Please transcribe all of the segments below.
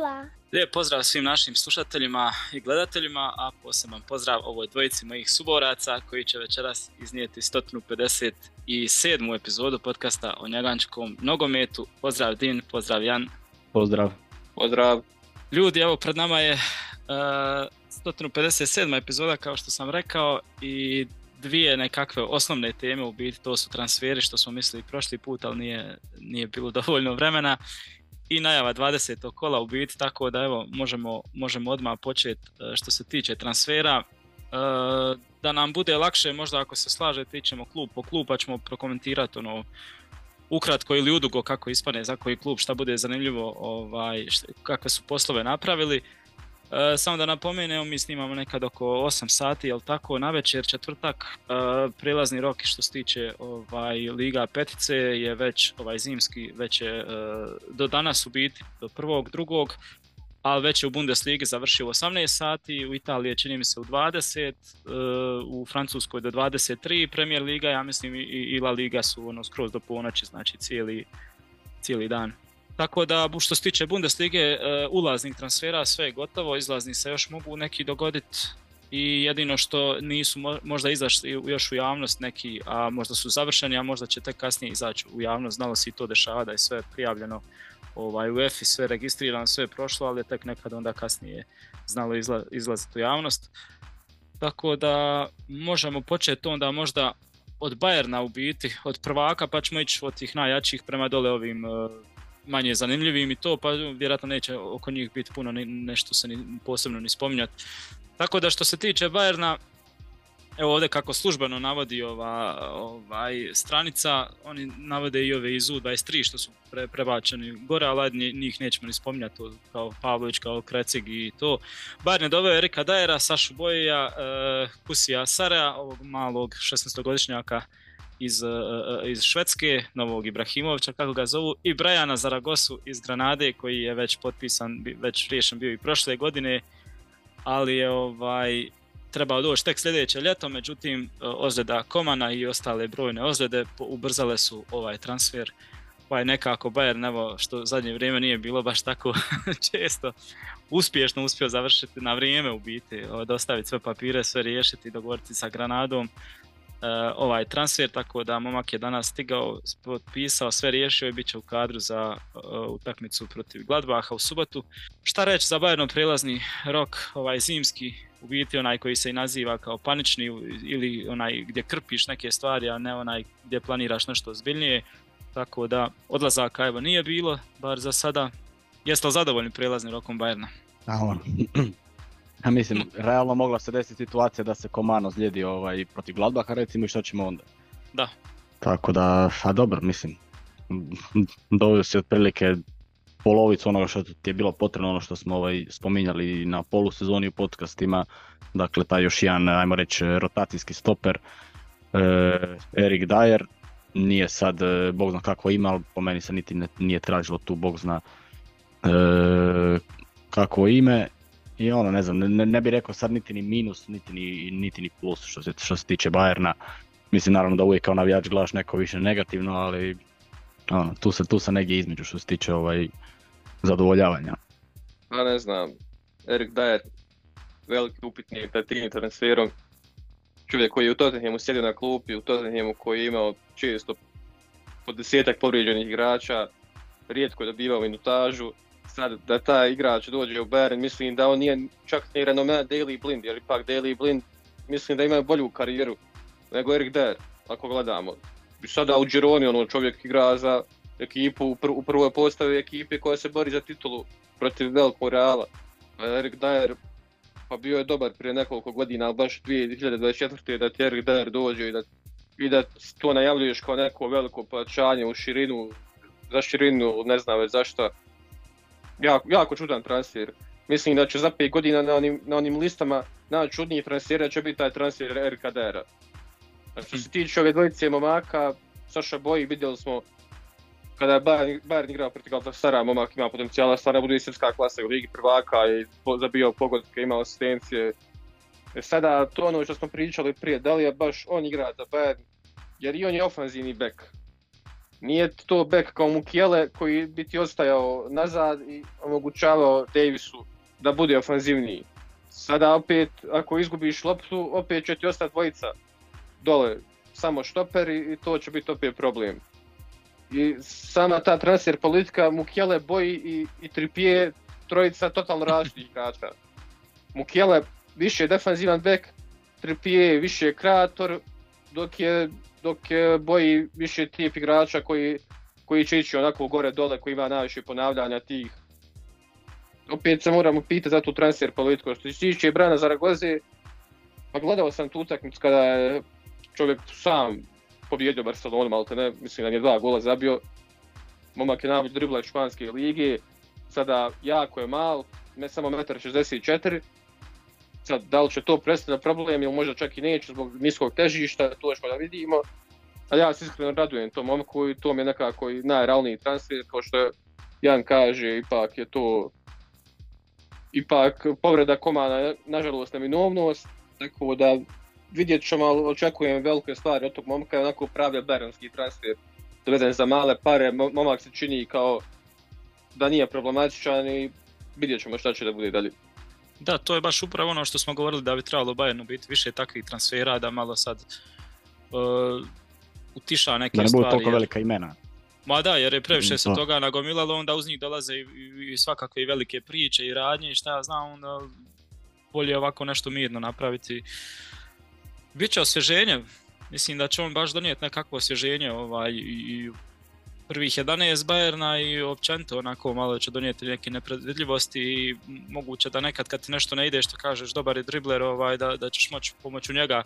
Mila. Lijep pozdrav svim našim slušateljima i gledateljima, a poseban pozdrav ovoj dvojici mojih suboraca koji će večeras iznijeti 157. epizodu podcasta o njegančkom nogometu. Pozdrav Din, pozdrav Jan. Pozdrav. Pozdrav. Ljudi, evo pred nama je uh, 157. epizoda kao što sam rekao i dvije nekakve osnovne teme u biti, to su transferi što smo mislili prošli put, ali nije, nije bilo dovoljno vremena i najava 20. kola u biti, tako da evo možemo, možemo odmah početi e, što se tiče transfera. E, da nam bude lakše, možda ako se slažete, ićemo klub po klub pa ćemo prokomentirati ono ukratko ili udugo kako ispane za koji klub, šta bude zanimljivo, ovaj, kakve su poslove napravili. E, samo da napomenem, mi snimamo nekad oko 8 sati, jel tako, na večer, četvrtak, e, prilazni rok što se tiče ovaj, Liga petice je već ovaj zimski, već je e, do danas u biti, do prvog, drugog, ali već je u Bundesligi završio u 18 sati, u Italiji čini mi se u 20, u Francuskoj do 23, Premier Liga, ja mislim i, i La Liga su ono skroz do ponoći, znači cijeli, cijeli dan. Tako da, što se tiče Bundeslige, e, ulaznih transfera sve je gotovo, izlazni se još mogu neki dogoditi i jedino što nisu možda izašli još u javnost neki, a možda su završeni, a možda će tek kasnije izaći u javnost, znalo se i to dešava da je sve prijavljeno ovaj, u EFI, sve registrirano, sve je prošlo, ali je tek nekad onda kasnije znalo izla, izlaziti u javnost. Tako da možemo početi onda možda od Bajerna u biti, od prvaka, pa ćemo ići od tih najjačih prema dole ovim e, manje zanimljivim i to, pa vjerojatno neće oko njih biti puno nešto se ni, posebno ni spominjati. Tako da što se tiče Bajerna, evo ovdje kako službeno navodi ova ovaj, stranica, oni navode i ove iz U23 što su pre, prebačeni gore, ali njih nećemo ni spominjati kao Pavlović, kao Krecig i to. Bayern je doveo Erika Dajera, Sašu Bojeja, e, Kusija Sarea, ovog malog 16-godišnjaka iz, e, e, iz Švedske, Novog Ibrahimovića kako ga zovu, i Brajana Zaragosu iz Granade koji je već potpisan, već riješen bio i prošle godine, ali je ovaj, trebao doći tek sljedeće ljeto, međutim e, ozljeda Komana i ostale brojne ozljede ubrzale su ovaj transfer pa je nekako Bayern, evo što zadnje vrijeme nije bilo baš tako često, uspješno uspio završiti na vrijeme u biti, dostaviti sve papire, sve riješiti, dogovoriti sa Granadom, ovaj transfer, tako da momak je danas stigao, potpisao, sve riješio i bit će u kadru za uh, utakmicu protiv Gladbaha u subotu. Šta reći za Bayernov prelazni rok, ovaj zimski, u biti onaj koji se i naziva kao panični ili onaj gdje krpiš neke stvari, a ne onaj gdje planiraš nešto zbiljnije. Tako da odlazaka evo nije bilo, bar za sada. Jeste li zadovoljni prelaznim rokom Bayerna? Ja mislim, realno mogla se desiti situacija da se Komano zlijedi ovaj, protiv Gladbaha recimo i što ćemo onda? Da. Tako da, a dobro, mislim, doveo si otprilike polovicu onoga što ti je bilo potrebno, ono što smo ovaj, spominjali na polusezoni u podcastima, dakle taj još jedan, ajmo reći, rotacijski stoper, e, Erik Dyer, nije sad, e, bog zna kako ima, ali po meni se niti ne, nije tražilo tu, bog zna e, kako ime i ono, ne znam, ne, ne bi rekao sad niti ni minus, niti ni, niti ni plus što se, što se tiče Bajerna. Mislim naravno da uvijek kao navijač gledaš neko više negativno, ali ono, tu se tu se negdje između što se tiče ovaj zadovoljavanja. Pa ne znam, Erik Dajer, veliki upitnik da tim transferom. Čovjek koji je u Tottenhamu sjedio na klupi, u Tottenhamu koji je imao često po desetak povrijeđenih igrača, rijetko je dobivao minutažu, sad da taj igrač dođe u Bayern, mislim da on nije čak ni renomena Daily Blind, jer ipak Daily Blind mislim da ima bolju karijeru nego Erik Der, ako gledamo. I sada u Gironi ono čovjek igra za ekipu u, pr u prvoj postavi ekipe koja se bori za titulu protiv velikog Reala. Erik Dyer pa bio je dobar prije nekoliko godina, ali baš 2024. da ti Erik Dyer dođe i da, i da to najavljuješ kao neko veliko pojačanje u širinu, za širinu, ne znam već zašto jako, jako čudan transfer. Mislim da će za 5 godina na onim, na onim listama najčudniji transfera će biti taj transfer Erika Dera. A što se tiče ove dvojice momaka, Saša Boji vidjeli smo kada je Bayern, Bayern igrao protiv Galatasaray, momak ima potencijala, stvarno bude i svjetska klasa u Ligi prvaka i zabio pogodke, imao asistencije. E sada to ono što smo pričali prije, da li je baš on igra za Bayern, jer i on je ofanzivni bek. Nije to bek kao Mukijele koji bi ti ostajao nazad i omogućavao Davisu da bude ofanzivniji. Sada opet, ako izgubiš loptu, opet će ti ostati dvojica dole, samo štoperi i to će biti opet problem. I sama ta transfer politika Mukijele boji i, i Tripije trojica totalno različitih igrača. Mukijele više defanzivan bek, Tripije više kreator, dok je, dok je boji više tip igrača koji, koji će ići onako gore dole, koji ima najviše ponavljanja tih. Opet se moramo pitati za tu transfer politiku, što se tiče Brana Zaragoze, pa gledao sam tu utakmicu kada je čovjek sam pobjedio Barcelonu, malo te ne, mislim da je dva gola zabio. Momak je najbolji driblač španske lige, sada jako je mal, ne samo 1,64 m. Sad, da li će to prestati problem ili možda čak i neće zbog niskog težišta, to ćemo da vidimo. Ali ja se iskreno radujem tom momku i to mi je nekako i najrealniji transfer, kao što Jan kaže, ipak je to ipak povreda komana, nažalost, neminovnost, tako da vidjet ćemo, ali očekujem velike stvari od tog momka, onako pravi beronski transfer, doveden za male pare, momak se čini kao da nije problematičan i vidjet ćemo šta će da bude dalje. Da, to je baš upravo ono što smo govorili da bi trebalo Bayernu biti više takvih transfera, da malo sad uh, utiša neke stvari. Da ne budu toliko velika imena. Ma da, jer je previše se toga nagomilalo, onda uz njih dolaze i, i, i svakakve velike priče i radnje i šta ja znam, onda bolje ovako nešto mirno napraviti. Biće osvježenje, mislim da će on baš donijeti nekakvo osvježenje ovaj, i prvih 11 Bayerna i općenito onako malo će donijeti neke nepredvidljivosti i moguće da nekad kad ti nešto ne ide što kažeš dobar je dribler ovaj, da, da ćeš moći pomoću njega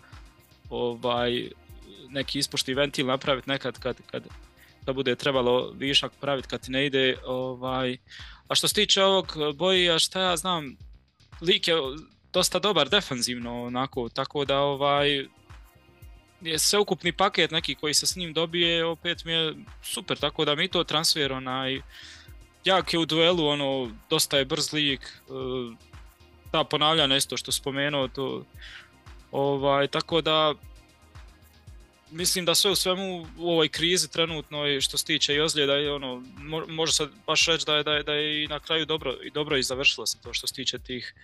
ovaj, neki ispušti ventil napraviti nekad kad, kad, da bude trebalo višak praviti kad ti ne ide. Ovaj. A što se tiče ovog boja, šta ja znam, lik je dosta dobar defanzivno onako, tako da ovaj, je sveukupni paket neki koji se s njim dobije, opet mi je super, tako da mi to transfer onaj, jak je u duelu, ono, dosta je brz lik, e, ta ponavljanja isto što spomenuo, to, ovaj, tako da mislim da sve u svemu u ovoj krizi trenutno što se tiče i ozljeda i ono, može se baš reći da je, da je, da je i na kraju dobro i dobro i završilo se to što se tiče tih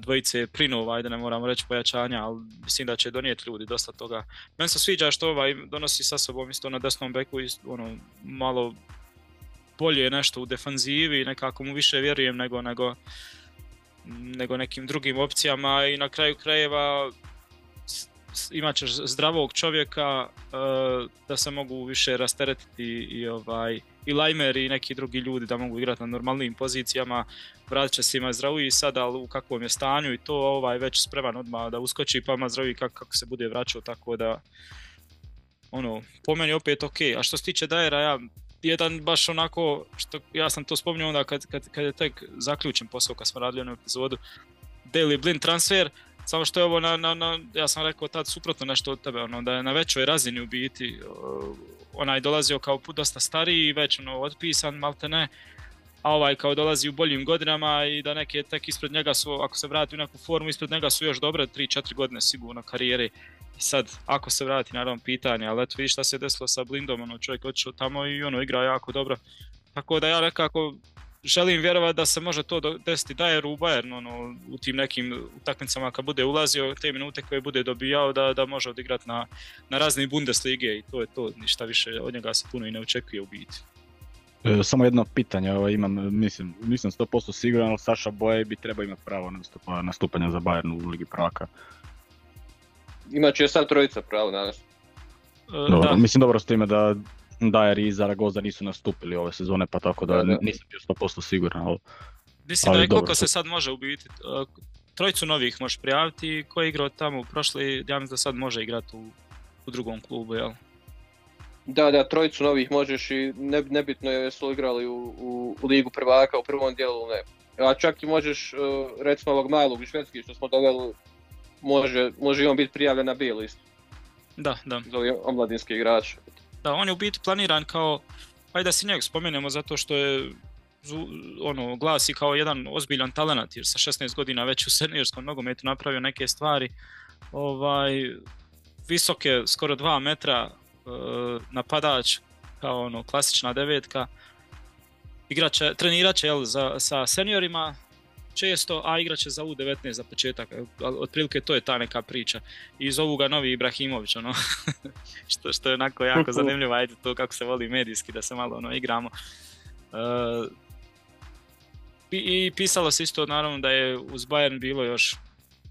dvojice prinova, ajde ne moramo reći pojačanja, ali mislim da će donijeti ljudi dosta toga. Meni se sviđa što ovaj donosi sa sobom isto na desnom beku ono, malo bolje nešto u defanzivi, nekako mu više vjerujem nego, nego, nego nekim drugim opcijama i na kraju krajeva imat ćeš zdravog čovjeka uh, da se mogu više rasteretiti i ovaj i Lajmer i neki drugi ljudi da mogu igrati na normalnim pozicijama, vratit će se ima zdravi sad, ali u kakvom je stanju i to ovaj već spreman odmah da uskoči pa ima zdravi kako, kako se bude vraćao, tako da ono, po meni opet ok. A što se tiče Dajera, ja jedan baš onako, što ja sam to spominjao onda kad, kad, kad je tek zaključen posao kad smo radili onu epizodu, Daily Blind transfer, samo što je ovo na, na, na, ja sam rekao tad suprotno nešto od tebe, ono, da je na većoj razini u biti, onaj dolazio kao dosta stariji, već ono, otpisan, malte ne, a ovaj kao dolazi u boljim godinama i da neke tek ispred njega su, ako se vrati u neku formu, ispred njega su još dobre 3-4 godine sigurno karijere. I sad, ako se vrati, naravno pitanje, ali eto vidiš šta se desilo sa Blindom, ono, čovjek otišao tamo i ono, igra jako dobro. Tako da ja nekako želim vjerovati da se može to desiti Dajeru u Bayern, ono, u tim nekim utakmicama kad bude ulazio, te minute koje bude dobijao da, da može odigrati na, na razne Bundeslige i to je to, ništa više od njega se puno i ne očekuje u biti. E, samo jedno pitanje ovo imam, mislim, nisam 100% siguran, ali Saša Boje bi trebao imati pravo nastupa, nastupanja za Bayern u Ligi prvaka. Imaće sad trojica pravo danas. E, dobro, da. mislim dobro s time da Dyer i Zaragoza nisu nastupili ove sezone, pa tako da, nisam bio 100% siguran. Ali, mislim ali da je koliko se sad može ubiti. E, trojicu novih možeš prijaviti, ko je igrao tamo u prošli, ja mislim da sad može igrati u, u drugom klubu, jel? Da, da, trojicu novih možeš i ne, nebitno je su igrali u, u, u ligu prvaka u prvom dijelu ne. A čak i možeš, e, recimo ovog malog iz Švedski što smo doveli, može, može i on biti prijavljen na B listu. Da, da. Za omladinski igrač. Da, on je u biti planiran kao, ajde da si njeg spomenemo zato što je ono, glasi kao jedan ozbiljan talent jer sa 16 godina već u seniorskom nogometu napravio neke stvari. Ovaj, visoke, skoro 2 metra, napadač kao ono klasična devetka. Igraće, trenirat će jel, za, sa seniorima često, a igraće za U19 za početak. Otprilike to je ta neka priča. I zovu ga novi Ibrahimović, ono, što, što je onako jako zanimljivo, ajde to kako se voli medijski da se malo ono, igramo. Uh, i pisalo se isto naravno da je uz Bayern bilo još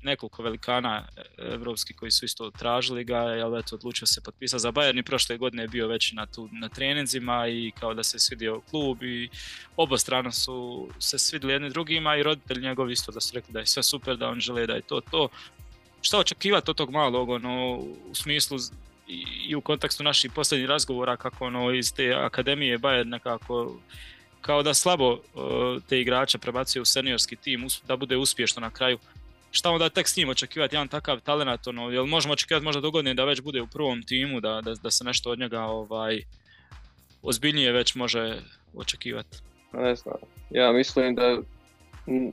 nekoliko velikana evropski koji su isto tražili ga, ali eto odlučio se potpisati za Bayern i prošle godine je bio već na, tu, na treninzima i kao da se svidio klub i obostrano su se svidjeli jedni drugima i roditelji njegovi isto da su rekli da je sve super, da on žele da je to to. Šta očekivati od tog malog, ono, u smislu i, u kontekstu naših posljednjih razgovora kako ono iz te akademije Bayern nekako kao da slabo te igrače prebacuje u seniorski tim da bude uspješno na kraju šta onda tek s njim očekivati, jedan takav talent, ono, jel možemo očekivati možda dogodne da već bude u prvom timu, da, da, da se nešto od njega ovaj, ozbiljnije već može očekivati? Ne znam, ja mislim da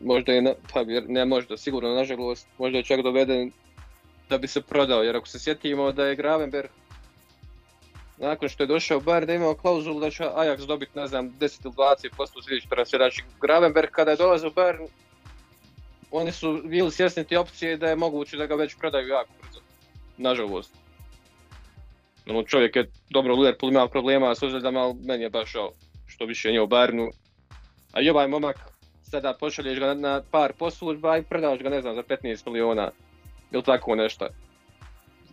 možda je, pa ne možda, sigurno nažalost, možda je čak doveden da bi se prodao, jer ako se sjetimo da je Gravenberg nakon što je došao bar da imao klauzulu da će Ajax dobiti, ne znam, 10 ili 20% sljedeći transfer. Znači, Gravenberg kada je dolazio u Bayern, oni su bili svjesni te opcije da je moguće da ga već prodaju jako brzo. Nažalost. Ono, čovjek je dobro u Liverpoolu imao problema s ozljedama, ali meni je baš ovo što više nije u Bayernu. A i ovaj momak, sada pošalješ ga na par poslužba i prodaš ga, ne znam, za 15 miliona. Ili tako nešto.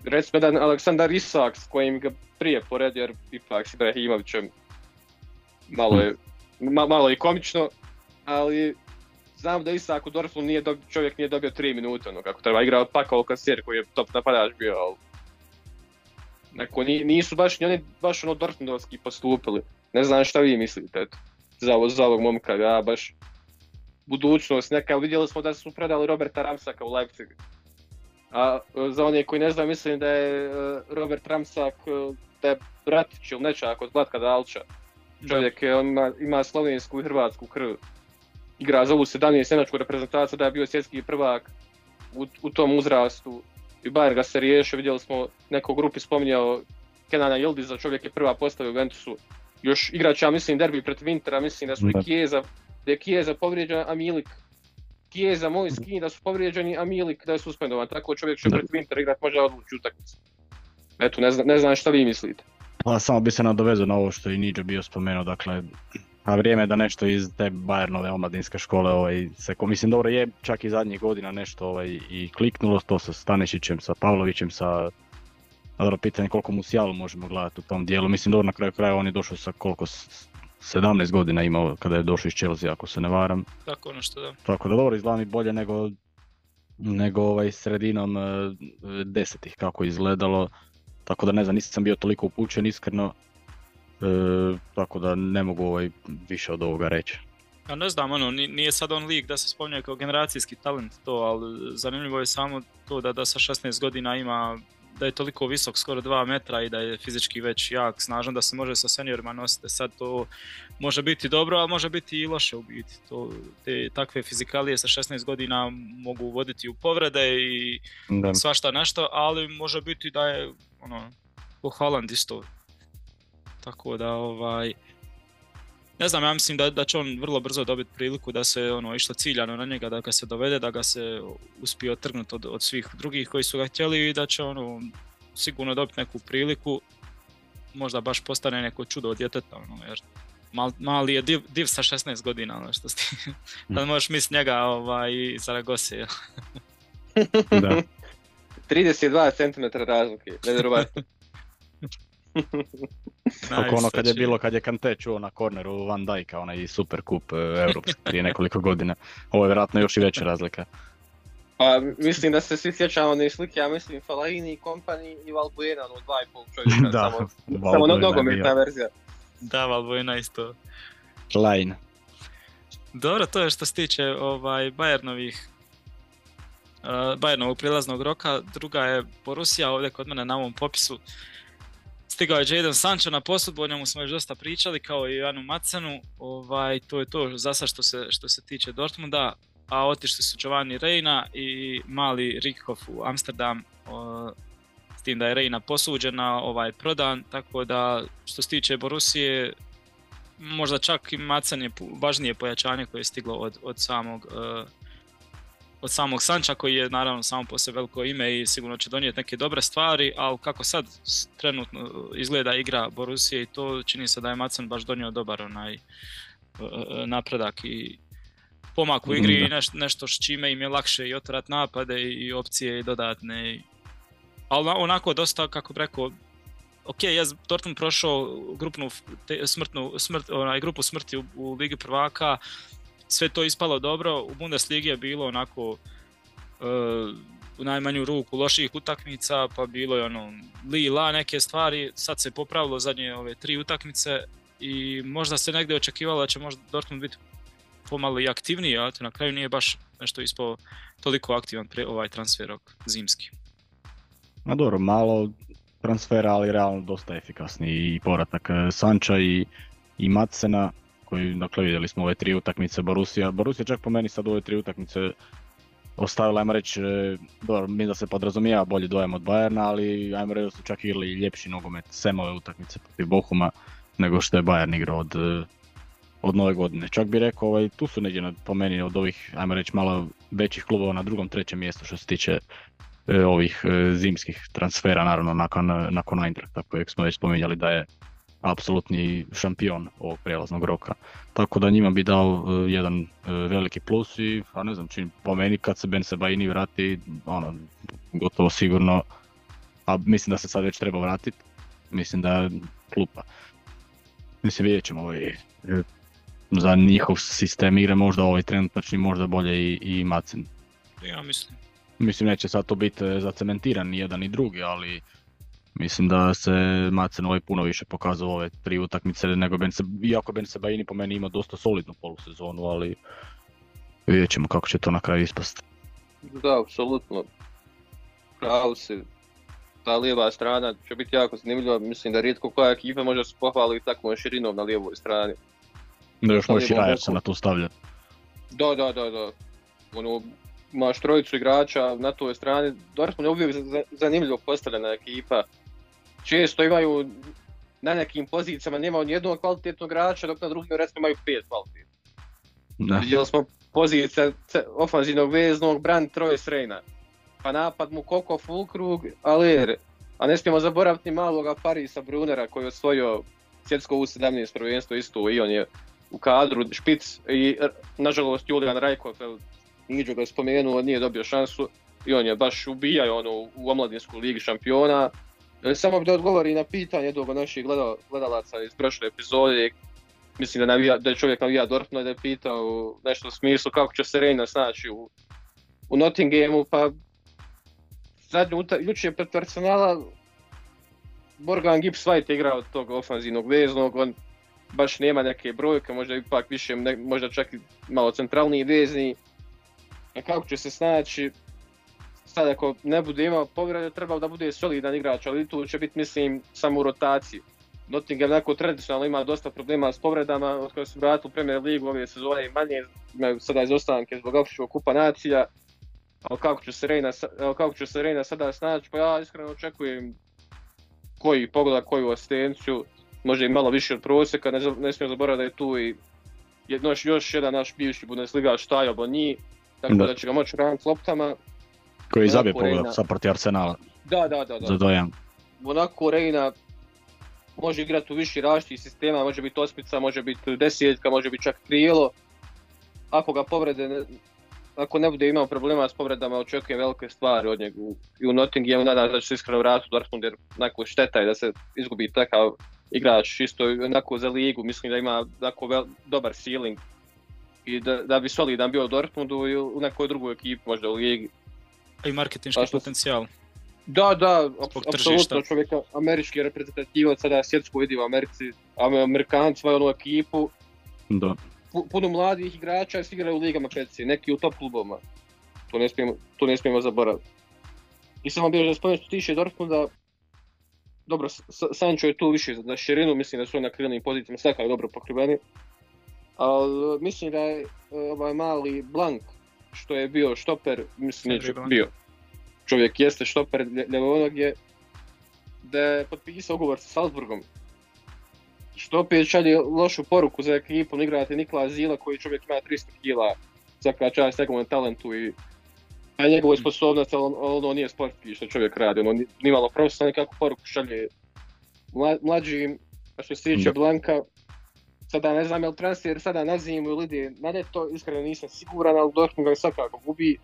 Recimo jedan Aleksandar Isak s kojim ga prije poredio, jer ipak s Ibrahimovićem malo je, malo je komično, ali znam da Isak u Dortmundu nije čovjek nije dobio 3 minute, ono kako treba, igrao Pakao Kasir koji je top napadač bio, ali... Neko, nisu baš ni oni baš ono Dortmundovski postupili. Ne znam šta vi mislite, eto, za, za ovog momka, ja baš budućnost neka, vidjeli smo da su predali Roberta Ramsaka u Leipzig. A za one koji ne znaju, mislim da je e, Robert Ramsak, e, da je bratić ili nečak od Zlatka Dalča. Čovjek je, on ima, ima slovensku i hrvatsku krv igra za ovu 17 senačku reprezentaciju da je bio svjetski prvak u, u tom uzrastu. I Bayern ga se riješio, vidjeli smo neko grupi spominjao Kenana Yildiza, čovjek je prva postavio u Ventusu, još igrača, mislim, derbi protiv Intera, mislim da su i Kijeza, da je Kijeza povrijeđen, a Milik. Kijeza, moj skin, da su povrijeđeni, a Milik da je suspendovan, tako čovjek će protiv Intera igrat može odluči utakmicu. Eto, ne, zna, ne znam šta vi mislite. Pa samo bi se nadovezao na ovo što je Niđo bio spomenuo, dakle, a vrijeme da nešto iz te Bayernove omladinske škole ovaj, se, mislim dobro je čak i zadnjih godina nešto ovaj, i kliknulo, to sa Stanišićem, sa Pavlovićem, sa dobro pitanje koliko mu sjalo možemo gledati u tom dijelu, mislim dobro na kraju kraja on je došao sa koliko 17 godina imao kada je došao iz Chelsea ako se ne varam. Tako nešto da. Tako da dobro izgleda mi bolje nego, nego ovaj sredinom uh, desetih kako izgledalo. Tako da ne znam, nisam bio toliko upućen iskreno, tako da ne mogu ovaj više od ovoga reći. Ja ne znam, ono, nije sad on lik da se spominje kao generacijski talent to, ali zanimljivo je samo to da, da sa 16 godina ima da je toliko visok, skoro 2 metra i da je fizički već jak, snažan, da se može sa seniorima nositi. Sad to može biti dobro, a može biti i loše u biti. To, te takve fizikalije sa 16 godina mogu voditi u povrede i da. svašta nešto, ali može biti da je ono, pohvalan isto tako da ovaj, ne znam, ja mislim da, da će on vrlo brzo dobiti priliku da se ono išlo ciljano na njega, da ga se dovede, da ga se uspije otrgnuti od, od svih drugih koji su ga htjeli i da će ono sigurno dobiti neku priliku, možda baš postane neko čudo od djeteta, ono, jer mal, mali je div, div sa 16 godina, ono što sti, da možeš misliti njega ovaj, iz Zaragose. da. 32 cm razlike, nevjerovatno. Kako ono kad je bilo, kad je Kante čuo na korneru Van Dijka, onaj super kup e, evropski prije nekoliko godina. Ovo je vjerojatno još i veća razlika. Pa mislim da se svi sjećamo one slike, ja mislim Falaini, Kompani i Valbuena, ono dva i pol čovjeka, da, samo, samo nogometna verzija. Da, Valbuena isto. Line. Dobro, to je što se tiče ovaj, Bayernovih uh, Bayernovog prilaznog roka, druga je Borussia ovdje kod mene na ovom popisu stigao je Jadon Sancho na posudbu, o njemu smo još dosta pričali, kao i Janu Macenu. Ovaj, to je to za sad što se, što se tiče Dortmunda, a otišli su Giovanni Reina i mali Rikhoff u Amsterdam. O, tim da je Reina posuđena, ovaj prodan, tako da što se tiče Borusije, možda čak i Macan je važnije pojačanje koje je stiglo od, od samog uh, od samog Sanča koji je naravno samo po sebi veliko ime i sigurno će donijeti neke dobre stvari, ali kako sad trenutno izgleda igra Borusije i to čini se da je Macan baš donio dobar onaj napredak i pomak u igri i nešto s čime im je lakše i otvarat napade i opcije i dodatne. Ali onako dosta, kako bi rekao, ok, ja Dortmund prošao grupnu smrtnu, smrt, onaj, grupu smrti u, u Ligi prvaka, sve to ispalo dobro, u Bundesligi je bilo onako uh, u najmanju ruku loših utakmica, pa bilo je ono li la neke stvari, sad se popravilo zadnje ove tri utakmice i možda se negdje očekivalo da će možda Dortmund biti pomalo i aktivniji, a na kraju nije baš nešto ispao toliko aktivan pre ovaj transfer zimski. Ma dobro, malo transfera, ali realno dosta efikasni i povratak e, Sanča i, i Matsena, koji, dakle, vidjeli smo ove tri utakmice Borussia. Borussia čak po meni sad ove tri utakmice ostavila, ajmo reći, e, dobro, mi da se podrazumijeva bolji dojam od Bayerna, ali ajmo reći da su čak ili ljepši nogomet sem ove utakmice protiv Bohuma nego što je Bayern igrao od, e, od nove godine. Čak bi rekao, ovaj, tu su negdje po meni od ovih, ajmo reći, malo većih klubova na drugom, trećem mjestu što se tiče e, ovih zimskih transfera, naravno nakon, nakon Eintrachta kojeg smo već spominjali da je apsolutni šampion ovog prijelaznog roka. Tako da njima bi dao jedan veliki plus i, a ne znam, čini po meni kad se Ben Sebaini vrati, ono, gotovo sigurno, a mislim da se sad već treba vratiti, mislim da klupa. Mislim, vidjet ćemo ovaj, e, za njihov sistem igre možda ovaj trenutačni možda bolje i, i Macen. Ja mislim. Mislim neće sad to biti e, zacementiran ni jedan ni drugi, ali mislim da se Macen ovaj puno više pokazao ove tri utakmice nego Ben se, iako Ben Sebaini po meni ima dosta solidnu polusezonu, ali vidjet ćemo kako će to na kraju ispasti. Da, apsolutno. Pravo si, ta lijeva strana će biti jako zanimljiva, mislim da rijetko koja ekipa može se pohvaliti takvom širinom na lijevoj strani. Da još možeš i na to stavljati. Da, da, da, da. Ono, imaš trojicu igrača na toj strani, Dortmund je uvijek zanimljivo postavljena ekipa. Često imaju na nekim pozicijama nema ni jednog kvalitetnog igrača, dok na drugim recimo imaju pet kvalitetnih. Vidjeli smo pozicija ofanzivnog veznog, brand troje Srejna pa napad mu Koko Fulkrug, ali a ne smijemo zaboraviti maloga Parisa Brunera koji je osvojio svjetsko U17 prvenstvo isto i on je u kadru špic i nažalost Julian Rajkov, Niđo ga je spomenuo, nije dobio šansu i on je baš ubijao ono u omladinsku ligi šampiona. E, samo da odgovori na pitanje jednog naših gledalaca iz prošle epizode, mislim da, navija, da je čovjek navija Dortmund da je pitao nešto u smislu kako će se Reina snaći u, u Nottinghamu, pa zadnju jučer pred Arsenala Morgan Gibbs White igrao od tog ofanzivnog veznog, on baš nema neke brojke, možda ipak više, možda čak i malo centralniji vezni. A kako će se snaći, sad ako ne bude imao povrede, trebao da bude solidan igrač, ali tu će biti mislim samo u rotaciji. Nottingham onako tradicionalno ima dosta problema s povredama, od koje su vratili u Premier Ligu ove sezone i manje, imaju sada izostanke zbog Afričkog kupa nacija ali kako će se Reina, kako će se Reina sada snaći, pa ja iskreno očekujem koji pogleda koju asistenciju, možda i malo više od prosjeka, ne, ne smijem zaboraviti da je tu i jedno, još jedan naš bivši Bundesliga Štajo Boni, tako da. da će ga moći raniti loptama. Koji zabije pogled sa proti Arsenala. Da, da, da. da. Za dojam. Onako Reina može igrati u viši različitih sistema, može biti osmica, može biti desetka, može biti čak krilo. Ako ga povrede ako ne bude imao problema s povredama, očekujem velike stvari od njega i u Nottinghamu, nadam da će se iskreno vratiti u Dortmund jer onako šteta je da se izgubi takav igrač isto onako za ligu, mislim da ima onako vel, dobar ceiling i da, da bi solidan bio u Dortmundu i u nekoj drugoj ekipi možda u ligi. I marketinški što... potencijal. Da, da, apsolutno čovjeka, američki reprezentativac, sada svjetsku vidi u Americi, Amerikanci svoju onu ekipu. Da puno mladih igrača svi igraju u ligama Četci, neki u top klubovima. To ne smijemo, to ne smijemo zaboraviti. I samo bih da spomenuti što tiše Dortmunda, dobro, Sancho je tu više za širinu, mislim da su na krilnim pozicijama svakako dobro pokriveni. Ali mislim da je ovaj mali Blank, što je bio štoper, mislim da je bio. Čovjek jeste štoper ljevonog je, da je potpisao ugovor sa Salzburgom. Što opet šalje lošu poruku za ekipu, igrate Nikola Zila koji čovjek ima 300 kila, svaka čast njegovom talentu i a njegovoj sposobnosti, ali ono nije sportski što čovjek radi, ono nije malo profesionalno kako poruku šalje mlađim, a što se tiče Blanka, sada ne znam je li transfer sada na zimu ili ide na ljeto, iskreno nisam siguran, ali Dortmund ga svakako gubi,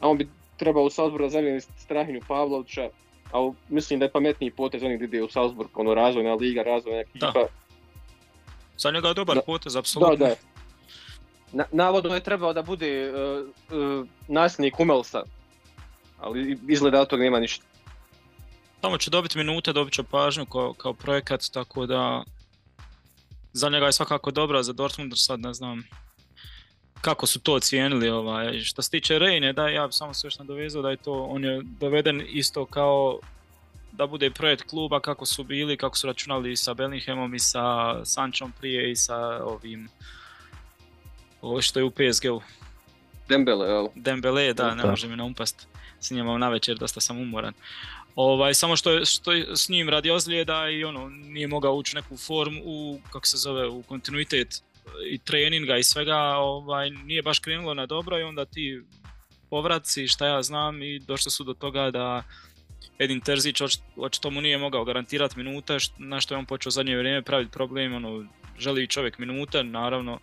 a on bi trebao u Salzburg zamijeniti Strahinju Pavlovića, ali mislim da je pametniji potez onih ide u Salzburg, ono razvojna liga, razvojna ekipa. Za njega je dobar da. potez, apsolutno. Da, da. Na, navodno je trebao da bude uh, uh, nasljednik Humelsa, ali izgleda da od toga nema ništa. Tamo će dobiti minute, dobit će pažnju kao, kao projekat, tako da za njega je svakako dobro, za Dortmund sad ne znam kako su to ocijenili. Ovaj. Što se tiče Rejne, da ja sam samo se još nadovezao da je to, on je doveden isto kao da bude projekt kluba kako su bili, kako su računali sa Bellinghamom i sa Sančom prije i sa ovim ovo što je u PSG-u. Dembele, jel? Dembele, da, ne može mi na umpast. Snimam na večer, dosta sam umoran. Ovaj, samo što je, što je s njim radi ozljeda i ono, nije mogao ući neku formu, u, kako se zove, u kontinuitet i treninga i svega, ovaj, nije baš krenulo na dobro i onda ti povraci, šta ja znam, i došli su do toga da Edin Terzić očito mu nije mogao garantirati minute, na što je on počeo zadnje vrijeme praviti problem, ono, želi čovjek minute, naravno,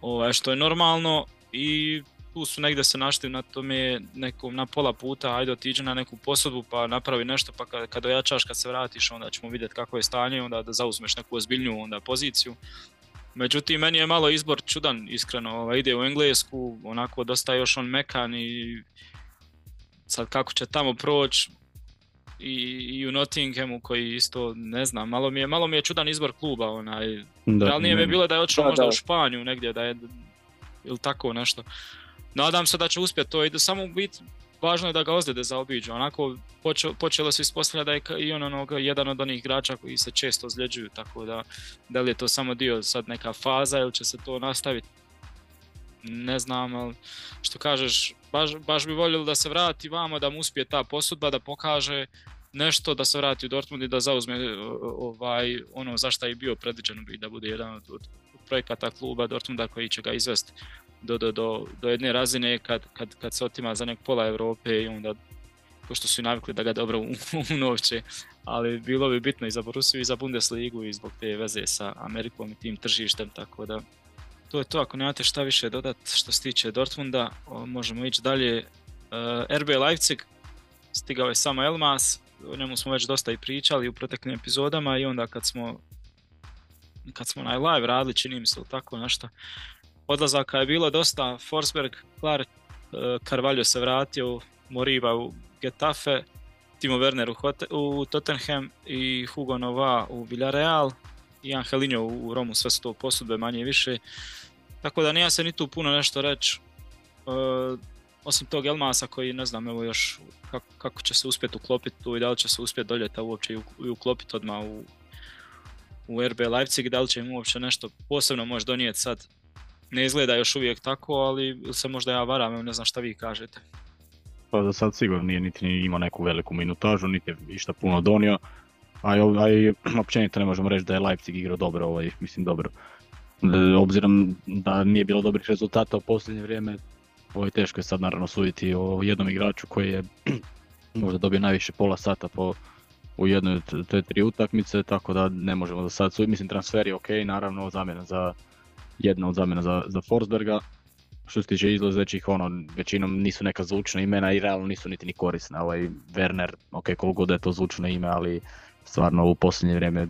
ovaj, što je normalno i tu su negdje se našli na tome nekom na pola puta, ajde otiđi na neku posudbu pa napravi nešto pa kad, kad ojačaš, kad se vratiš onda ćemo vidjeti kako je stanje onda da zauzmeš neku ozbiljniju onda poziciju. Međutim, meni je malo izbor čudan, iskreno, ovaj, ide u Englesku, onako dosta još on mekan i sad kako će tamo proći i, i u Nottinghamu koji isto ne znam, malo mi je, malo mi je čudan izbor kluba, onaj, da, realnije mi je bilo da je otišao možda da. u Španiju negdje, da je ili tako nešto. Nadam se da će uspjeti to i da samo biti važno je da ga ozljede zaobiđu. Onako počelo, počelo se ispostavljati da je i on onog, jedan od onih igrača koji se često ozljeđuju, tako da da li je to samo dio sad neka faza ili će se to nastaviti ne znam, ali što kažeš, baš, baš bi voljeli da se vrati vamo, da mu uspije ta posudba, da pokaže nešto, da se vrati u Dortmund i da zauzme ovaj, ono za šta je bio predviđeno bi da bude jedan od, od projekata kluba Dortmunda koji će ga izvesti do, do, do, do jedne razine kad, kad, kad se otima za nek pola Europe i onda pošto su i navikli da ga dobro unovče, ali bilo bi bitno i za Borussiju i za Bundesligu i zbog te veze sa Amerikom i tim tržištem, tako da to je to, ako nemate šta više dodat što se tiče Dortmunda, možemo ići dalje. Uh, RB Leipzig, stigao je samo Elmas, o njemu smo već dosta i pričali u proteklim epizodama i onda kad smo kad smo na live radili, čini mi se tako nešto, odlazaka je bilo dosta, Forsberg, Clark, e, Carvalho se vratio, Moriba u Getafe, Timo Werner u, Tottenham i Hugo Nova u Villarreal i Angelinho u Romu, sve su to posudbe manje i više. Tako da nije se ni tu puno nešto reći. E, osim tog Elmasa koji ne znam evo još kako, će se uspjeti uklopiti tu i da li će se uspjeti doljeta uopće i uklopiti odmah u, u RB Leipzig, da li će im uopće nešto posebno može donijeti sad ne izgleda još uvijek tako, ali se možda ja varam, ne znam šta vi kažete. Pa za sad sigurno nije niti imao neku veliku minutažu, niti je išta puno donio, a i općenito ne možemo reći da je Leipzig igrao dobro, ovaj, mislim dobro. Obzirom da nije bilo dobrih rezultata u posljednje vrijeme, ovo je teško je sad naravno suditi o jednom igraču koji je možda dobio najviše pola sata po u jednoj te tri utakmice, tako da ne možemo da sad suditi. Mislim transfer je ok, naravno zamjena za jedna od zamjena za, za Forsberga. Što se tiče izlazećih, ono, većinom nisu neka zvučna imena i realno nisu niti ni korisna. Ovaj Werner, ok, koliko god je to zvučno ime, ali stvarno u posljednje vrijeme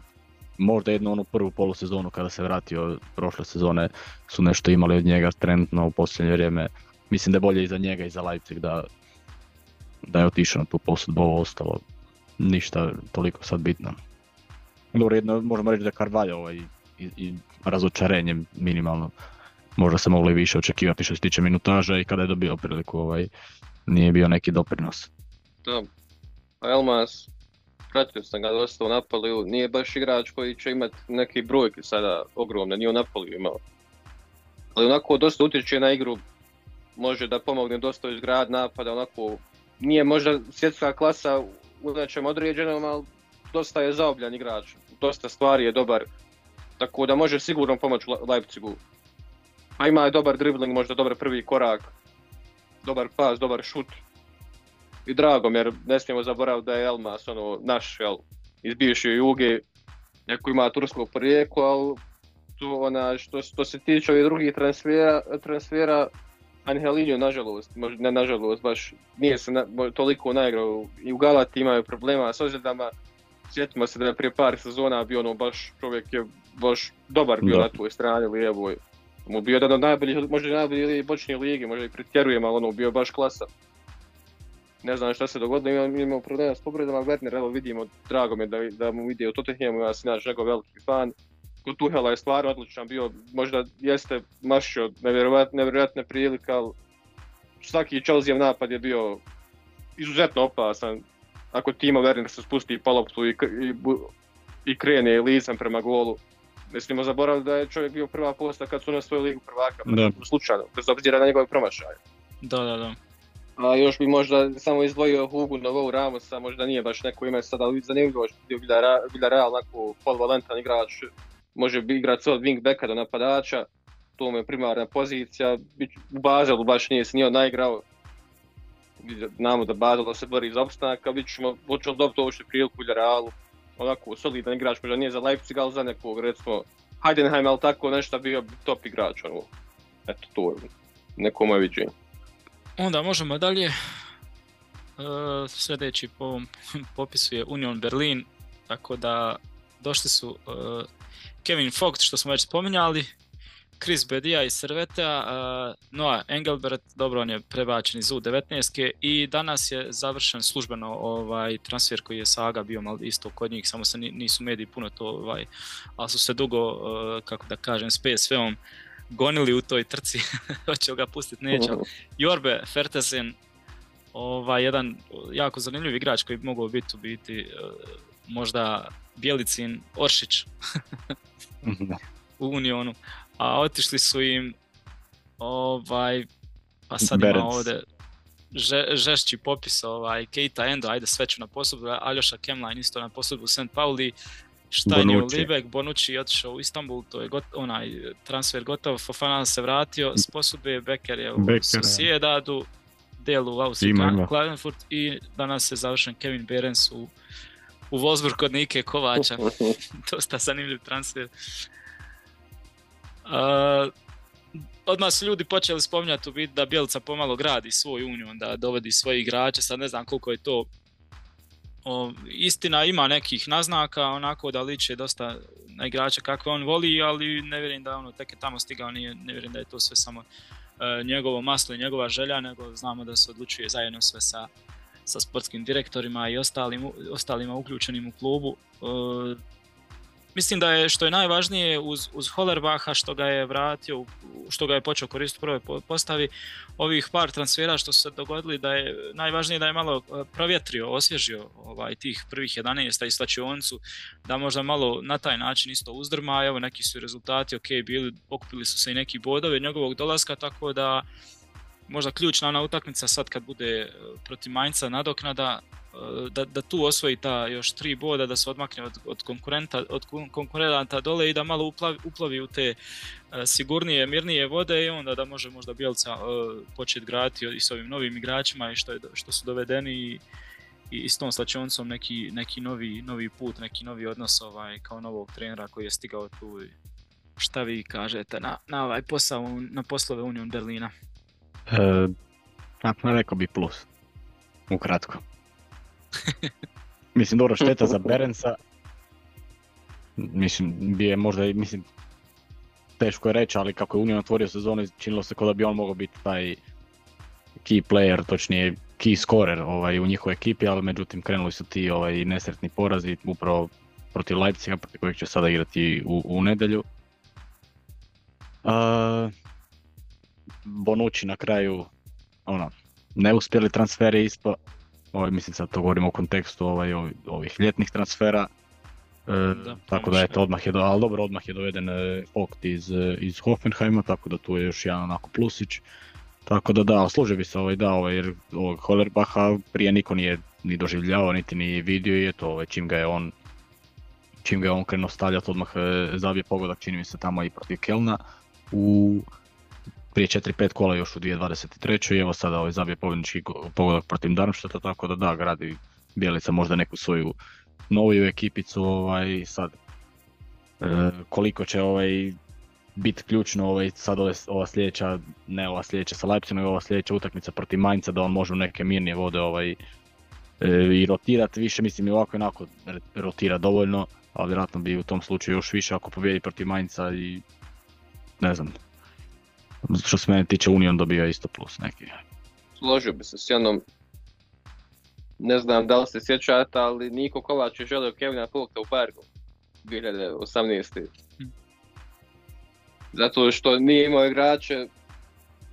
možda jednu onu prvu polusezonu kada se vratio prošle sezone su nešto imali od njega trenutno u posljednje vrijeme. Mislim da je bolje i za njega i za Leipzig da, da je otišao na tu posudbu, ovo ostalo ništa toliko sad bitno. Dobro, jedno možemo reći da Carvalho ovaj, i, i razočarenje minimalno. Možda se moglo i više očekivati što se tiče minutaža i kada je dobio priliku ovaj, nije bio neki doprinos. Da, Elmas, pratio sam ga dosta u Napoliju, nije baš igrač koji će imati neke brojke sada ogromne, nije u Napoliju imao. Ali onako dosta utječe na igru, može da pomogne dosta iz grad napada, onako nije možda svjetska klasa u nečem određenom, ali dosta je zaobljan igrač, dosta stvari je dobar, tako da može sigurno pomoći Leipzigu. A ima je dobar dribbling, možda dobar prvi korak, dobar pas, dobar šut. I drago jer ne smijemo zaboraviti da je Elmas ono, naš, jel, iz bivše Juge, neko ima turskog porijekla, ali tu, ona, što, što se tiče ovih drugih transfera, transfera Angelinho, nažalost, možda ne nažalost, baš nije se na, toliko naigrao i u Galati imaju problema s ozljedama. Sjetimo se da je prije par sezona bio ono baš čovjek je baš dobar bio na tvojoj strani lijevoj. Mu bio jedan od najboljih, možda i najbolji bočni ligi, možda i pretjerujem, ali ono bio baš klasa. Ne znam šta se dogodilo, imamo, imamo problema s povredama Werner, evo vidimo, drago mi je da, da mu vidi u Tottenhamu, ja sam njegov veliki fan kod Tuhela je stvarno odličan bio, možda jeste mašio nevjerojatne prilike, ali svaki Chelsea napad je bio izuzetno opasan. Ako Timo Werner se spusti po loptu i, i, i krene licem prema golu, ne smijemo zaboraviti da je čovjek bio prva posta kad su na svoju ligu prvaka, da. slučajno, bez obzira na njegove promašaje. Da, da, da. A još bi možda samo izdvojio Hugo Novo Ramosa, možda nije baš neko ime sada, ali zanimljivo što bio Villarreal, onako polvalentan igrač, može bi igrati od wingbacka do napadača, to mu je primarna pozicija, u Bazelu baš nije se nije naigrao, znamo da Bazelo se bori za opstanak, a vidit ćemo, hoće li dobiti uopšte priliku u Realu, onako solidan igrač, možda nije za Leipzig, ali za nekog, recimo, Heidenheim, ali tako nešto bio top igrač, ono, eto to je neko moje viđenje. Onda možemo dalje, e, sljedeći po ovom popisu je Union Berlin, tako da došli su e, Kevin Fogt što smo već spominjali, Chris Bedia iz Serveta, uh, Noah Engelbert, dobro on je prebačen iz U19 i danas je završen službeno ovaj transfer koji je Saga bio malo isto kod njih, samo se nisu mediji puno to, ovaj, ali su se dugo, uh, kako da kažem, s PSV-om gonili u toj trci, hoće ga pustiti, neće. Jorbe Fertesen, ovaj, jedan jako zanimljiv igrač koji bi mogao biti u biti uh, možda Bjelicin Oršić u Unionu, a otišli su im ovaj, pa sad ima ovdje žešći popis, ovaj, Keita Endo, ajde sve ću na posudbu, Aljoša Kemline isto na posudbu St. Pauli, Štajn je u Libek, Bonucci je otišao u Istanbul, to je got, onaj transfer gotov, Fofana se vratio s posudbe, Becker je u Sociedadu, Delu u Austriji, Klagenfurt i danas je završen Kevin Berens u u Wolfsburg kod Nike Kovača. Dosta zanimljiv transfer. Uh, odmah su ljudi počeli spominjati u biti da Bjelica pomalo gradi svoj union, da dovodi svoje igrače, sad ne znam koliko je to o, istina ima nekih naznaka, onako da liče dosta na igrače kakve on voli, ali ne vjerujem da ono tek je tamo stigao, nije, ne vjerujem da je to sve samo uh, njegovo maslo i njegova želja, nego znamo da se odlučuje zajedno sve sa sa sportskim direktorima i ostalim, ostalima uključenim u klubu. E, mislim da je što je najvažnije uz, uz Hollerbaha što ga je vratio, što ga je počeo koristiti u prvoj postavi, ovih par transfera što su se dogodili da je najvažnije da je malo e, provjetrio, osvježio ovaj, tih prvih 11 i slačioncu, da možda malo na taj način isto uzdrma, evo neki su rezultati ok bili, pokupili su se i neki bodovi njegovog dolaska, tako da možda ključna ona utakmica sad kad bude e, protiv Mainca nadoknada, e, da, da tu osvoji ta još tri boda, da se odmakne od, od, konkurenta, od konkurenta dole i da malo uplavi, uplavi u te e, sigurnije, mirnije vode i onda da može možda Bjelca početi graditi i s ovim novim igračima i što, je, što su dovedeni i, i s tom slačoncom neki, neki novi, novi put, neki novi odnos ovaj, kao novog trenera koji je stigao tu. Šta vi kažete na, na ovaj posao, na poslove Union Berlina? E, rekao bi plus. Ukratko. mislim, dobro, šteta za Berensa. Mislim, bi je možda, mislim, teško je reći, ali kako je Union otvorio sezonu, činilo se kao da bi on mogao biti taj key player, točnije key scorer ovaj, u njihovoj ekipi, ali međutim krenuli su ti ovaj, nesretni porazi upravo protiv Leipziga, protiv kojeg će sada igrati u, u nedjelju. Uh, Bonucci na kraju ono, neuspjeli transferi ispo, ovaj, mislim sad to govorimo u kontekstu ovaj, ovih ljetnih transfera, e, da, tako da je to odmah je, do, ali dobro odmah je doveden e, Vogt iz, e, iz Hoffenheima, tako da tu je još jedan onako plusić. Tako da da, služi bi se ovaj da, ovaj, jer ovog Hollerbacha prije niko nije ni doživljavao, niti ni vidio i eto, ovaj, čim ga je on čim ga je on krenuo stavljati odmah e, zabije pogodak, čini mi se tamo i protiv Kelna u prije 4-5 kola još u 2023. i evo sada ovaj zabije pobjednički pogodak protiv Darmštata, tako da da, gradi Bijelica možda neku svoju noviju ekipicu ovaj, sad. E, koliko će ovaj biti ključno ovaj, sad ove, ova sljedeća, ne ova sljedeća sa Leipzigom, ova sljedeća utakmica protiv Mainza da on može u neke mirnije vode ovaj, e, i rotirati više, mislim i ovako onako rotira dovoljno, ali vjerojatno bi u tom slučaju još više ako pobjedi protiv Mainza i ne znam, što se mene tiče Union dobija isto plus neki. Složio bi se s jednom, ne znam da li se sjećate, ali Niko Kovač je želio Kevina Fogta u Bergu 2018. Zato što nije imao igrače,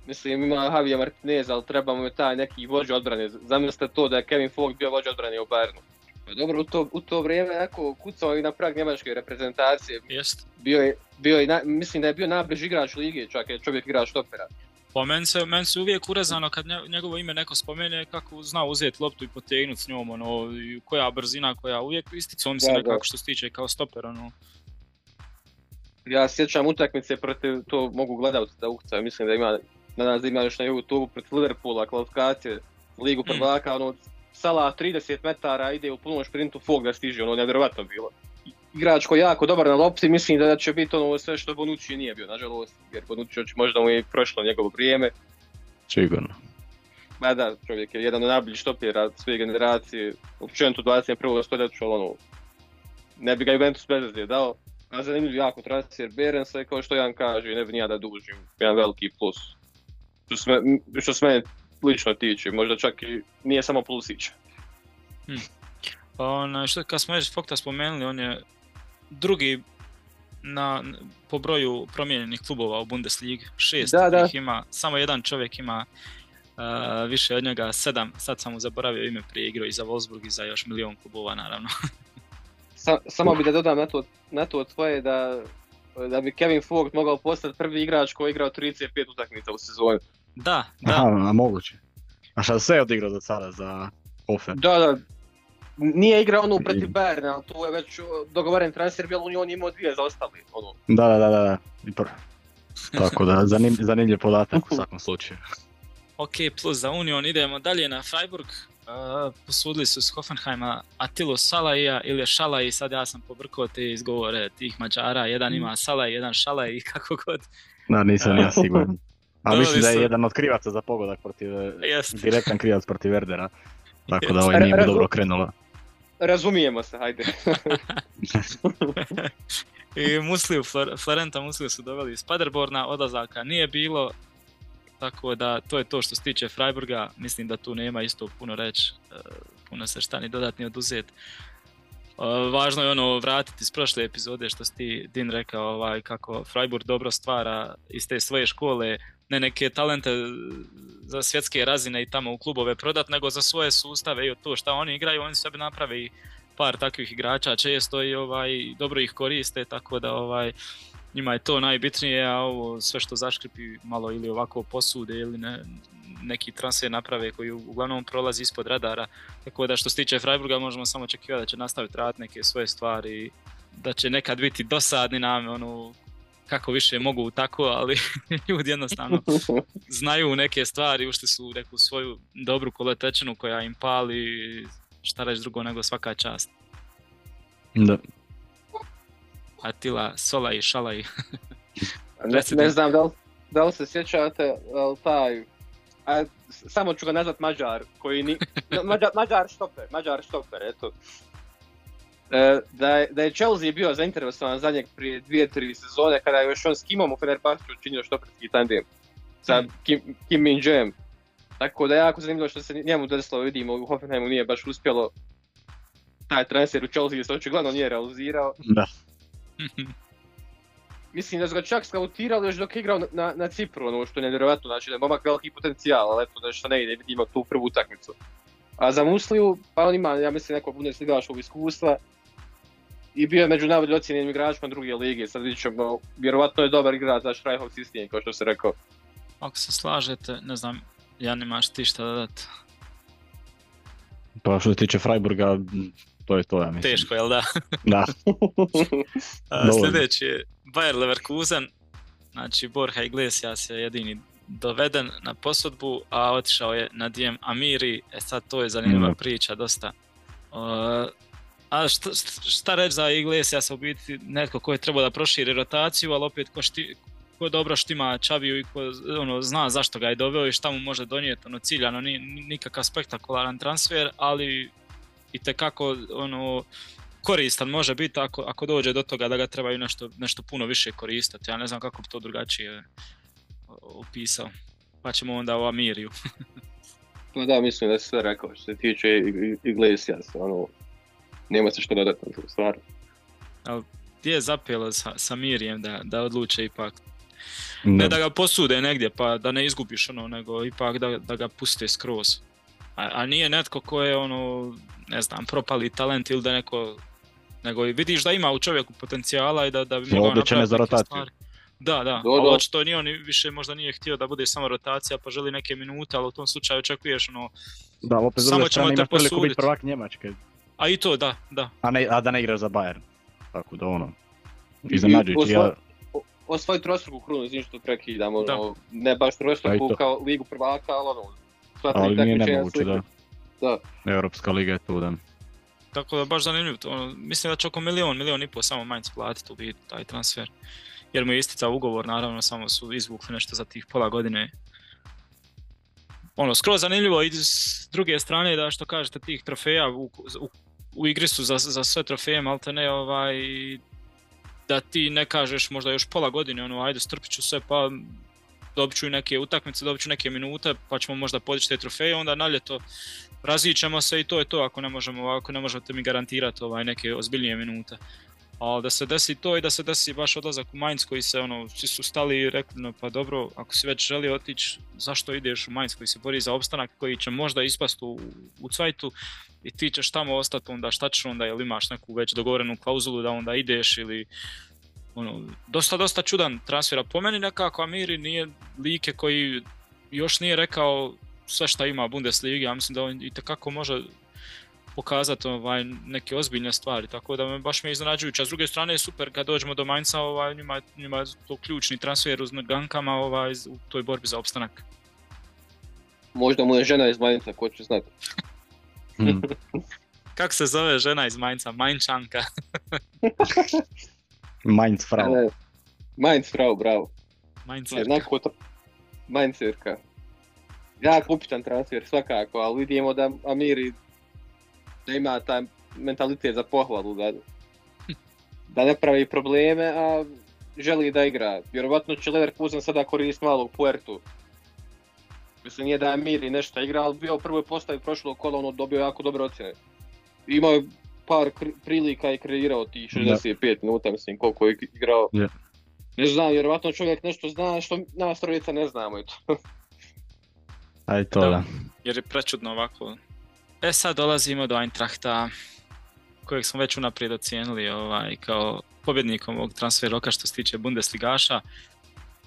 mislim ima Javier Martinez, ali trebamo je taj neki vođa odbrane. Zamislite to da je Kevin Fogg bio vođa odbrane u Bayernu. Pa dobro, u to, u to vrijeme neko kucao i na prag njemačke reprezentacije. Jest. Bio je, bio je, mislim da je bio najbliži igrač lige, čak je čovjek igrač štopera. Pa meni se, men se uvijek urezano kad njegovo ime neko spomene kako zna uzeti loptu i potegnuti s njom, ono, koja brzina, koja uvijek isticao mi se nekako što se tiče kao stoper, ono. Ja sjećam utakmice protiv, to mogu gledati da uhcaju, mislim da ima, na nas ima još na YouTube protiv Liverpoola, kvalifikacije, ligu mm. prvaka, mm. ono, Sala 30 metara ide u punom šprintu, Fog da stiže, ono, nevjerovatno bilo. Igrač koji je jako dobar na lopti, mislim da će biti ono sve što Bonucci nije bio, nažalost, jer Bonucci možda mu je prošlo njegovo vrijeme. Sigurno. Ma da, čovjek je jedan od najboljih štopira svoje generacije, općenito 21. stoljeću, ono, ne bi ga Juventus bez dao, a zanimljiv jako transfer Berensa i kao što Jan kaže, ne bi nija da dužim, jedan veliki plus. Što se, što se mene lično tiče, možda čak i nije samo plusić. Hmm. Pa ono, što kad smo već Fokta spomenuli, on je drugi na, po broju promijenjenih klubova u Bundesligi, šest da, da. ih ima, samo jedan čovjek ima uh, više od njega, sedam, sad sam mu zaboravio ime prije igrao i za Wolfsburg i za još milion klubova naravno. Sa, samo bi da dodam na to, na to tvoje da, da bi Kevin Fogg mogao postati prvi igrač koji je igrao 35 utakmica u sezoni. Da, da. Aha, a moguće. A šta sve je odigrao do sada za Hofer? Da, da. Nije igrao ono protiv Bayerna, ali tu je već dogovoren transfer bio, on je imao dvije zaostali. Ono. Da, da, da, da. Tako da, zanim, zanimljiv podatak u svakom slučaju. Ok, plus za Union idemo dalje na Freiburg. Uh, posudili su s Hoffenheima Atilo Salaija ili Šalaj, sad ja sam pobrkao te izgovore tih Mađara, jedan ima Salaj, jedan Šalaj i kako god. Da, nisam ja siguran. A mislim da je jedan od krivaca za pogodak protiv, Jest. direktan krivac protiv Verdera. Tako da ovaj nije mu dobro krenulo. Razumijemo se, hajde. I Musliju, Florenta Musliju su doveli iz Paderborna, odlazaka nije bilo, tako da to je to što se tiče Freiburga, mislim da tu nema isto puno reći, e, puno se šta ni dodatni oduzeti. E, važno je ono vratiti iz prošle epizode što si ti Din rekao ovaj, kako Freiburg dobro stvara iz te svoje škole ne neke talente za svjetske razine i tamo u klubove prodat, nego za svoje sustave i to šta oni igraju, oni sebi naprave par takvih igrača često i ovaj, dobro ih koriste, tako da ovaj, njima je to najbitnije, a ovo sve što zaškripi malo ili ovako posude ili ne, neki transfer naprave koji uglavnom prolazi ispod radara. Tako da što se tiče Freiburga možemo samo očekivati da će nastaviti raditi neke svoje stvari, da će nekad biti dosadni nam, ono, kako više mogu tako, ali ljudi jednostavno znaju neke stvari, ušli su u neku svoju dobru koletečinu koja im pali, šta reći drugo nego svaka čast. Da. Atila, Sola i Šalaj. ne, ne znam da li, da li se sjećate, ali taj, a, samo ću ga nazvat Mađar, koji ni, Mađar, Mađar štoper, Mađar štoper, eto. E, da, je, da je Chelsea bio zainteresovan za njeg prije dvije, tri sezone kada je još on s Kimom u Fenerbahču učinio štoperski tandem sa mm. Kim, Kim Min Jae. Tako da je jako zanimljivo što se njemu desilo, vidimo u Hoffenheimu nije baš uspjelo taj transfer u Chelsea se očigledno nije realizirao. Da. Mislim da su ga čak skautirali još dok je igrao na, na Cipru, ono što je nevjerojatno, znači da je momak veliki potencijal, ali eto nešto ne ide, ima tu prvu utakmicu. A za Musliju, pa on ima, ja mislim, neko bundesligaškog iskustva, i bio je među najbolje ocijenjenim igračima druge lige. Sad vidit ćemo, vjerovatno je dobar igrač za Štrajhov sistem, kao što se rekao. Ako se slažete, ne znam, ja nemaš ti šta dodati. Pa što se tiče Freiburga, to je to, ja mislim. Teško, jel da? Da. Sljedeći je Bayer Leverkusen, znači Borja Iglesias je jedini doveden na posudbu, a otišao je na Diem Amiri, e sad to je zanimljiva Da. priča dosta. Uh, a šta, šta reći za Iglesias u biti netko ko je trebao da proširi rotaciju, ali opet ko, šti, ko dobro štima Čaviju i ko ono, zna zašto ga je doveo i šta mu može donijeti, ono ciljano, ni, nikakav spektakularan transfer, ali i tekako ono, koristan može biti ako, ako dođe do toga da ga trebaju nešto, nešto puno više koristiti. Ja ne znam kako bi to drugačije opisao. Pa ćemo onda o Amiriju. Pa da, mislim da si sve rekao što se tiče Iglesias, ono, nema se što dodati na tu stvar. Gdje je zapelo sa, sa Mirijem da, da odluče ipak ne da ga posude negdje pa da ne izgubiš ono, nego ipak da, da ga puste skroz. A, a nije netko ko je ono, ne znam, propali talent ili da neko, nego vidiš da ima u čovjeku potencijala i da, da bi mogao napraviti za rotaciju. stvari. Da, da, Do, ali očito ni on više možda nije htio da bude samo rotacija pa želi neke minute, ali u tom slučaju očekuješ ono, Da, opet Samo ćemo te imaš priliku posudit. biti prvak Njemačke, a i to da, da. a, ne, a da ne igraš za Bayern. Tako da ono, iznenađujući. Ja, Osvoj trostruku krunu, izvim što prekidam, ono, ne baš trostruku to. kao ligu prvaka, ali ono, ali nije nemoguće, da. Da. Europska liga je tu, da. Tako da baš zanimljivo. to, Mislim da će oko milion, milion i pol samo Mainz platiti u biti taj transfer. Jer mu je isticao ugovor, naravno, samo su izvukli nešto za tih pola godine. Ono, skroz zanimljivo i s druge strane da što kažete tih trofeja u, u, u igri su za, za sve trofeje, malte ne ovaj, da ti ne kažeš možda još pola godine, ono, ajde strpit ću sve pa dobit ću neke utakmice, dobit ću neke minute, pa ćemo možda podići te trofeje, onda na ljeto razićemo se i to je to ako ne možemo, ako ne možete mi garantirati ovaj neke ozbiljnije minute. Ali da se desi to i da se desi baš odlazak u Mainz koji se ono, svi su stali i rekli no pa dobro, ako si već želi otići, zašto ideš u Mainz koji se bori za opstanak, koji će možda ispast u, u cvajtu i ti ćeš tamo ostati onda šta ćeš onda, jel imaš neku već dogovorenu klauzulu da onda ideš ili ono, dosta, dosta čudan transfer, a po meni nekako Amiri nije like koji još nije rekao sve šta ima Bundesliga, ja mislim da on i može pokazati ovaj, neke ozbiljne stvari, tako da me baš mi je iznenađujuće. A s druge strane je super kad dođemo do Mainza, ovaj, njima, njima je to ključni transfer uz gankama ovaj, u toj borbi za opstanak. Možda mu je žena iz Mainza, ko će znati. Hmm. Kako se zove žena iz Mainza? Mainčanka. Mainz Frau. Ne, Mainz Frau, bravo. Mainzerka. Onako to... Mainzerka. Jak upitan transfer svakako, ali vidimo da Amiri da ima taj mentalitet za pohvalu, da, da ne pravi probleme, a želi da igra. Vjerovatno će Leverkusen sada koristiti malo u Puertu. Mislim, nije da je Amiri nešto igra, ali bio u prvoj postavi prošlog kola, ono dobio jako dobre ocjene. Imao je par prilika i kreirao tih 65 minuta, mislim, koliko je igrao. Je. Ne znam, vjerovatno čovjek nešto zna što nas trojica ne znamo i to. Aj to Da. da. jer je prečudno ovako. E sad dolazimo do Eintrachta, kojeg smo već unaprijed ocijenili ovaj, kao pobjednikom ovog transfer roka što se tiče Bundesligaša,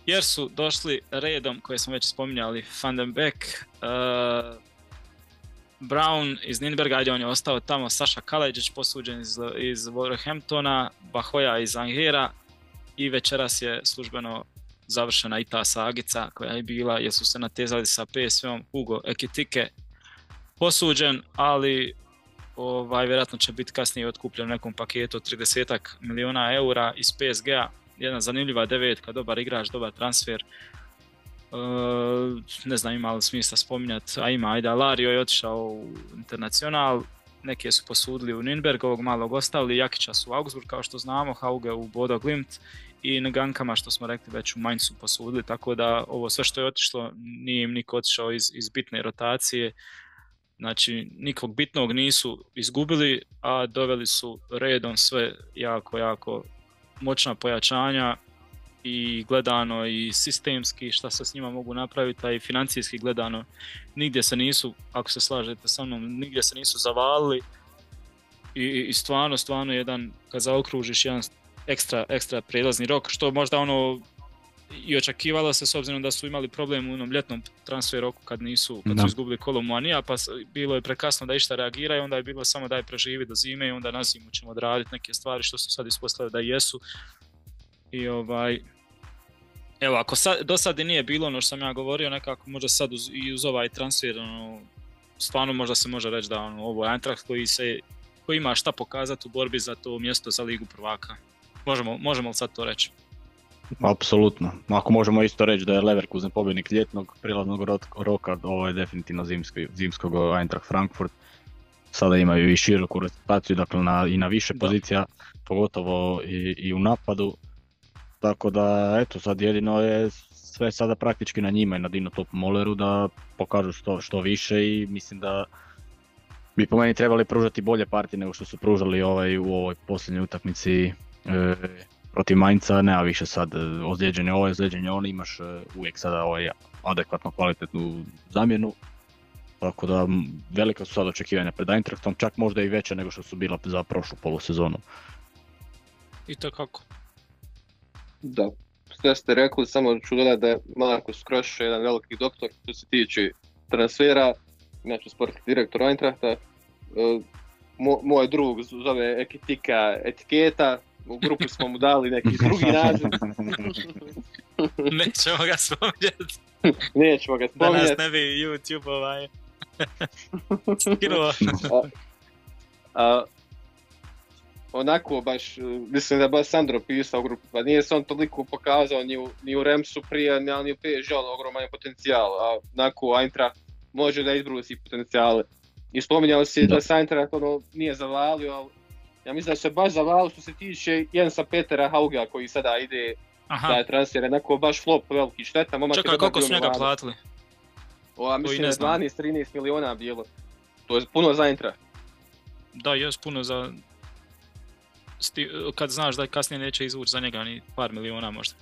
jer su došli redom koje smo već spominjali, Van den Beek, uh, Brown iz Nürnberga, ajde on je ostao tamo, Saša Kalajđić posuđen iz, iz Wolverhamptona, Bahoja iz Angera i večeras je službeno završena i ta sagica koja je bila jer su se natezali sa PSV-om Hugo Ekitike posuđen, ali ovaj, vjerojatno će biti kasnije otkupljen u nekom paketu od 30 milijuna eura iz PSG-a. Jedna zanimljiva devetka, dobar igrač, dobar transfer. E, ne znam ima li smisla spominjati, a ima, ajde, Lario je otišao u Internacional, neke su posudili u Nürnberg, ovog malog ostavili, Jakića su u Augsburg kao što znamo, Hauge u Bodo Glimt i na Gankama što smo rekli već u Mainzu posudili, tako da ovo sve što je otišlo nije im niko otišao iz, iz bitne rotacije, znači nikog bitnog nisu izgubili, a doveli su redom sve jako, jako moćna pojačanja i gledano i sistemski šta se s njima mogu napraviti, a i financijski gledano nigdje se nisu, ako se slažete sa mnom, nigdje se nisu zavalili i, i stvarno, stvarno jedan, kad zaokružiš jedan ekstra, ekstra prijelazni rok, što možda ono i očekivalo se s obzirom da su imali problem u onom ljetnom transfer roku kad nisu, kad Da. su izgubili kolo Muanija, pa bilo je prekasno da išta reagira i onda je bilo samo daj preživi do zime i onda na zimu ćemo odraditi neke stvari što su sad ispostavili da jesu. I ovaj, evo ako sad, do sad i nije bilo ono što sam ja govorio, nekako možda sad uz, i uz ovaj transfer, ono, stvarno možda se može reći da ono, ovo je Eintracht koji se koji ima šta pokazati u borbi za to mjesto za ligu prvaka. Možemo, možemo li sad to reći? Apsolutno. Ako možemo isto reći da je Leverkusen pobjednik ljetnog prilaznog rot- roka, ovo je definitivno zimski, zimskog Eintracht Frankfurt. Sada imaju i široku rotaciju, dakle na, i na više Da. pozicija, pogotovo i, i u napadu. Tako da, eto, sad jedino je sve sada praktički na njima i na Dino Top Molleru da pokažu što, što više i mislim da bi po meni trebali pružati bolje partije nego što su pružali ovaj, u ovoj posljednjoj utakmici e, protiv Mainca, nema više sad e, ozlijeđenje ovo, ozlijeđenje ono, imaš e, uvijek sada ovaj adekvatno kvalitetnu zamjenu. Tako da velika su sad očekivanja pred Eintrachtom, čak možda i veće nego što su bila za prošlu polusezonu. I to kako? Da, sve ste rekli, samo ću dodati da je Markus Kroš jedan veliki doktor što se tiče transfera, inače sportski direktor Eintrachta. E, mo- moj drug zove Ekitika Etiketa, u grupi smo mu dali neki drugi naziv, Nećemo ga spominjati, nećemo ga da nas spominjati. ne bi YouTube ovaj skinuo. A, onako baš, e, mislim da je baš Sandro pisao u grupi, pa nije se on toliko pokazao ni u, ni u Remsu prije, ni, ni u PSG, on ogroman je potencijal, a onako Eintracht može da izbrusi potencijale. I spominjao si da, Da. se Eintracht ono, nije zavalio, ali ja mislim da se baš zavalio što se tiče Jensa Petera Hauga koji sada ide Aha, taj transfer, onako baš flop veliki šteta. Momak je čekaj, koliko su njega platili? Ova, mislim da je znam. 12-13 miliona bilo. To je puno za Eintracht. Da, jes puno za... Kad znaš da kasnije neće izvući za njega ni par miliona možda.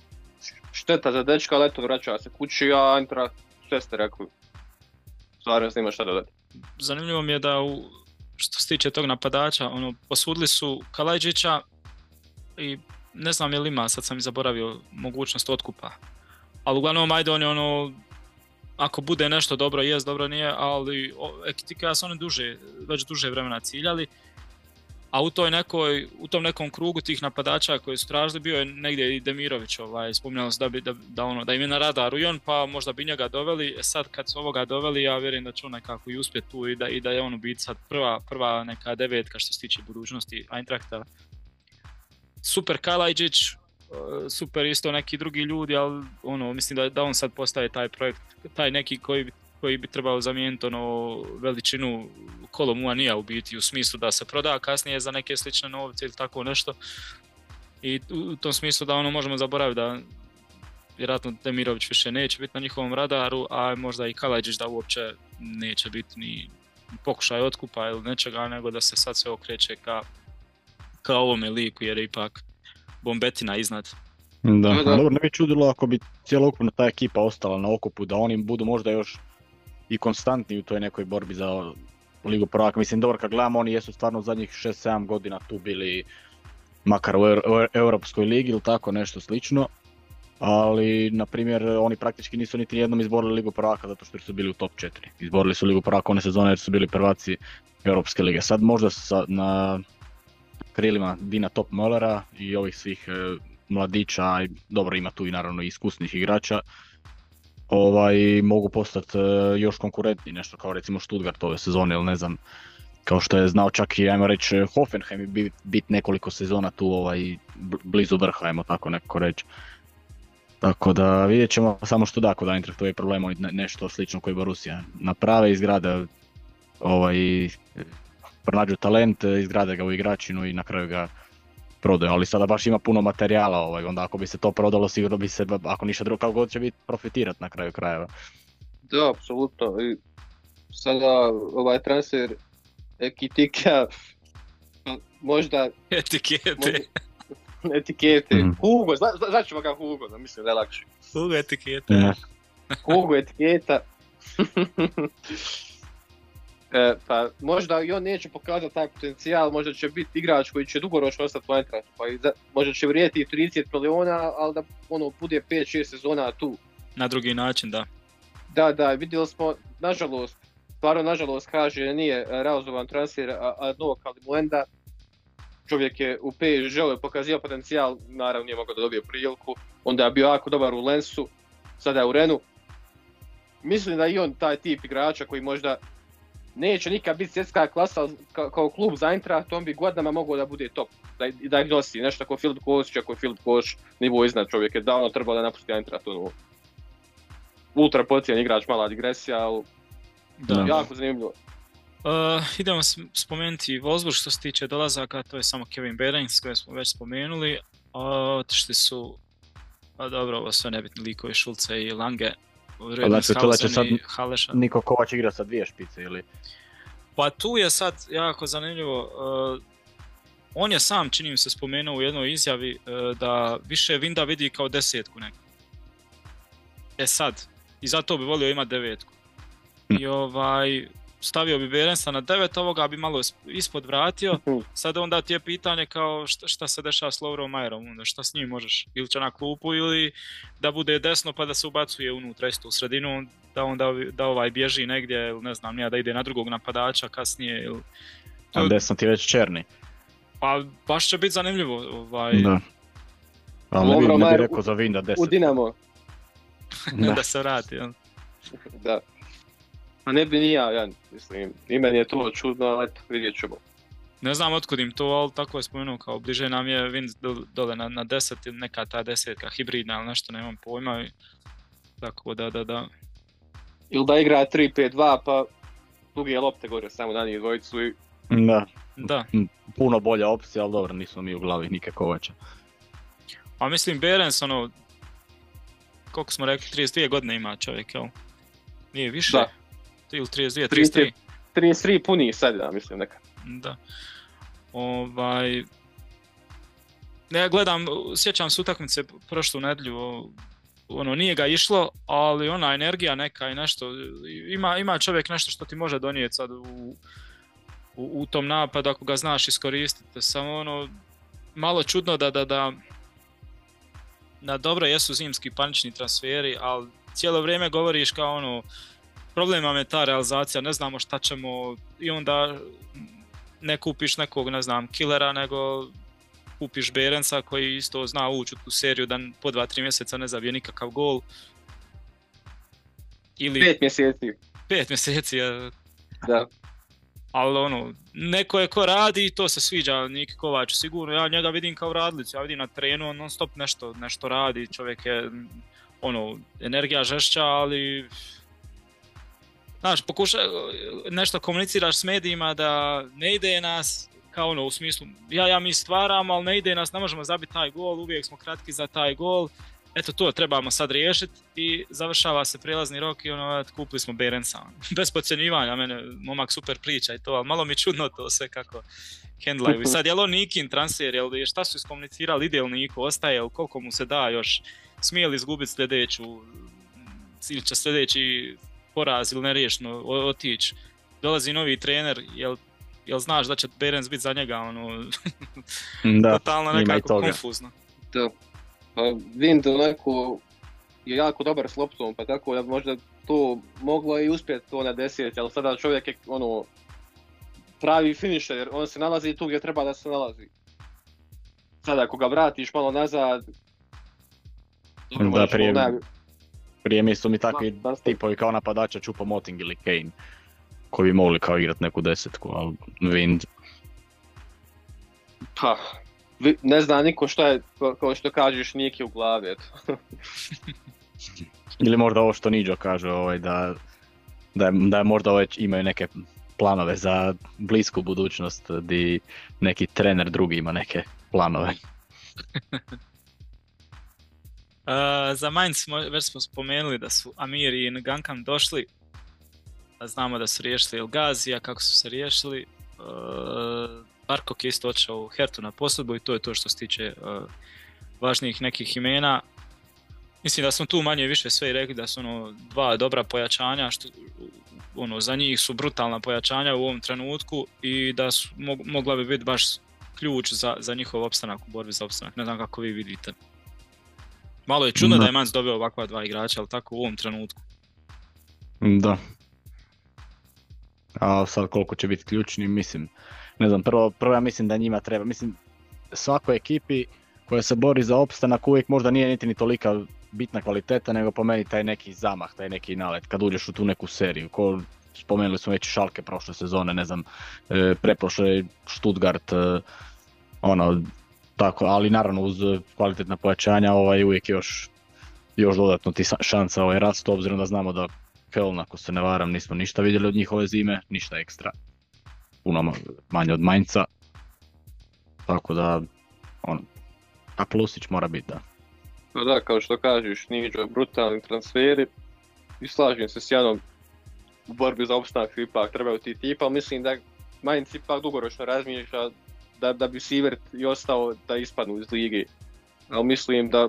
šteta za dečka, ali eto vraća se kući, a Eintracht, sve ste rekli. Stvarno nema šta dodati. Zanimljivo mi je da u, što se tiče tog napadača, ono, posudili su Kalajđića i ne znam je li ima, sad sam i zaboravio mogućnost otkupa. Ali uglavnom, ajde on je ono, ako bude nešto dobro, jest dobro nije, ali o- Ekitika su oni duže, već duže vremena ciljali. A u toj nekoj, u tom nekom krugu tih napadača koji su tražili bio je negdje i Demirović, ovaj, spominjalo se da, bi, da, da, ono, da im je na radaru i on, pa možda bi njega doveli. E sad kad su ovoga doveli, ja vjerujem da će on nekako i uspjeti tu i da, i da je on u biti sad prva, prva neka devetka što se tiče budućnosti Eintrachta. Super Kalajđić, e, super isto neki drugi ljudi, ali ono, mislim da, da on sad postaje taj projekt, taj neki koji koji bi trebao zamijeniti ono veličinu kolo Muanija u biti u smislu da se proda kasnije za neke slične novce ili tako nešto. I u, tom smislu da ono možemo zaboraviti da vjerojatno Demirović više neće biti na njihovom radaru, a možda i Kalajđić da uopće neće biti ni pokušaj otkupa ili nečega, nego da se sad sve okreće ka, ka ovome liku jer je ipak bombetina iznad. Da, Da, da. a dobro, ne bi čudilo ako bi cjelokupna ta ekipa ostala na okupu, da oni budu možda još i konstantni u toj nekoj borbi za Ligu prvaka. Mislim, dobro, kad gledamo, oni jesu stvarno zadnjih 6-7 godina tu bili makar u, Euro- u Europskoj ligi ili tako nešto slično. Ali, na primjer, oni praktički nisu niti jednom izborili Ligu prvaka zato što su bili u top 4. Izborili su Ligu prvaka one sezone jer su bili prvaci Europske lige. Sad možda sa, na krilima Dina Top Mollera i ovih svih e, mladića, dobro ima tu i naravno iskusnih igrača, ovaj, mogu postati e, još konkurentni, nešto kao recimo Stuttgart ove sezone ili ne znam, kao što je znao čak i ajmo reći Hoffenheim biti bit nekoliko sezona tu ovaj, bl- blizu vrha, ajmo tako nekako reći. Tako da vidjet ćemo samo što da kod Eintrachtu je problem, oni ne- nešto slično koji Borussia naprave, izgrade ovaj, pronađu talent, izgrade ga u igračinu i na kraju ga prodaju, ali sada baš ima puno materijala, ovaj, onda ako bi se to prodalo sigurno bi se, ako ništa drugo, kako god će biti profitirat na kraju krajeva. Da, apsolutno. I sada ovaj transfer Ekitika možda Etikete. možda- etikete. Mhm. Hugo, zna, zna, ga Hugo, da mislim da je lakše. Hugo etikete. Ne. Hugo etiketa. E, pa možda i on neće pokazati taj potencijal, možda će biti igrač koji će dugoročno ostati u Eintrachtu, pa i za, možda će vrijediti 30 miliona, ali da ono bude 5-6 sezona tu. Na drugi način, da. Da, da, vidjeli smo, nažalost, stvarno nažalost kaže nije realizovan transfer a, a Novak Alimuenda. Čovjek je u PSG-u je pokazio potencijal, naravno nije mogao da dobije priliku, onda je bio jako dobar u Lensu, sada je u Renu. Mislim da i on taj tip igrača koji možda neće nikad biti svjetska klasa ka, kao klub za Eintracht, on bi godinama mogao da bude top, da, da ih nosi, nešto kao Filip Košić, ako je Filip Koš nivo iznad čovjek je davno trebao da napusti Eintracht, ono, ultra pocijen igrač, mala digresija, ali Da. jako zanimljivo. Uh, idemo spomenuti Wolfsburg što se tiče dolazaka, to je samo Kevin Behrens koje smo već spomenuli. A otišli su, pa dobro, ovo sve nebitni likovi Šulce i Lange. Znači, to da će sad-. Niko Kovač igra sa dvije špice ili... Pa tu je sad jako zanimljivo. uh, on je sam, čini mi se, spomenuo u jednoj izjavi uh, da više Vinda vidi kao desetku neku. E sad, i zato bi volio imati devetku. I ovaj, stavio bi Berensa na devet, ovoga bi malo is- ispod vratio. Mhm. Sad onda ti je pitanje kao šta, šta se dešava s Lovrom Majerom, onda šta s njim možeš? Ili će na klupu ili da bude desno pa da se ubacuje unutra isto u sredinu, da onda da ovaj bježi negdje ili ne znam, nija da ide na drugog napadača kasnije ili A desno ti je već černi. pa baš će biti zanimljivo ovaj, Da. Ali ne bi, ne bi rekao za Vinda U 10. Dinamo, Da. da se vrati. jel? da. A ne bi ni ja, ja mislim, i meni je to čudno, ali eto, vidjet ćemo. Ne znam otkud im to, ali tako je spomenuo kao bliže nam je Vind do- dole na, na 10 ili neka ta desetka hibridna ili nešto, nemam pojma. i- Tako da, da, da. Ili da igra 3-5-2, pa duge lopte gore samo na njih dvojicu i Da, Da, puno bolja opcija, ali dobro, nismo mi u glavi Nike Kovača. a mislim Berens ono, koliko smo rekli, 32 godine ima čovjek, jel? Nije više? Da. Ili 32, 33. 33. 33 puni sad, ja mislim neka. Da. Ovaj... Ne, gledam, sjećam se utakmice prošlu nedjelju, o- ono, nije ga išlo, ali ona energija neka i nešto, ima, ima čovjek nešto što ti može donijeti sad u, u, u tom napadu ako ga znaš iskoristiti, samo ono, malo čudno da, da, da, na dobro jesu zimski panični transferi, ali cijelo vrijeme govoriš kao ono, problem nam je ta realizacija, ne znamo šta ćemo i onda ne kupiš nekog, ne znam, killera, nego kupiš Berensa koji isto zna ući u tu seriju da po 2-3 mjeseca ne zabije nikakav gol. Ili 5 5 mjeseci, mjeseci, je, da. ali ono, neko je ko radi i to se sviđa Niki Kovač sigurno, ja njega vidim kao radlicu, ja vidim na trenu, on non stop nešto, nešto radi, čovjek je ono, energija žešća, ali znaš, pokuša, nešto komuniciraš s medijima da ne ide nas, kao ono u smislu, ja, ja mi stvaramo, ali ne ide nas, ne možemo zabiti taj gol, uvijek smo kratki za taj gol, eto to trebamo sad riješiti i završava se prijelazni rok i ono, kupili smo Berensa. Bez podcjenjivanja, mene momak super priča i to, ali malo mi čudno to sve kako hendlaju. I sad, je li on Nikin transfer, jel, šta su iskomunicirali, ide li Niko, ostaje, jel, koliko mu se da još, smije li izgubiti sljedeću, ili će sljedeći poraz ili neriješno otići. Dolazi novi trener, jel, jel znaš da će Berens biti za njega, ono, Da, totalno nekako konfuzno. Da. Pa Vind onako je jako dobar s loptom, pa tako da možda to moglo i uspjeti to na 10, ali sada čovjek je ono pravi finisher, on se nalazi tu gdje treba da se nalazi. Sada ako ga vratiš malo nazad, dobro, Da, prije- prije mi su mi takvi Ma- basta. tipovi kao napadača Čupo Moting ili Kane. Koji bi mogli kao igrat neku desetku, ali Vind. Pa, vi- ne zna niko šta je, kao- kao što kažeš, Niki u glavi, eto. Ili možda ovo što Niđo kaže, ovaj, da, da, je, da je možda već imaju neke planove za blisku budućnost, di neki trener drugi ima neke planove. Uh, za Mainz smo, već smo spomenuli da su Amir i Ngankam došli. Znamo da su riješili El Gazija, kako su se riješili. Uh, Barkok je isto u Hertu na posudbu i to je to što se tiče uh, važnijih nekih imena. Mislim da smo tu manje više sve rekli da su ono dva dobra pojačanja, što, ono, za njih su brutalna pojačanja u ovom trenutku i da su, mogla bi biti baš ključ za, za njihov opstanak u borbi za opstanak. Ne znam kako vi vidite. Malo je čudno da je Mans dobio ovakva dva igrača, ali tako u ovom trenutku. Da. A sad koliko će biti ključni, mislim, ne znam, prvo, prvo ja mislim da njima treba, mislim, svakoj ekipi koja se bori za opstanak uvijek možda nije niti ni tolika bitna kvaliteta, nego po meni taj neki zamah, taj neki nalet, kad uđeš u tu neku seriju, ko spomenuli smo već Šalke prošle sezone, ne znam, e, preprošle Stuttgart, e, ono, tako, ali naravno uz kvalitetna pojačanja ovaj, uvijek još, još dodatno ti šansa ovaj rast, obzirom da znamo da Köln, ako se ne varam, nismo ništa vidjeli od njihove zime, ništa ekstra. Puno manje od Mainca. Tako da, on, a plusić mora biti, da. Pa da, kao što kažeš, Niđo, brutalni transferi. I slažem se s Janom, u borbi za opstanak ipak trebaju ti tipa, mislim da Mainz ipak dugoročno razmišlja da, da bi Sivert i ostao da ispadnu iz ligi. Ali mislim da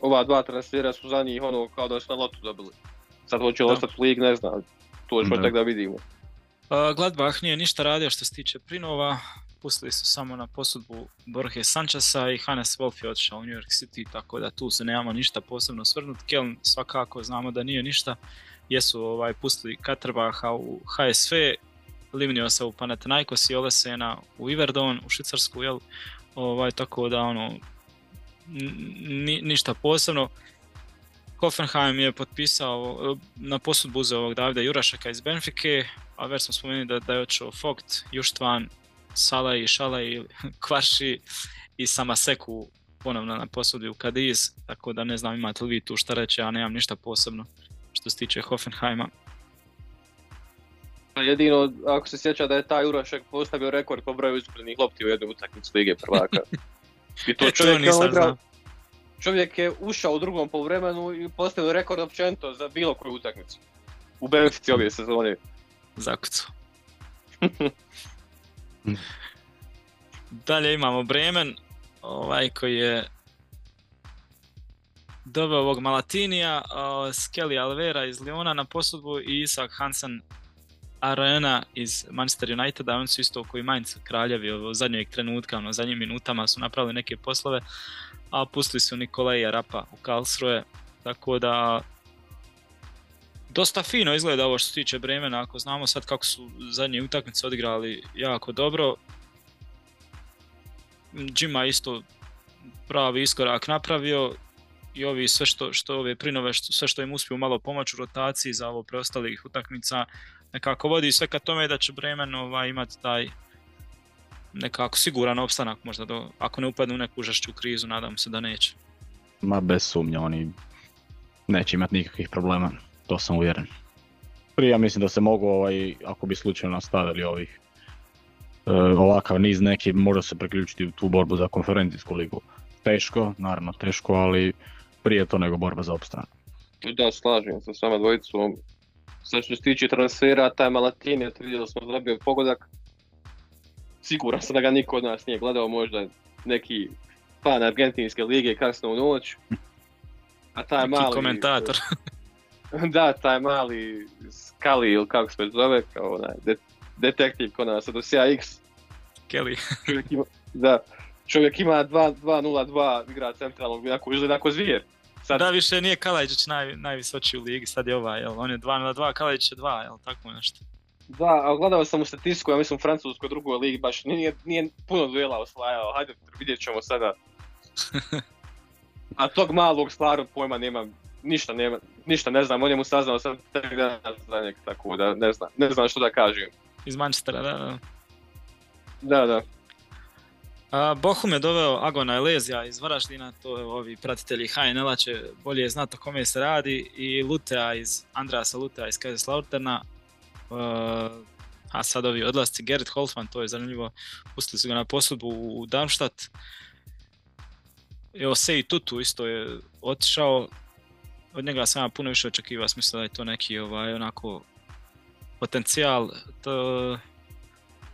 ova dva transfera su za njih ono kao da su na lotu dobili. Sad hoće li ostati u lig, ne znam, to ćemo tek da vidimo. Gladbach nije ništa radio što se tiče prinova, pustili su samo na posudbu Borge Sančasa i Hannes Wolf je otišao u New York City, tako da tu se nemamo ništa posebno svrnut. Keln svakako znamo da nije ništa, jesu ovaj, pustili Katrbaha u HSV, se u Panathinaikos i Olesena u Iverdon, u Švicarsku, jel? Ovaj, tako da ono, ništa posebno. Hoffenheim je potpisao na posudbu uzeo ovog Davida Jurašaka iz Benfike, a već smo spomenuli da, da je očeo Fogt, Juštvan, Salaj, Šalaj, Kvarši i Samaseku ponovno na posudi u Kadiz, tako da ne znam imate li vi tu šta reći, ja nemam ništa posebno što se tiče Hoffenheima. Jedino, ako se sjeća da je taj Urašek postavio rekord po broju izgubljenih lopti u jednoj utakmici Lige prvaka. I to čovjek, je čovjek je ušao u drugom poluvremenu i postavio rekord općenito za bilo koju utakmicu. U Benfici ove sezone. Zakucu. Dalje imamo Bremen, ovaj koji je dobio ovog Malatinija, Skelly Alvera iz Liona na posudbu i Isak Hansen Arena iz Manchester Uniteda, oni su isto koji Mainz kraljevi u zadnjeg trenutka, ono, zadnjim minutama su napravili neke poslove, a pustili su Nikolaja Rapa u Karlsruhe, tako da dosta fino izgleda ovo što se tiče Bremena, ako znamo sad kako su zadnje utakmice odigrali jako dobro. Jima isto pravi iskorak napravio i ovi sve što, što ove prinove, što, sve što im uspiju malo pomoći u rotaciji za ovo preostalih utakmica, nekako vodi sve ka tome da će Bremen ovaj, imati taj nekako siguran opstanak možda do, ako ne upadnu u neku žešću krizu, nadam se da neće. Ma bez sumnja, oni neće imati nikakvih problema to sam uvjeren. Prije mislim da se mogu, ovaj, ako bi slučajno nastavili ovih e, ovakav niz neki, može se priključiti u tu borbu za konferencijsku ligu. Teško, naravno teško, ali prije to nego borba za opstanak. Da, slažem se s vama dvojicom. Sve što se tiče transfera, taj Malatini, vidjeli smo dobio pogodak. Siguran sam da ga niko od nas nije gledao, možda neki fan Argentinske lige kasno u noć. A taj mali... komentator. da, taj mali Skali ili kako se zove, kao onaj de, detektiv ko nas Odosija X. Kelly. čovjek ima, da, čovjek ima 2-0-2, igra centralnog, onako, izgleda ako zvijer. Sad... Da, više nije Kalajđić naj, najvisočiji u ligi, sad je ovaj, jel? On je 2-0-2, Kalajđić je 2, jel? Tako nešto. Da, a gledao sam u statistiku, ja mislim u francuskoj drugoj ligi, baš nije, nije puno duela osvajao, hajde vidjet ćemo sada. a tog malog stvarnog pojma nemam, ništa, nema, ništa ne znam, on je mu saznao sam tek da za tako da ne znam, ne znam što da kažem. Iz Manchestera, da, da. Da, da. Bohum je doveo Agona Elezija iz Varaždina, to je ovi pratitelji HNL-a će bolje znati o kome se radi i Lutea iz, Andrasa Lutea iz Kaiserslauterna. Uh, a sad ovi odlasci, Gerrit Holfman, to je zanimljivo, pustili su ga na posudbu u Darmstadt. Evo Sej Tutu isto je otišao, od njega sam ja puno više očekivao, smisla da je to neki ovaj, onako potencijal. To,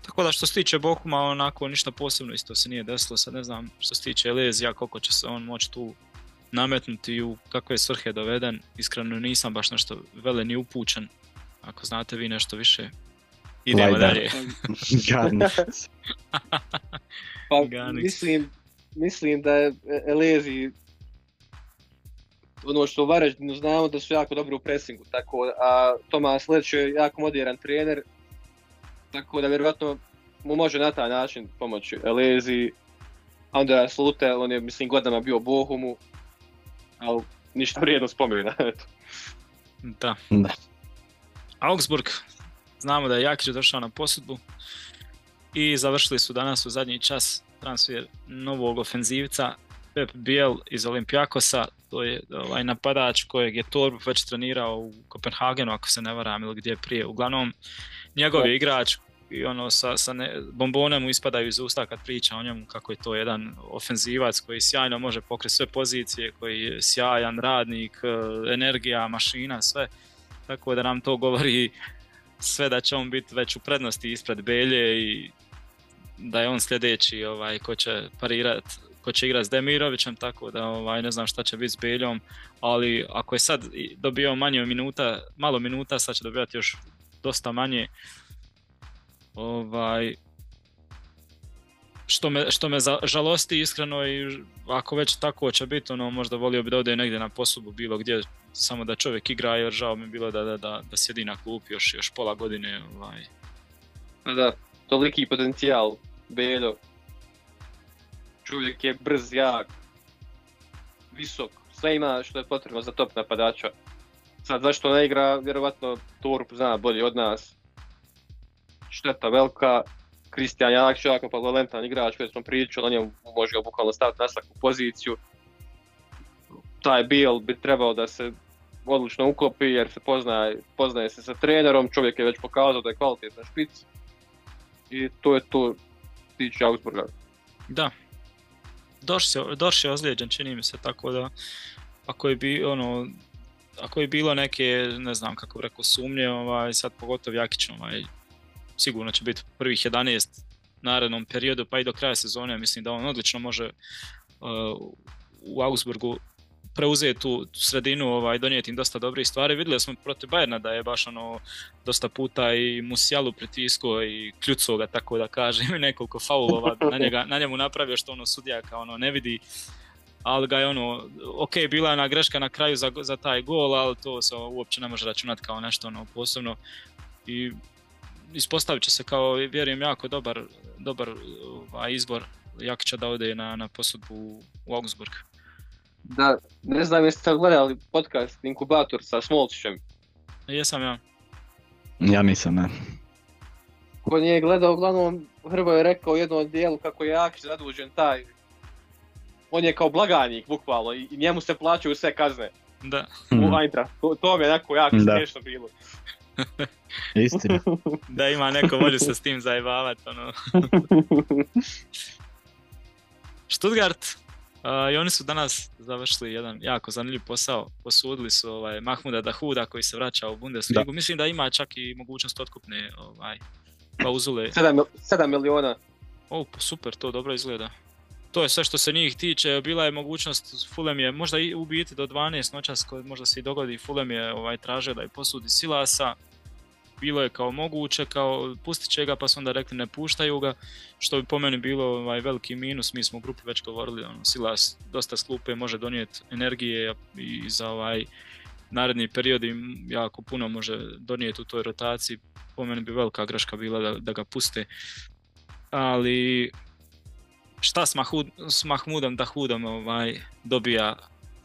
tako da što se tiče Bokuma, onako ništa posebno isto se nije desilo, sad ne znam što se tiče Lezija, koliko će se on moći tu nametnuti i u kakve svrhe doveden. Iskreno nisam baš nešto vele ni upućen. Ako znate vi nešto više, idemo dalje. Pa Ganix. mislim, mislim da je Elezi ono što u Varaždinu znamo da su jako dobri u presingu, tako, a Tomas Leć je jako moderan trener, tako da vjerojatno mu može na taj način pomoći Elezi, Andreas Slute, on je mislim godinama bio Bohumu, ali ništa vrijedno spomena, eto. Da. Da. Augsburg, znamo da je Jakić došao na posudbu i završili su danas u zadnji čas transfer novog ofenzivca Pep Biel iz Olimpijakosa, to je ovaj napadač kojeg je Torb već trenirao u Kopenhagenu ako se ne varam ili gdje prije. Uglavnom njegov je igrač i ono sa, sa ne, bombone mu ispadaju iz usta kad priča o njemu kako je to jedan ofenzivac koji sjajno može pokriti sve pozicije, koji je sjajan radnik, eh, energija, mašina, sve. Tako da nam to govori sve da će on biti već u prednosti ispred Belje i da je on sljedeći ovaj, ko će parirat, ko će igrati s Demirovićem, tako da ovaj, ne znam šta će biti s Beljom, ali ako je sad dobio manje minuta, malo minuta, sad će dobivati još dosta manje. Ovaj, što me, što me žalosti iskreno i ako već tako će biti, ono, možda volio bi da ode negdje na posudbu bilo gdje, samo da čovjek igra jer žao mi bilo da, da, da, da sjedi na klupi još, još pola godine. Ovaj. Da, toliki potencijal, Beljo. Čovjek je brz, jak, visok, sve ima što je potrebno za top napadača. Sad zašto ne igra, vjerovatno Torp zna bolje od nas. Šteta velika, Kristijan Jakšić jako polivalentan igrač koji smo pričali, o njemu može ga bukvalno staviti na svaku poziciju. Taj Biel bi trebao da se odlično uklopi jer se poznaje, poznaje se sa trenerom, čovjek je već pokazao da je kvalitetan špic. I to je to tiče Augsburga. Da. Dorš je ozlijeđen, čini mi se, tako da ako je bi, ono, ako je bilo neke, ne znam kako bi rekao, sumnje, ovaj, sad pogotovo Jakić, ovaj, sigurno će biti prvih 11 narednom periodu, pa i do kraja sezone, mislim da on odlično može uh, u Augsburgu preuzeti tu sredinu, ovaj, donijeti im dosta dobrih stvari. Vidjeli smo protiv Bayerna da je baš ono dosta puta i Musialu pritisko i kljuco ga tako da kažem i nekoliko faulova na, njega, na njemu napravio što ono sudija ono ne vidi ali ga je ono, ok, bila je ona greška na kraju za, za taj gol, ali to se uopće ne može računati kao nešto ono posebno i ispostavit će se kao, vjerujem, jako dobar, dobar ovaj, izbor Jakića da ode na, na posudbu u Augsburg. Da, ne znam jeste li gledali podcast Inkubator sa Smolčićem. Jesam ja. Ja nisam, ne. Ko nije gledao, uglavnom Hrvo je rekao u jednom dijelu kako je Jakić zadužen taj. On je kao blagajnik, bukvalno, i njemu se plaćaju sve kazne Da. u Eintracht. To, to mi je onako jako smiješno bilo. Istina. Da ima neko može se s tim zajebavati, ono. Stuttgart, i oni su danas završili jedan jako zanimljiv posao. Posudili su ovaj, Mahmuda Dahuda koji se vraća u Bundesligu. Mislim da ima čak i mogućnost otkupne ovaj, klauzule. 7, 7 miliona. O, pa super, to dobro izgleda. To je sve što se njih tiče, bila je mogućnost, Fulham je možda i u biti do 12 noćas, ko- možda se i dogodi, Fulham je ovaj, tražio da je posudi Silasa, bilo je kao moguće, kao pustit će ga, pa su onda rekli ne puštaju ga, što bi po meni bilo ovaj, veliki minus, mi smo u grupi već govorili, ono, Silas dosta s klupe može donijeti energije i za ovaj naredni period im jako puno može donijeti u toj rotaciji, po meni bi velika greška bila da, da ga puste. Ali šta s, Mahud, s Mahmudom Dahudom ovaj, dobija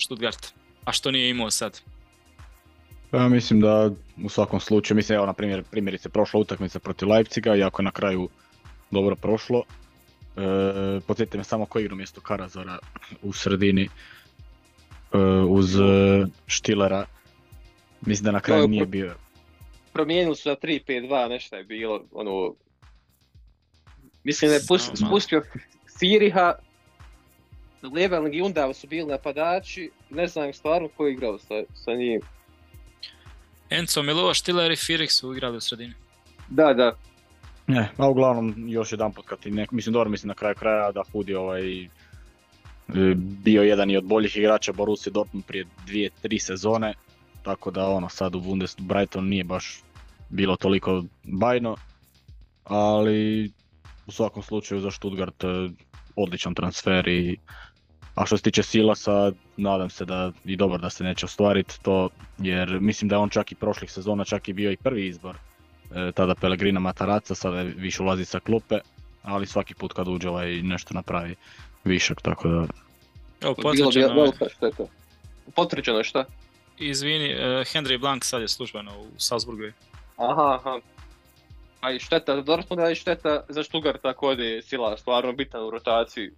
Stuttgart, a što nije imao sad? Pa ja mislim da u svakom slučaju, mislim evo na primjer, primjerice prošla utakmica protiv Leipziga, iako je na kraju dobro prošlo. E, podsjetite me samo ko igra umjesto Karazora u sredini e, uz e, Štilera. Mislim da na kraju je nije bio. Promijenili su na 3-5-2, nešto je bilo, ono... Mislim da je spustio Firiha, Leveling i Undav su bili napadači, ne znam stvarno ko je igrao sa, sa njim. Enzo Milova, Štiller i Firik su igrali u sredini. Da, da, Ne, a uglavnom još jedan put kad ti neko, mislim dobro mislim na kraju kraja da Hudi ovaj bio jedan i od boljih igrača Borussia Dortmund prije dvije, tri sezone, tako da ono sad u Bundes Brighton nije baš bilo toliko bajno, ali u svakom slučaju za Stuttgart e, odličan transfer i a što se tiče Silasa, nadam se da i dobro da se neće ostvariti to, jer mislim da je on čak i prošlih sezona čak i bio i prvi izbor e, tada Pellegrina Mataraca, sada je više ulazi sa klupe, ali svaki put kad uđe ovaj nešto napravi višak, tako da... Evo, potvrđeno, je šta? izvini, e, Henry Blank sad je službeno u Salzburgu. Aha, aha. A i šteta za Dortmunda i šteta za Stuttgart također je sila stvarno bitan u rotaciji.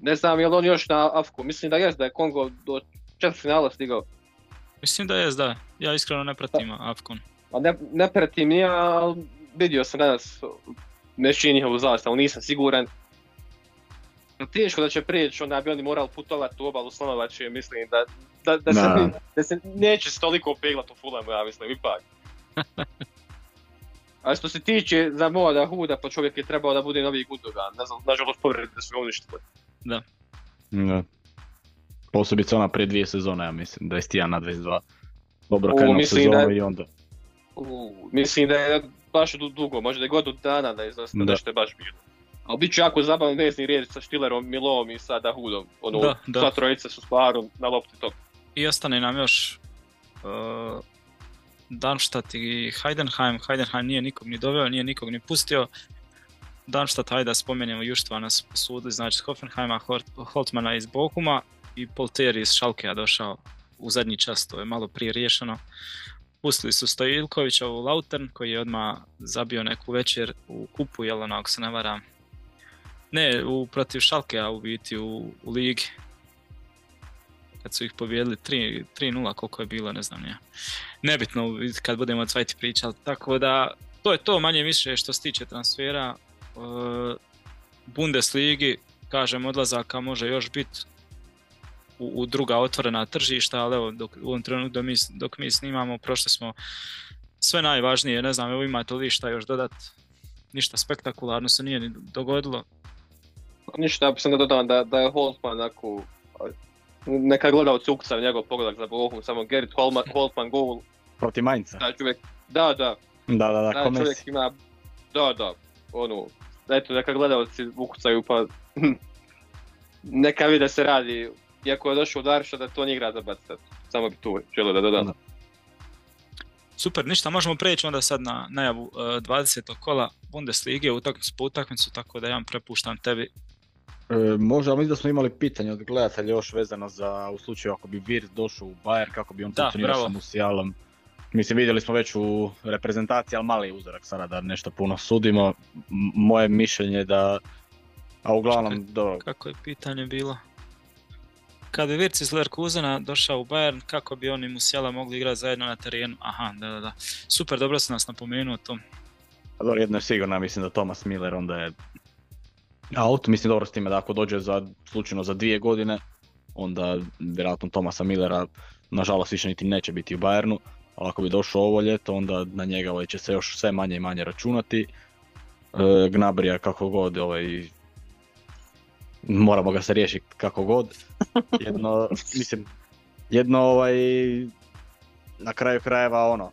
Ne znam je li on još na Afku, mislim da jest da je Kongo do četvrt finala stigao. Mislim da je, da. Ja iskreno ne pratim Afkon. A ne, ne pratim ja, ali vidio sam danas nečiji njihovu zastavu, nisam siguran. Teško da će prijeći, onda bi oni morali putovati u obalu Slonovačije, mislim da, da, da, se, Da. da se neće se toliko peglati u Fulhamu, ja mislim, ipak. A što se tiče za Moda Huda, pa čovjek je trebao da bude novi Gundogan, ne znam, nažalost povrede su ga uništile. Da. Posebice ona prije dvije sezone, ja mislim, 21 na 22. Dobro U, krenuo mislim da- sezonu i onda... U, mislim da je baš du- dugo, možda je godinu dana da je izostao, Da. nešto je baš bilo. Ali bit će jako zabavan vezni rijed sa Štilerom, Milom i sa Dahudom. Ono, Da, da. sva trojica su stvarno na lopti top. I ostane nam još uh, Darmstadt i Heidenheim. Heidenheim nije nikog ni doveo, nije nikog ni pustio. Darmstadt, hajde da spomenemo Juštvana s posudili, znači Hoffenheima, Holtmana iz Bochuma i Polteri iz Schalkea došao u zadnji čas, to je malo prije riješeno. Pustili su Stojilkovića u Lautern koji je odmah zabio neku večer u kupu, jel ono, ako se ne varam. Ne, u, protiv Schalkea u biti u, u ligi kad su ih pobijedili 3 3-0 koliko je bilo, ne znam ja. Nebitno kad budemo o Cvajti pričali, tako da to je to manje više što se tiče transfera. E, Bundesligi, kažem, odlazaka može još biti u, u druga otvorena tržišta, ali evo, dok, u ovom trenutku dok mi, dok mi snimamo, prošli smo sve najvažnije, ne znam, evo imate li šta još dodat, ništa spektakularno se nije ni dogodilo. Ništa, ja sam da dodam da, da je Holtman onako, neka gledalci ukucaju njegov pogledak za Bochum, samo Gerrit Holman, Holtman gol, Protiv Mainca. taj čovjek, da, da, Da, da, da, Messi. čovjek ima, da, da, ono, eto, neka gledalci ukucaju pa neka vide da se radi, iako je došao od Arša da to nije igra za bacati, samo bi tu želio da dodam. Da. Super, ništa, možemo preći onda sad na najavu uh, 20. kola Bundeslige utakmicu po utakmicu, tako da ja vam prepuštam tebi. E, možda, ali mislim da smo imali pitanje od gledatelja još vezano za u slučaju ako bi Virt došao u Bayern, kako bi on funkcionirao sa Musialom. Mislim, vidjeli smo već u reprezentaciji, ali mali uzorak sada da nešto puno sudimo. Moje mišljenje je da, a uglavnom, dobro, Kako je pitanje bilo? Kad bi Virc iz Leverkusena došao u Bayern, kako bi oni Musiala mogli igrati zajedno na terenu? Aha, da, da, da. Super, dobro si nas napomenuo to. dobro, jedno je sigurno, mislim da Thomas Miller onda je out, mislim dobro s time da ako dođe za, slučajno za dvije godine, onda vjerojatno Thomasa Millera nažalost više niti neće biti u Bayernu, ali ako bi došao ovo ljeto, onda na njega ovaj, će se još sve manje i manje računati. E, Gnabrija kako god, ovaj, moramo ga se riješiti kako god. Jedno, mislim, jedno ovaj, na kraju krajeva ono,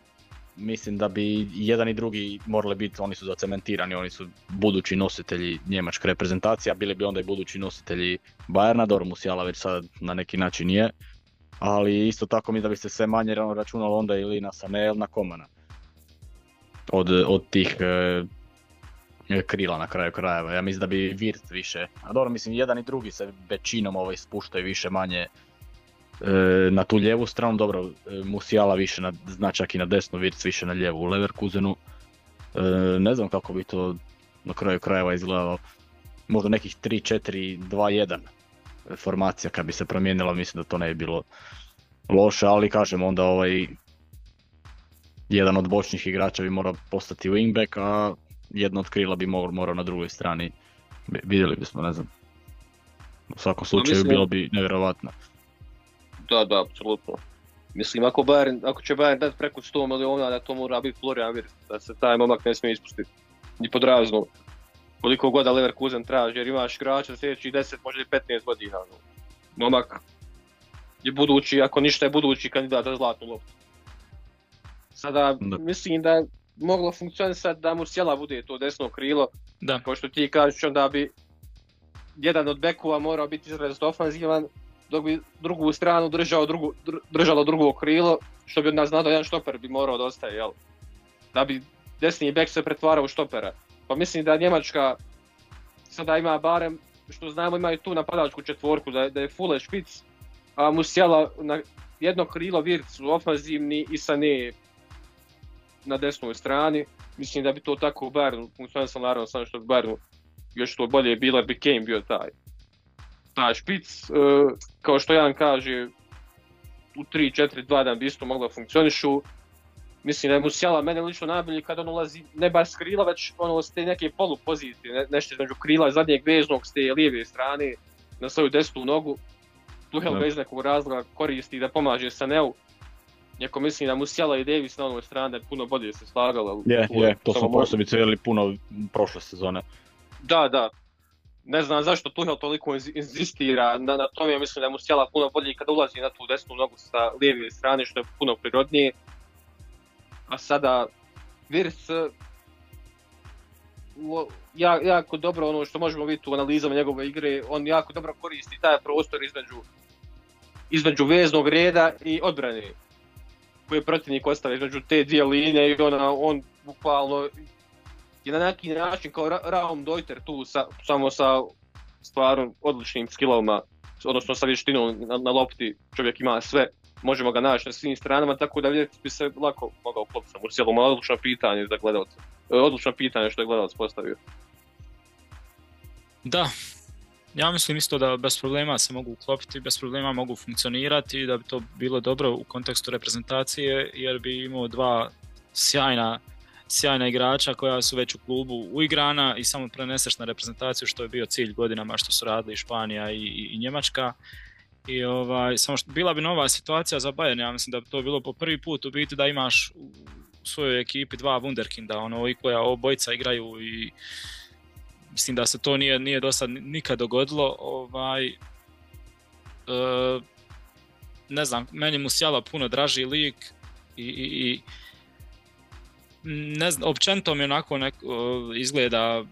mislim da bi jedan i drugi morali biti, oni su zacementirani, oni su budući nositelji njemačke reprezentacije, a bili bi onda i budući nositelji Bayerna, dobro Musiala već sad na neki način je, ali isto tako mi da bi se sve manje ra- računalo onda ili na Sané ili na Komana. Od, od tih e, krila na kraju krajeva. Ja mislim da bi Virt više, a dobro mislim jedan i drugi se većinom ovaj spuštaju više manje e, na tu lijevu stranu, dobro, e, Musiala više na, zna čak i na desnu, Virc više na lijevu u Leverkusenu. E, ne znam kako bi to na kraju krajeva izgledalo. Možda nekih 3-4-2-1 formacija kad bi se promijenila, mislim da to ne bi bilo loše, ali kažem onda ovaj jedan od bočnih igrača bi morao postati wingback, a jedno od krila bi morao, morao na drugoj strani. Vidjeli bismo, ne znam. U svakom slučaju mislim- bilo bi nevjerojatno. Da, da, apsolutno. Mislim, ako, Bayern, ako će Bayern dati preko 100 miliona, da to mora biti Florian Wirtz, da se taj momak ne smije ispustiti. Ni pod razno. Koliko god da Leverkusen traži, jer imaš igrača za sljedećih 10, možda i 15 godina. ono. Momak je budući, ako ništa je budući kandidat za zlatnu loptu. Sada Da. mislim da je moglo funkcionisati da mu sjela bude to desno krilo, Da, kao što ti kažeš onda bi jedan od bekova morao biti izrazito ofanzivan, dok bi drugu stranu držao drugu, dr- držalo drugo krilo, što bi od nas znao da jedan štoper bi morao da ostaje, jel? Da bi desni bek se pretvarao u štopera. Pa mislim da Njemačka sada ima barem, što znamo imaju tu napadačku četvorku, da, je- da je Fule špic, a Musiala na jedno krilo Vircu ofanzivni i Sané na desnoj strani. Mislim da bi to tako u Bayernu funkcionisalo naravno samo što bi Bayernu još to bolje bilo jer bi Kane bio taj taj špic. E, kao što Jan kaže, u 3-4-2 da bi isto moglo funkcionišu. Mislim da je Musiala mene lično najbolji kad on ulazi ne baš s krila, već ono s te neke polu pozicije, ne, nešto između krila zadnjeg veznog s te lijeve strane na svoju desnu nogu. Tuhel Da. ga iz nekog razloga koristi da pomaže Saneu. Iako mislim da Musiala i Davis na onoj strani da puno bolje se slagali. ali Je, tu je, to samo smo posebice vidjeli puno prošle sezone. Da, da. Ne znam zašto Tuhel toliko inz- inzistira na, na tome, ja mislim da mu sjela puno bolje kada ulazi na tu desnu nogu sa lijeve strane, što je puno prirodnije. A sada Virs ja, jako dobro ono što možemo vidjeti u analizama njegove igre, on jako dobro koristi taj prostor između između veznog reda i odbrane koje protivnik ostavlja između te dvije linije i ona, on bukvalno je na neki način kao Ra- Raum Deuter tu sa, samo sa stvarno odličnim skillovima, odnosno sa vještinom na, na lopti, čovjek ima sve, možemo ga naći na svim stranama, tako da vidjeti bi se lako mogao klopiti sa Musijelom, ali odlično pitanje za gledalce. Odlično pitanje što je gledalac postavio. da. Ja mislim isto da bez problema se mogu uklopiti, bez problema mogu funkcionirati i da bi to bilo dobro u kontekstu reprezentacije jer bi imao dva sjajna sjajna igrača koja su već u klubu uigrana i samo preneseš na reprezentaciju što je bio cilj godinama što su radili Španija i Njemačka. I ovaj, samo što bila bi nova situacija za Bayern, ja mislim da bi to bilo po prvi put u biti da imaš u svojoj ekipi dva wunderkinda, ono i koja obojica igraju i mislim da se to nije, nije do sad nikad dogodilo. Ovaj, e, ne znam, meni Musiala puno draži lik i, i, i ne znam, općenito mi onako nek, izgleda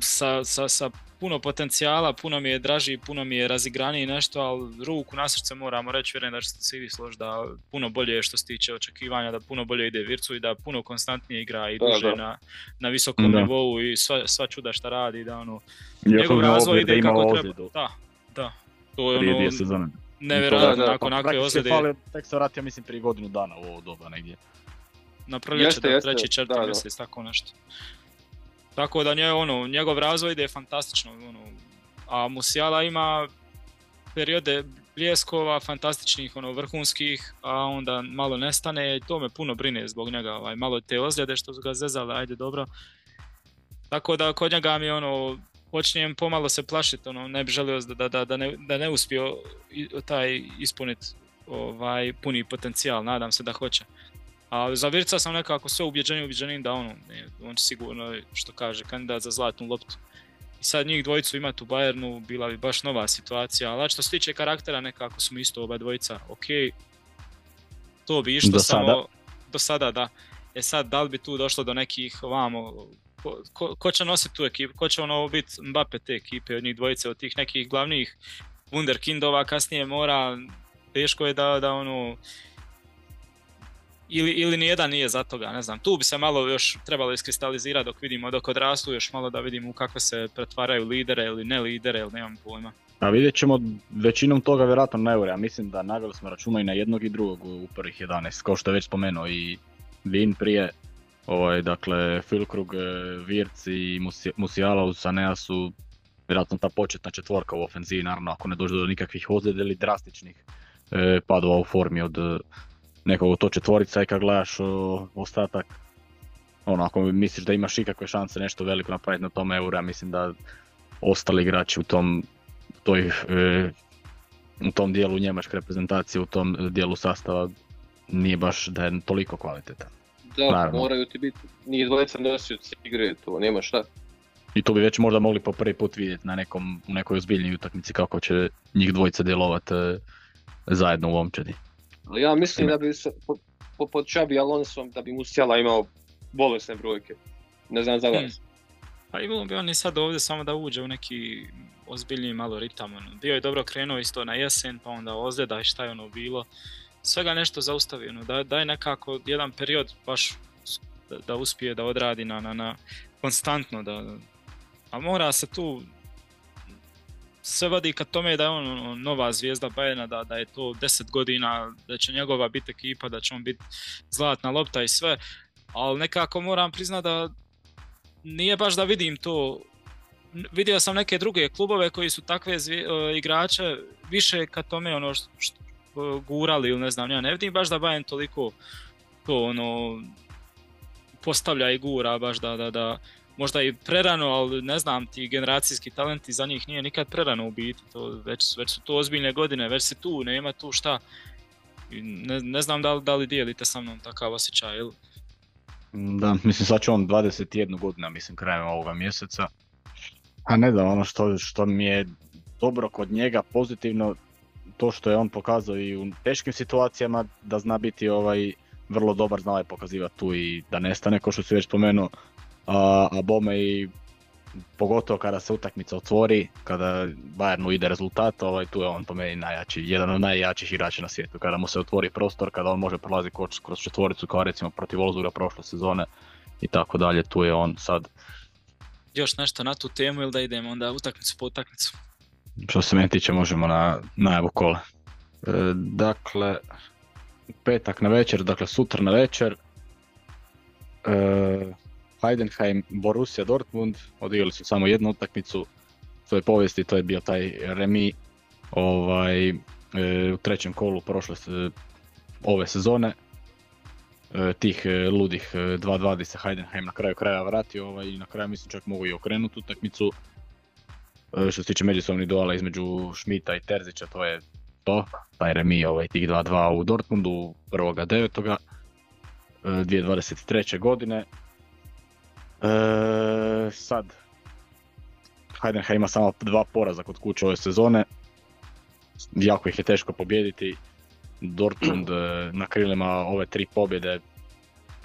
sa, sa, sa puno potencijala, puno mi je draži, puno mi je razigraniji nešto, ali ruku na srce moramo reći, vjerujem da ćete se i vi složiti da puno bolje je što se tiče očekivanja, da puno bolje ide Vircu i da puno konstantnije igra i Da, duže da. na, na visokom Da. nivou i sva, sva čuda šta radi, da ono, njegov razvoj ide kako treba. ozljedu Da, da. To je prije ono nevjerojatno nakon onakve je ozljede tek se vratio mislim prije godinu dana u ovo doba negdje. na proljeće, da, treći, četvrti mjesec, tako nešto. Tako da nje, ono, njegov razvoj ide fantastično, ono, a Musiala ima periode bljeskova, fantastičnih, ono, vrhunskih, a onda malo nestane i to me puno brine zbog njega, ovaj, malo te ozljede što su ga zezale, ajde dobro. Tako da kod njega mi ono, počinjem pomalo se plašiti, ono, ne bi želio da, da, da, ne, da ne uspio taj ispuniti ovaj, puni potencijal, nadam se da hoće. A za Virca sam nekako sve ubjeđeniji ubjeđeniji da ono, ne, on će sigurno, što kaže, kandidat za zlatnu loptu. I sad njih dvojicu imati u Bayernu bila bi baš nova situacija, ali što se tiče karaktera nekako smo isto oba dvojica, ok, to bi išlo Do samo sada. do sada da. E sad, da li bi tu došlo do nekih ovamo, ko, ko, ko će nositi tu ekipu, ko će ono biti Mbappe te ekipe od njih dvojice, od tih nekih glavnih wunderkindova kasnije mora, teško je da, da ono, ili, ili nijedan nije za toga, ne znam. Tu bi se malo još trebalo iskristalizirati dok vidimo, dok odrastu još malo da vidimo u kakve se pretvaraju lidere ili ne lidere, ili nemam pojma. A vidjet ćemo većinom toga vjerojatno na eure, ja mislim da nagradili smo računa i na jednog i drugog u prvih 11, kao što je već spomenuo i Vin prije, ovaj, dakle Filkrug, Virc i Musi- Musiala uz Sanea su vjerojatno ta početna četvorka u ofenziji, naravno ako ne dođe do nikakvih ozljeda ili drastičnih e, padova u formi od e, nekog to četvorica i kad gledaš o, ostatak, ono ako misliš da imaš ikakve šanse nešto veliko napraviti na tom eura, mislim da ostali igrači u tom toj, e, u tom dijelu njemačke reprezentacije, u tom dijelu sastava nije baš da je toliko kvalitetan. Da, Naravno. moraju ti biti njih dvojica nosioci igre, to nema šta. I tu bi već možda mogli po prvi put vidjeti na nekom, u nekoj ozbiljnijoj utakmici kako će njih dvojica djelovati e, zajedno u momčadi. Ali ja mislim da bi se, po, po, pod Xabi Alonsom, da bi Musiala imao bolesne brojke. Ne znam za vas. Pa imalo bi on i sad ovdje samo da uđe u neki ozbiljniji malo ritam. Ono. Bio je dobro krenuo isto na jesen, pa onda ozljeda i šta je ono bilo. Svega nešto zaustavi, ono. daj, daj nekako jedan period baš da, da uspije da odradi na, na, na konstantno. Da, a mora se tu sve vadi ka tome da je on ono, nova zvijezda Bayerna, da, da je to 10 godina, da će njegova biti ekipa, da će on biti zlatna lopta i sve, ali nekako moram priznati da nije baš da vidim to. Vidio sam neke druge klubove koji su takve zvije, e, igrače više ka tome ono što, što gurali ili ne znam, ja ne vidim baš da Bayern toliko to ono postavlja i gura baš da, da, da možda i prerano, ali ne znam, ti generacijski talenti za njih nije nikad prerano u biti, to već, već su to ozbiljne godine, već si tu, nema tu šta. Ne, ne znam da li, da li dijelite sa mnom takav osjećaj, ili? Da, mislim sad će on 21 godina, mislim, krajem ovoga mjeseca. A ne da, ono što, što mi je dobro kod njega, pozitivno, to što je on pokazao i u teškim situacijama, da zna biti ovaj vrlo dobar, znao je pokazivati tu i da nestane, kao što si već spomenuo, a, a bome i pogotovo kada se utakmica otvori, kada Bayernu ide rezultat, ovaj, tu je on po meni najjači, jedan od najjačih igrača na svijetu. Kada mu se otvori prostor, kada on može prolaziti kroz, kroz četvoricu kao recimo protiv Wolfsburga prošle sezone i tako dalje, tu je on sad. Još nešto na tu temu ili da idemo onda utakmicu po utakmicu? Što se meni tiče možemo na najavu kola. E, dakle, petak na večer, dakle sutra na večer, e, Heidenheim, Borussia Dortmund, odigrali su samo jednu utakmicu, to je povijesti, to je bio taj remi ovaj, e, u trećem kolu prošle se- ove sezone. E, tih e, ludih e, 2-2 gdje se Heidenheim na kraju kraja vratio ovaj, i na kraju mislim čak mogu i okrenuti utakmicu. E, što se tiče međusobnih duala između Šmita i Terzića, to je to, taj remi ovaj, tih 2-2 u Dortmundu 1.9. e, 2023. godine. E, sad, Heidenheim ima samo dva poraza kod kuće ove sezone. Jako ih je teško pobijediti. Dortmund e, na krilima ove tri pobjede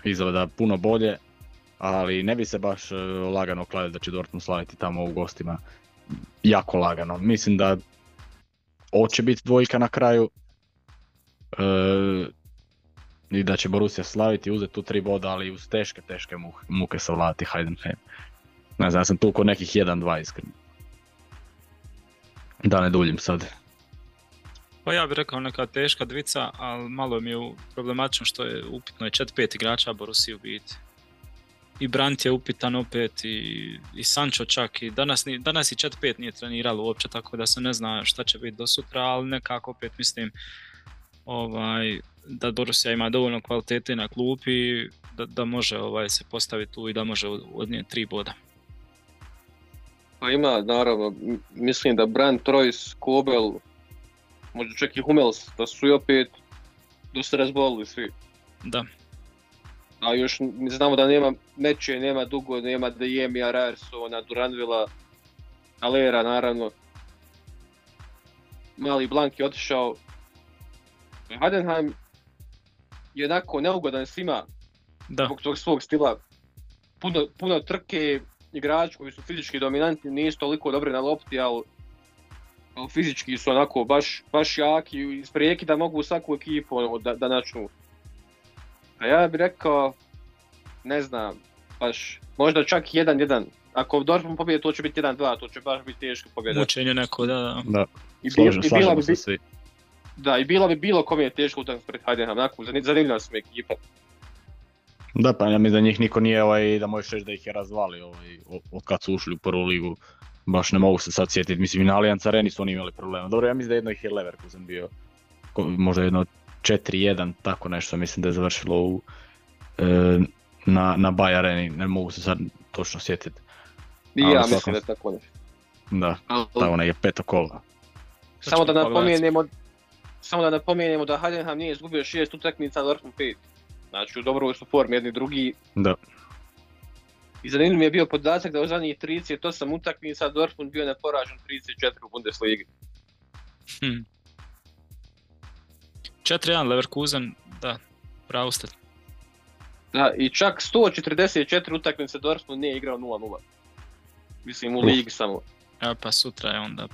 izgleda puno bolje, ali ne bi se baš e, lagano kladiti da će Dortmund slaviti tamo u gostima. Jako lagano. Mislim da hoće biti dvojka na kraju. E, i da će Borussia slaviti i uzeti tu tri boda, ali uz teške, teške muke, savladati Heidenheim. Ne znam, ja sam tu kod nekih 1-2 iskreno. Da ne duljim sad. Pa ja bih rekao neka teška dvica, ali malo mi je problematično što je upitno je 4-5 igrača Borussia u biti. I Brandt je upitan opet i, i Sancho čak i danas, ni, danas i 4-5 nije treniralo uopće tako da se ne zna šta će biti do sutra, ali nekako opet mislim ovaj, da Borussia ima dovoljno kvalitete na klupi da, da može ovaj, se postaviti tu i da može odnijeti tri boda. Pa ima, naravno, mislim da Brand, Troyes, Kobel, možda čak i Hummels, da su i opet dosta razbolili svi. Da, A još mi znamo da nema Meče, nema Dugo, nema Dejemija, Rajersona, Duranvila, Alera naravno. Mali Blank je otišao. Heidenheim je onako neugodan svima da, zbog tog svog stila. Puno, puno trke, igrači koji su fizički dominantni, nisu toliko dobri na lopti, ali, ali fizički su onako baš, baš jaki i iz prijeki da mogu svaku ekipu ono, da, da načnu. A ja bih rekao, ne znam, baš, možda čak 1-1. Ako Dortmund pobjede, to će biti 1-2, to će baš biti teška pobjeda. mučenje neko, da, da. Da, I, složen, i bila bi, se svi. Da, i bila bi bilo kome je teško utakmica pred Heidenheim, onako, zani- zanimljiva su mi ekipa. Da, pa ja mislim da njih niko nije ovaj, da možeš reći da ih je razvali ovaj, od kad su ušli u prvu ligu. Baš ne mogu se sad sjetiti, mislim i na Allianz Areni su oni imali problema. Dobro, ja mislim da jedno ih je Leverkusen bio, možda jedno 4-1, tako nešto mislim da je završilo u, e, na, na Bay Areni, ne mogu se sad točno sjetiti. I ja mislim da je tako nešto. Da, tako je peto kolo. Samo da napomenemo, samo da napomenemo da Heidenheim nije izgubio šest utakmica, Dortmund pet. Znači u dobroj su formi jedni drugi. Da. I zanimljiv mi je bio podatak da u zadnjih 38 utakmica Dortmund bio neporažen 34 u Bundesligi. Hm. 4-1 Leverkusen, da, pravo ste. Da, i čak 144 utakmice Dortmund nije igrao 0-0. Mislim u Uf. ligi samo. Evo pa sutra je onda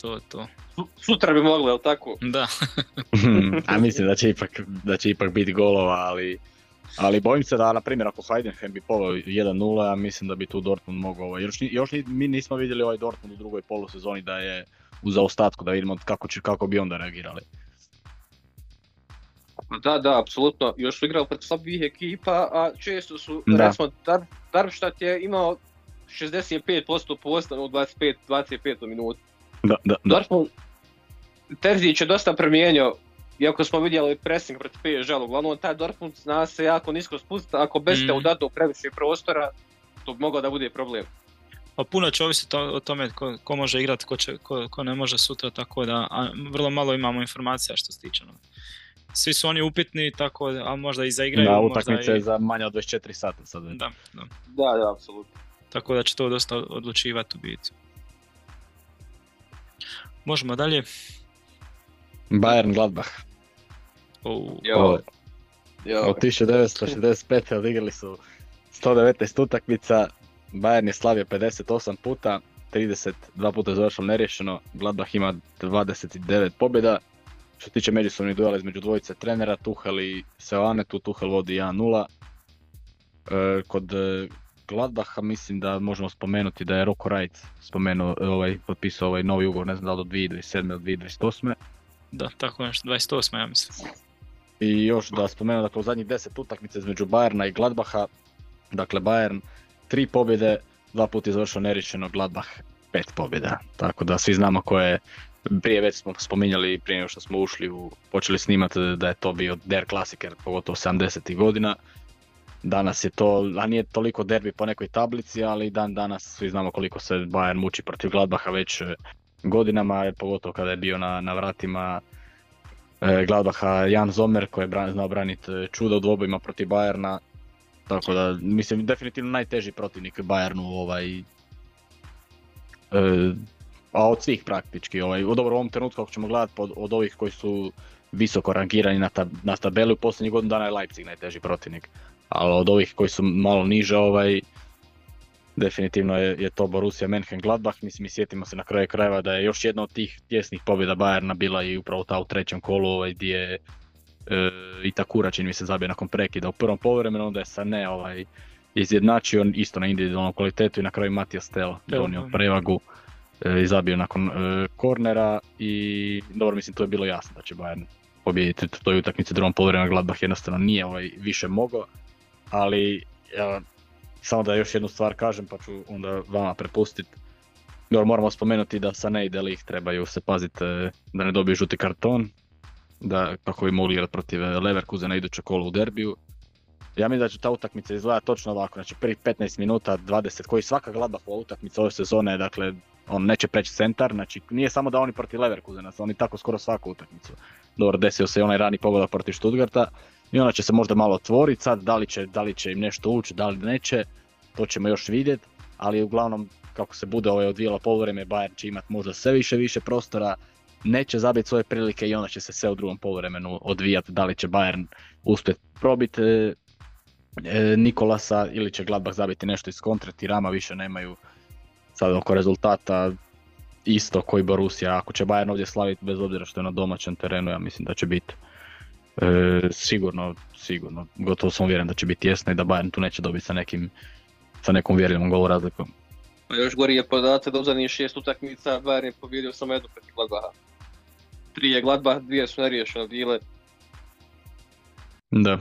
to to. Su- Sutra bi mogli, jel tako? Da, A mislim da će ipak, da će ipak biti golova, ali, ali bojim se da, na primjer, ako Heidenheim bi poveo 1-0, ja mislim da bi tu Dortmund mogao, ovaj, još, ni- još mi nismo vidjeli ovaj Dortmund u drugoj polusezoni da je u zaostatku, da vidimo kako, će, kako bi onda reagirali. Da, da, apsolutno. Još su igrali protiv slabih ekipa, a često su, Da. recimo, Dar, Darmstadt je imao 65% postanu u 25, 25 minutu. Da, da, da. Dortmund, Terzić je dosta promijenio, iako smo vidjeli pressing protiv PSG, uglavnom taj Dortmund zna se jako nisko spustiti, ako bežite Mhm. u datu previše prostora, to bi mogao da bude problem. pa puno će ovisiti o, o tome ko, ko može igrati, ko, će, ko, ko ne može sutra, tako da a, vrlo malo imamo informacija što se tiče. ono. Svi su oni upitni, tako da, ali možda i zaigraju, Da, utakmice i... za manje od 24 sata sad. Da, da. Da, da, apsolutno. Tako da će to dosta odlučivati u biti. Možemo dalje. Bayern Gladbach. O, Jo, jo. Od 1965. odigrali su 119 utakmica, Bayern je slavio 58 puta, 32 puta je završilo neriješeno, Gladbach ima 29 pobjeda. Što se tiče međusobnih duela između dvojice trenera, Tuchel i Seoane, tu Tuchel vodi 1-0. E, kod Gladbacha mislim da možemo spomenuti da je Rocco Wright spomenuo, ovaj, potpisao ovaj novi ugovor, ne znam da li do 2027. ili 2028. da, tako nešto, 28. ja mislim. I još da spomenem, dakle u zadnjih 10 utakmica između Bayerna i Gladbacha, dakle Bayern tri pobjede, dva puta je završio neriješeno, Gladbach pet pobjeda. Tako da svi znamo ko je, prije već smo spominjali prije nego što smo ušli u, počeli snimati da je to bio der klasiker, pogotovo 70. godina. Danas je to, a nije toliko derbi po nekoj tablici, ali dan danas svi znamo koliko se Bayern muči protiv Gladbacha već e, godinama, pogotovo kada je bio na, na vratima e, Gladbacha Jan Zomer koji je bran, znao braniti e, čuda u dvobojima protiv Bayerna. Tako da, mislim, definitivno najteži protivnik Bayernu ovaj, e, a od svih praktički. Ovaj, u dobro ovom trenutku ako ćemo gledati od, od ovih koji su visoko rangirani na, tab, na tabeli u posljednjih godinu dana je Leipzig najteži protivnik. Ali od ovih koji su malo niže, ovaj, definitivno je, je to Borussia Mönchengladbach. Mislim, mi sjetimo se na kraju krajeva da je još jedna od tih tjesnih pobjeda Bayerna bila i upravo ta u trećem kolu ovaj, gdje je e, i Takura čini mi se zabio nakon prekida u prvom poluvremenu, onda je Sané ovaj, izjednačio isto na individualnom kvalitetu i na kraju Matija Stel donio prevagu e, i zabio nakon e, kornera i dobro mislim to je bilo jasno da će Bayern pobijediti u toj utakmici drugom poluvremenu. Gladbach jednostavno nije ovaj više mogao ali ja, samo da još jednu stvar kažem pa ću onda vama prepustiti dobro, moramo spomenuti da Sané i De Ligt trebaju se paziti e, da ne dobiju žuti karton, da kako bi mogli igrati protiv e, Leverkusena iduće kolo u derbiju. Ja mislim da će ta utakmica izgledati točno ovako, znači prvih 15 minuta, 20, koji svaka Gladbachova utakmica ove sezone, dakle on neće preći centar, znači nije samo da oni protiv Leverkusena, oni tako skoro svaku utakmicu. Dobro, desio se i onaj rani pogodak protiv Stuttgarta i ona će se možda malo otvoriti sad, da li će, da li će im nešto ući, da li neće, to ćemo još vidjeti, ali uglavnom kako se bude ovaj odvijalo poluvreme, Bayern će imati možda sve više više prostora, neće zabiti svoje prilike i onda će se sve u drugom poluvremenu odvijati, da li će Bayern uspjeti probiti e, e, Nikolasa ili će Gladbach zabiti nešto iz kontre, Tirama više nemaju sad oko rezultata isto koji Borussia, ako će Bayern ovdje slaviti bez obzira što je na domaćem terenu, ja mislim da će biti e, sigurno, sigurno, gotovo sam uvjeren da će biti tjesno i da Bayern tu neće dobiti sa nekim sa nekom vjerljivom golu razlikom. A još gori je podatak da u zadnjih šest utakmica Bayern je pobjedio samo jednu protiv Gladbaha. Tri je Gladbach, dvije su neriješene bile. Da.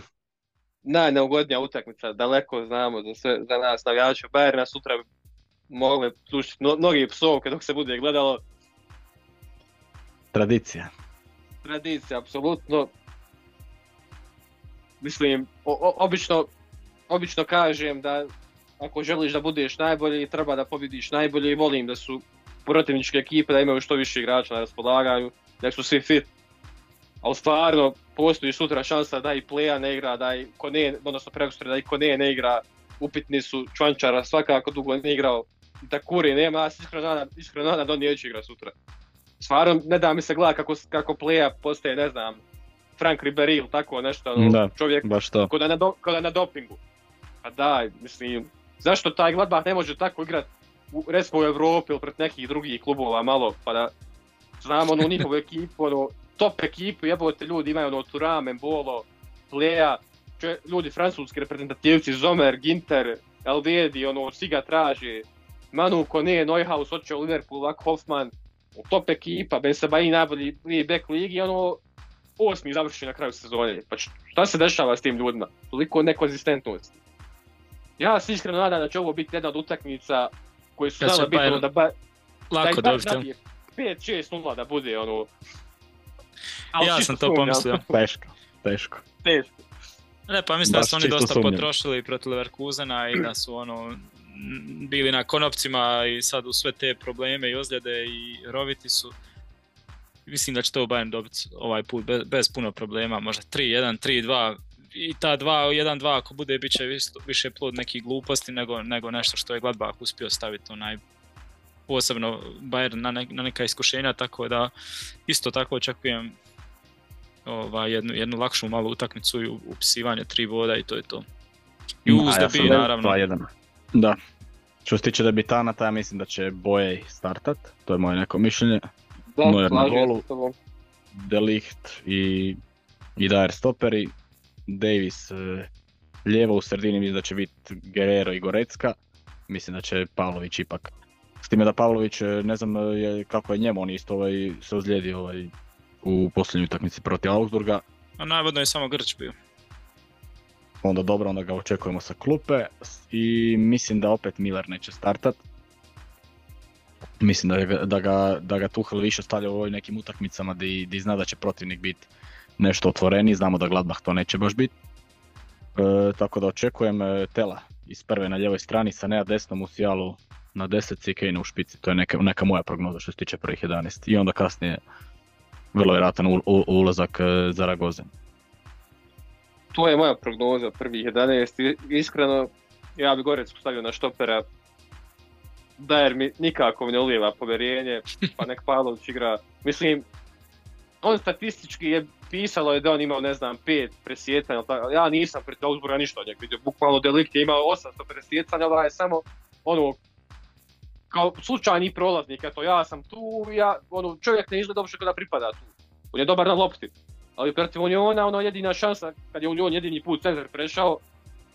Najneugodnija utakmica, daleko znamo za, sve, za nas navijače Bayerna, sutra bi mogle slušati no, mnogi psovke dok se bude gledalo. Tradicija. Tradicija, apsolutno. Mislim, o, obično, obično kažem da ako želiš da budeš najbolji, treba da pobjediš najbolje i volim da su protivničke ekipe da imaju što više igrača na raspolaganju, da su svi fit. ali stvarno postoji sutra šansa da i Pleja ne igra, da i Kone, odnosno prekosutra da i Kone ne igra, upitni su Čvančara svakako dugo ne igrao, da Kuri nema, ja se iskreno nadam, iskreno nadam da on neće igra sutra. Stvarno ne da mi se gleda kako, kako Pleja postaje, ne znam, Frank Ribery ili tako nešto, ono, Da, čovjek baš to. ko da, je na do, ko da je na dopingu. Pa daj, mislim, zašto taj Gladbach ne može tako igrat u, recimo u Evropi ili pred nekih drugih klubova malo, pa da znamo onu njihovu ekipu, ono, top ekipu, jebote ljudi imaju ono Turame, Bolo, Pleja, če- ljudi francuski reprezentativci, Zomer, Ginter, Elvedi, ono, svi ga traže, Manu Kone, Neuhaus, hoće u Liverpool, ovako Hoffman, top ekipa, Ben Sebaini najbolji back ligi, ono, osmi završi na kraju sezone. Pa šta se dešava s tim ljudima? Toliko nekonzistentnosti. Ja se iskreno nadam da će ovo biti jedna od utakmica koje su Da znala biti Bayern da, ba, da Lako baš dobiti. jel? zabije 5-6-0 da bude ono... Ja čisto sam to sumnjam. pomislio. Teško, teško. Teško. Ne, pa mislim da su oni dosta sumnjam. potrošili protiv Leverkusena i da su ono bili na konopcima i sad u sve te probleme i ozljede i roviti su. Mislim da će to Bayern dobiti ovaj put bez, bez puno problema, možda 3-1, 3-2 i ta 2, 1-2 ako bude bit će isto- više plod nekih gluposti nego, nego nešto što je Gladbach uspio staviti onaj posebno Bayern na, ne- na neka iskušenja, tako da isto tako očekujem ovaj, jednu, jednu lakšu malu utakmicu i upisivanje tri boda i to je to. I uz ja sam naravno. 2-1. Da. Što se tiče debitanata, ja mislim da će Bojej startat, to je moje neko mišljenje. Da, slažem se. Delicht i, i Dyer stoperi. Davis e, lijevo u sredini mislim da će biti Guerrero i Gorecka. Mislim da će Pavlović ipak. S time da Pavlović, e, ne znam e, je, kako je njemu, on isto ovaj, se ozlijedio ovaj, u posljednjoj utakmici protiv Augsburga. A navodno je samo Grč bio. Onda dobro, onda ga očekujemo sa klupe i mislim da opet Miller neće startat. Mislim da, ga- da, ga, da ga Tuchel više stavlja u ovim nekim utakmicama di, di zna da će protivnik biti nešto otvoreniji, znamo da Gladbach to neće baš biti. E, tako da očekujem e, Tela iz prve na ljevoj strani sa Nea desnom u Sijalu na 10 Kane u špici, to je neka, neka moja prognoza što se tiče prvih 11 i onda kasnije vrlo vjerojatan u, ulazak e, Zaragoze. To je moja prognoza prvih 11. I- Iskreno, ja bi Gorecku stavio na štopera. Dajer mi nikako ne ulijeva povjerenje, pa nek Pavlović igra. Mislim, on statistički je pisalo je da on imao, ne znam, pet tako, ja nisam protiv Augsburga ništa od njega vidio. Bukvalno Delikt je imao 800 presjetanja, ali je samo ono, kao slučajni prolaznik, eto ja sam tu, ja, ono, čovjek ne izgleda uopće kao da pripada tu. On je dobar na lopti. Ali protiv Uniona, ono jedina šansa, kad je Union jedini put centar prešao,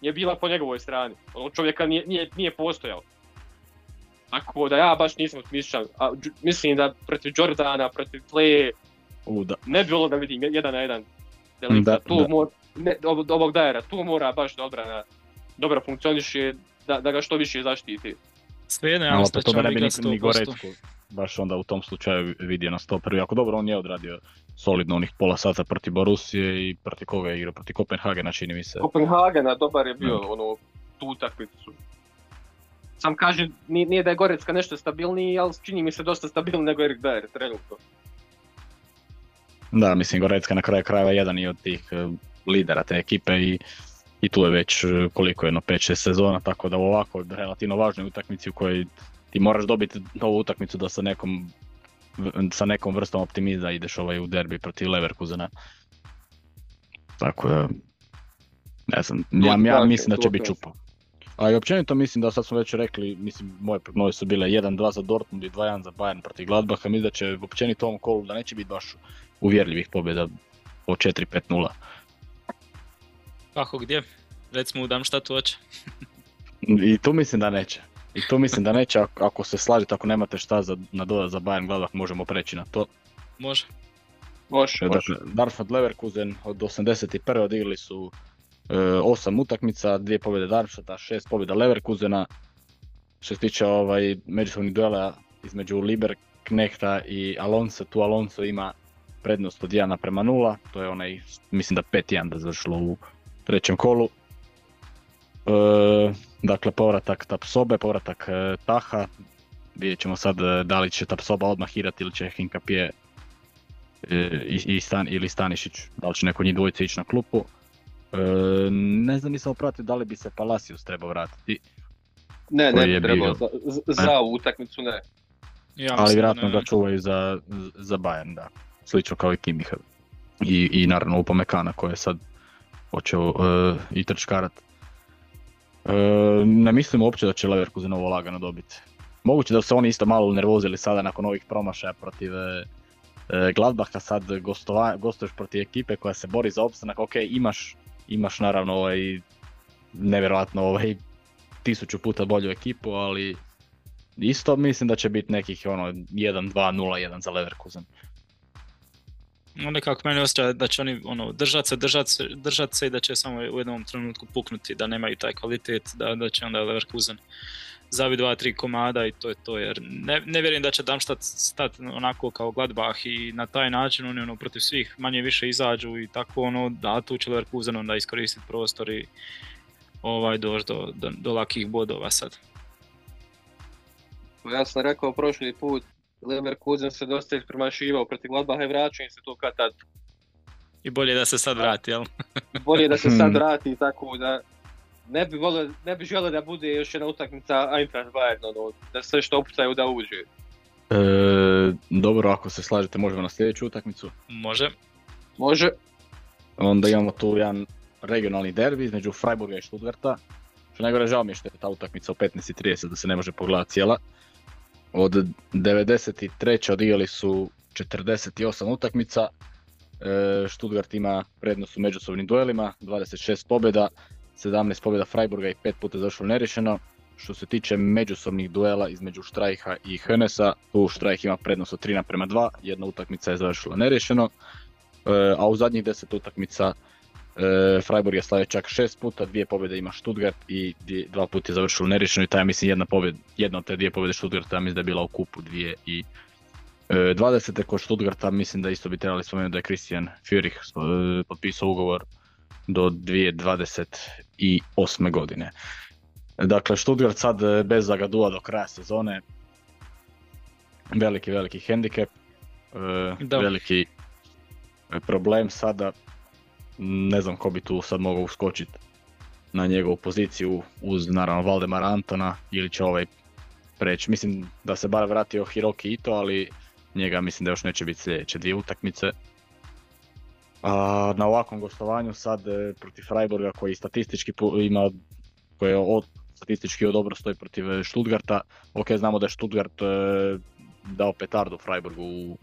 je bila po njegovoj strani. Ono čovjeka nije, nije, nije postojao. Tako da ja baš nisam optimističan. A, dž- mislim da protiv Jordana, protiv Play, U, da, ne bi bilo da vidim jedan na jedan. Delikta. Da, tu da. Mor, ne, ovog, ovog Dajera, tu mora baš da odbrana dobro funkcioniše, da, da ga što više zaštiti. Svejedno, ja mislim po da će igrat ni, ni 100%. Gorecku baš onda u tom slučaju vidio na 101. Jako dobro, on je odradio solidno onih pola sata protiv Borusije i protiv koga je igrao, protiv Kopenhagena čini mi se. Kopenhagena dobar je bio Da. ono, tu utakmicu. Sam kažem, nije, nije da je Gorecka nešto stabilniji, ali čini mi se dosta stabilniji nego Erik Dyer trenutno. Da, mislim Gorecka na kraju krajeva jedan i od tih eh, lidera te ekipe i, i tu je već eh, koliko je jedno 5-6 sezona, tako da u ovako relativno važnoj utakmici u kojoj ti moraš dobiti novu utakmicu da sa nekom sa nekom vrstom optimizma ideš ovaj u derbi protiv Leverkusena. Tako da, ne znam, ja, ja mislim da će biti čupo. A i općenito mislim da sad smo već rekli, mislim moje prognoze su bile 1-2 za Dortmund i 2-1 za Bayern protiv Gladbacha, mislim da će općenito ovom kolu da neće biti baš uvjerljivih pobjeda po 4-5-0. Kako gdje? Recimo u Darmstadtu hoće. I tu mislim da neće. I tu mislim da neće, ako, ako se slažete, ako nemate šta za, na dodat za Bayern Gladbach, možemo preći na to. Može. Može, može. Dakle, Darmstadt Leverkusen od 81. odigrali su osam utakmica, dvije pobjede Darmstadta, šest pobjeda Leverkusena. Što se tiče ovaj, međusobnih duela između Lieberknechta i Alonso, tu Alonso ima prednost od 1 naprema 0, to je onaj, mislim da 5-1 da završilo u trećem kolu. E, dakle, povratak Tapsobe, povratak e, Taha, vidjet ćemo sad e, da li će Tapsoba odmah igrati ili će Hinkapije e, i, i Stan, ili Stanišić, da li će neko njih dvojice ići na klupu. E, ne znam nisam pratio da li bi se Palacios trebao vratiti, Ne, ne bi trebalo, bio? za, za- ovu utakmicu ne. Ja ali mislim da vjerojatno ne. ga čuvaju za, za Bayern, da. Slično kao i Kimiha. I, i naravno Upamecana koji je sad počeo e, i trčkarat. E, ne mislim uopće da će Leverkusen ovo lagano dobiti. Moguće da su se oni isto malo nervozili sada nakon ovih promašaja protiv e, e, Gladbacha, sad gostova, gostuješ protiv ekipe koja se bori za opstanak, ok, imaš, imaš naravno ovaj, nevjerojatno ovaj, tisuću puta bolju ekipu, ali isto mislim da će biti nekih ono 1, 2, 0, 1 za Leverkusen. No, nekako meni osjeća da će oni ono, držat se, držat se, držat se i da će samo u jednom trenutku puknuti, da nemaju taj kvalitet, da, da će onda Leverkusen zavi dva, tri komada i to je to, jer ne, ne vjerujem da će Darmstadt stati onako kao Gladbach i na taj način oni ono, protiv svih manje više izađu i tako ono, da tu će Leverkusen onda iskoristiti prostor i ovaj, doći do, do, do lakih bodova sad. Ja sam rekao prošli put, Leverkusen se dosta ispremašivao protiv Gladbaha i vraća im se to kad tad. I bolje da se sad vrati, jel? Bolje da se sad Hmm. vrati tako da ne bi, volio, ne bi želio da bude još jedna utakmica Eintracht Bayern, ono, da sve što opucaju da uđe. E, dobro, ako se slažete možemo na sljedeću utakmicu. Može. Može. Onda imamo tu jedan regionalni derbi između Freiburga i Stuttgarta. Što najgore žao mi je što je ta utakmica u 15.30 da se ne može pogledati cijela. Od 93. odigrali su 48 utakmica. E, Stuttgart ima prednost u međusobnim duelima, 26 pobjeda, 17 pobjeda Freiburga i 5 puta zašlo neriješeno. Što se tiče međusobnih duela između Štrajha i Hönesa, tu Štrajh ima prednost od 3 naprema 2, jedna utakmica je završila neriješeno. E, a u zadnjih 10 utakmica e, Freiburg je slavio čak 6 puta, dvije pobjede ima Stuttgart i dva puta je završilo neriješeno i taj mislim jedna pobjeda, jedna od te dvije pobjede Stuttgarta mislim da je bila u kupu dvije i e, 20. kod Stuttgarta mislim da isto bi trebali spomenuti da je Christian Führich e, potpisao ugovor do 2028. godine. Dakle, Stuttgart sad e, bez Zagadua do kraja sezone. Veliki, veliki hendikep. e, Da. Veliki e, problem sada. Ne znam ko bi tu sad mogao uskočiti na njegovu poziciju uz naravno Valdemara Antona ili će ovaj preći. Mislim da se bar vratio Hiroki Ito, ali njega mislim da još neće biti sljedeće dvije utakmice. Na ovakvom gostovanju sad e, protiv Freiburga koji statistički ima, koji je od, statistički dobro stoji protiv e, Stuttgarta. Ok, znamo da je Stuttgart e, dao petardu Freiburgu u,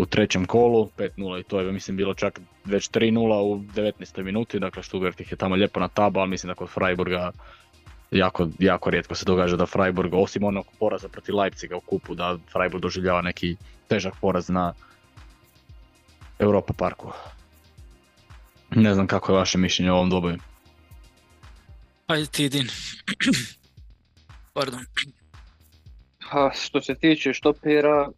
u trećem kolu, 5-0 i to je mislim bilo čak već 3-0 u 19. minuti, dakle Stuttgart ih je tamo lijepo na tabu, ali mislim da kod Freiburga jako, jako rijetko se događa da Freiburg, osim onog poraza protiv Leipziga u kupu, da Freiburg doživljava neki težak poraz na Europa parku. Ne znam kako je vaše mišljenje o ovom dvoboju. Ajde ti Din. Pardon. Ha, što se tiče štopera,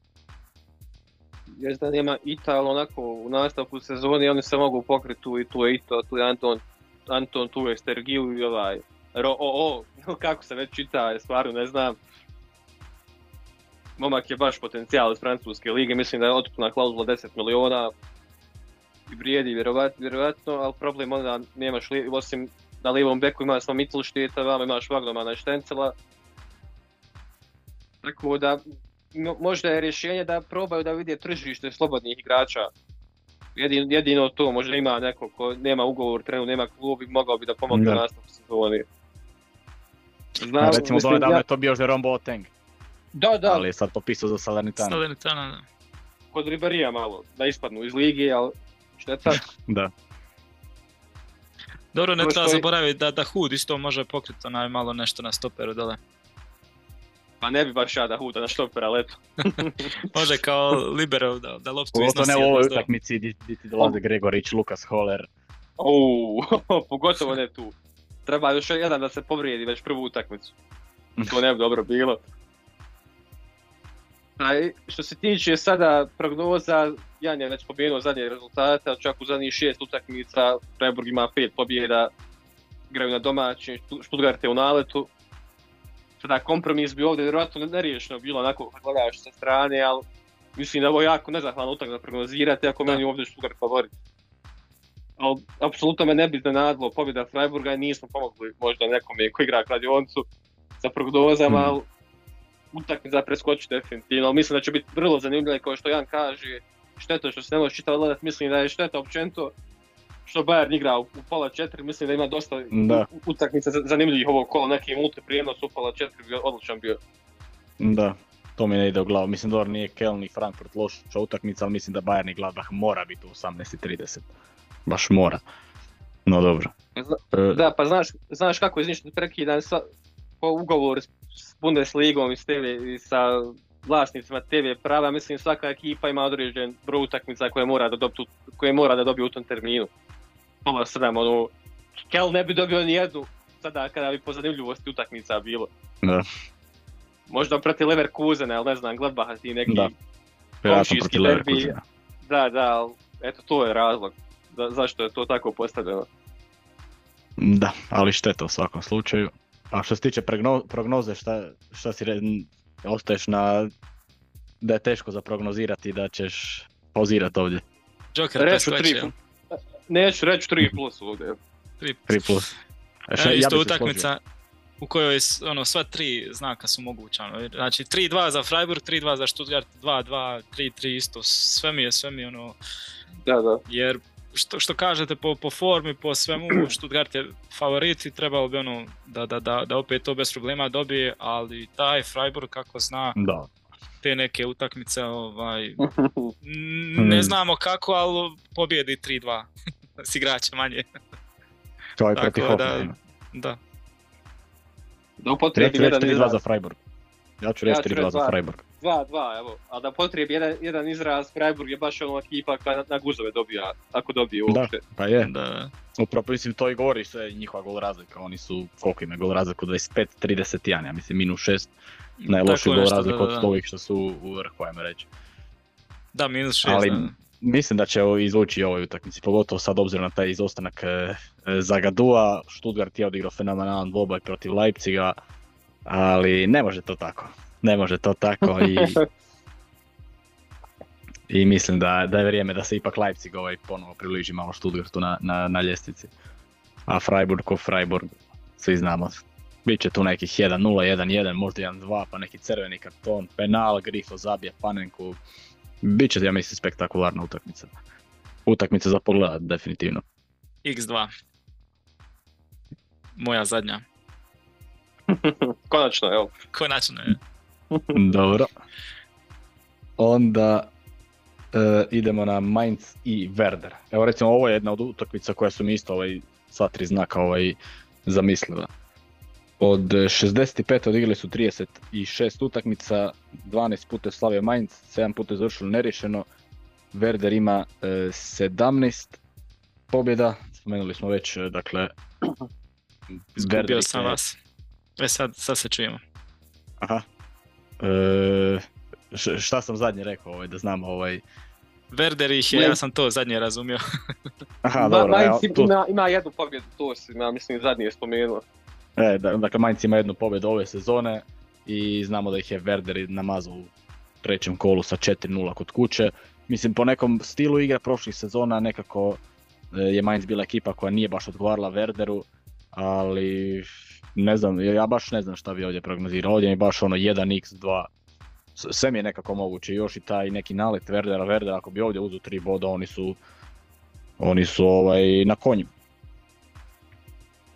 jest da nema Ita, ali onako u nastavku sezoni oni se mogu pokriti tu i tu je Ito, tu je Anton, Anton, tu je Stergiju i ovaj Ro, o, o, kako se već čita, stvarno ne znam. Momak je baš potencijal iz Francuske lige, mislim da je otkupna klauzula 10 miliona i vrijedi vjerovat- vjerojatno, ali problem onda nemaš, li, osim na lijevom beku ima samo Mittelšteta, vama imaš Vagnomana i Štencela, tako da mo- možda je rješenje da probaju da vide tržište slobodnih igrača. Jedino, jedino to, možda ima neko ko nema ugovor, trenutno nema klub i mogao bi da pomogne Da. u nastavku sezoni. Znam, recimo mislim, dole davno ja- je to bio Jerome Boateng, Da, da, ali je sad popisao za Salernitana. Salernitana, da. kod Ribarija malo, da ispadnu iz lige, ali šteta. Da. Dobro, ne treba zaboraviti da, da Hud isto može pokriti onaj malo nešto na stoperu dole. Pa ne bi baš ja da huda na štopera, ali eto. Može kao libero da, da loptu Pogotovo iznosi. ne u ovoj utakmici di ti dolaze Gregorić, Lukas Holler. Uuu, pogotovo ne tu. Treba još jedan da se povrijedi već prvu utakmicu. To ne bi dobro bilo. A što se tiče sada prognoza, Jan je već pobjenuo zadnje rezultate, čak u zadnjih šest utakmica Freiburg ima pet pobjeda, igraju na domaćem, Stuttgart je u naletu. Sada kompromis bi ovdje vjerojatno neriješeno bilo onako kad gledaš sa strane, ali Mislim da je ovo jako nezahvalno utakmica prognozirati, ako Da. meni ovdje Stuttgart favorit. Ali, apsolutno me ne bi iznenadilo pobjeda Freiburga i nismo pomogli možda nekome ko igra kladioncu sa prognozama, Mhm. ali utakmica preskoči definitivno. Ali mislim da će biti vrlo zanimljivo, kao što Jan kaže, šteta što se ne može čitati gledat, mislim da je šteta općenito što Bayern igra u, pola četiri, mislim da ima dosta Da. utakmica za- zanimljivih ovog kola, neki multi prijenos u pola četiri bio odličan bio. Da, to mi ne ide u glavu. Mislim da nije Keln ni Frankfurt loša utakmica, ali mislim da Bayern i Gladbach mora biti u 18.30. Baš mora. No dobro. Zna- E, Da, pa znaš, znaš kako je prekidan sa, po ugovoru s, Bundesligom i, s TV, i sa vlasnicima TV prava, mislim svaka ekipa ima određen broj utakmica koje mora da dobije, koje mora da dobije u tom terminu. Pola sedam, ono, Kel ne bi dobio ni jednu sada kada bi po zanimljivosti utakmica bilo. Da. Možda protiv Leverkusena, ali ne znam, Gladbaha ti neki. Da. Komšijski derbi. Da, da, ali eto to je razlog. Da, zašto je to tako postavljeno. Da, ali šteta u svakom slučaju. A što se tiče pregno- prognoze, šta, šta si re... ostaješ na da je teško za prognozirati da ćeš pauzirati ovdje. Joker Reću tri, neću reći 3 plus ovdje. Tri 3 plus. E, šta- E, ja isto se utakmica u kojoj ono, sva tri znaka su moguća. ono, Znači 3-2 za Freiburg, 3-2 za Stuttgart, 2-2, 3-3 isto. Sve mi je, sve mi je ono, Da, da. jer što, što kažete po, po formi, po svemu, Stuttgart je favorit i trebalo bi ono da, da, da, da opet to bez problema dobije, ali taj Freiburg kako zna. Da. te neke utakmice, ovaj, ne znamo kako, ali pobjedi 3-2 s igrača manje. Kao i Tako protiv da-. Da. Da reći jedan 3-2 izraz. za Freiburg. Ja ću reći ću 3-2 reći za dva. Freiburg. 2-2, evo. A da potrijebi jedan, jedan izraz, Freiburg je baš ono ekipa koja na, na guzove dobija, ako dobije Da, uopšte. pa je. da. Upravo, mislim, to i govori sve njihova gol razlika. Oni su, koliko ima gol razliku, 25-31, ja mislim, minus 6. Najlošiji Tako gol da, od da, da. ovih što su u vrhu, ajmo reći. Da, minus 6. Ali- da. Mislim da će ovo izvući ovoj utakmici, pogotovo sad obzirom na taj izostanak e, e, Zagadua. Stuttgart je odigrao fenomenalan dvoboj protiv Leipziga, ali ne može to tako. Ne može to tako i, i mislim da, da je vrijeme da se ipak Leipzig ovaj ponovo približi malo Stuttgartu na, na, na ljestvici. A Freiburg ko Freiburg, svi znamo. Biće tu nekih 1-0, 1-1, možda 1-2, pa neki crveni karton, penal, Grifo zabije Panenku. Biće, ja mislim, spektakularna utakmica. Utakmica za pogledat, definitivno. X2. Moja zadnja. Konačno, evo. Konačno je. Dobro. Onda e, idemo na Mainz i Werder. Evo recimo ovo je jedna od utakmica koja su mi isto ovaj, sva tri znaka ovaj, zamislila. Od 65. odigrali su 36 utakmica, 12 puta je slavio Mainz, 7 puta je završilo neriješeno. Werder ima e, 17 pobjeda, spomenuli smo već, e, dakle... Izgubio sam je- vas. E sad, sad se čujemo. Aha. E, š- šta sam zadnje rekao, ovaj, da znam ovaj... Werder ih je, ja sam to zadnje razumio. Aha, Ma- dobro, Mainz tu, ima, ima jednu pobjedu, to si, ja mislim, zadnije spomenuo. e, da- dakle, Mainz ima jednu pobjedu ove sezone i znamo da ih je Werder namazao u trećem kolu sa 4-0 kod kuće. Mislim, po nekom stilu igre prošlih sezona nekako e, je Mainz bila ekipa koja nije baš odgovarala Werderu, ali ne znam, ja baš ne znam šta bi ovdje prognozirao. Ovdje je baš ono 1x2. S- Sve mi je nekako moguće, još i taj neki nalet Werdera, Werder, ako bi ovdje uzu tri boda, oni su, oni su ovaj, na konju.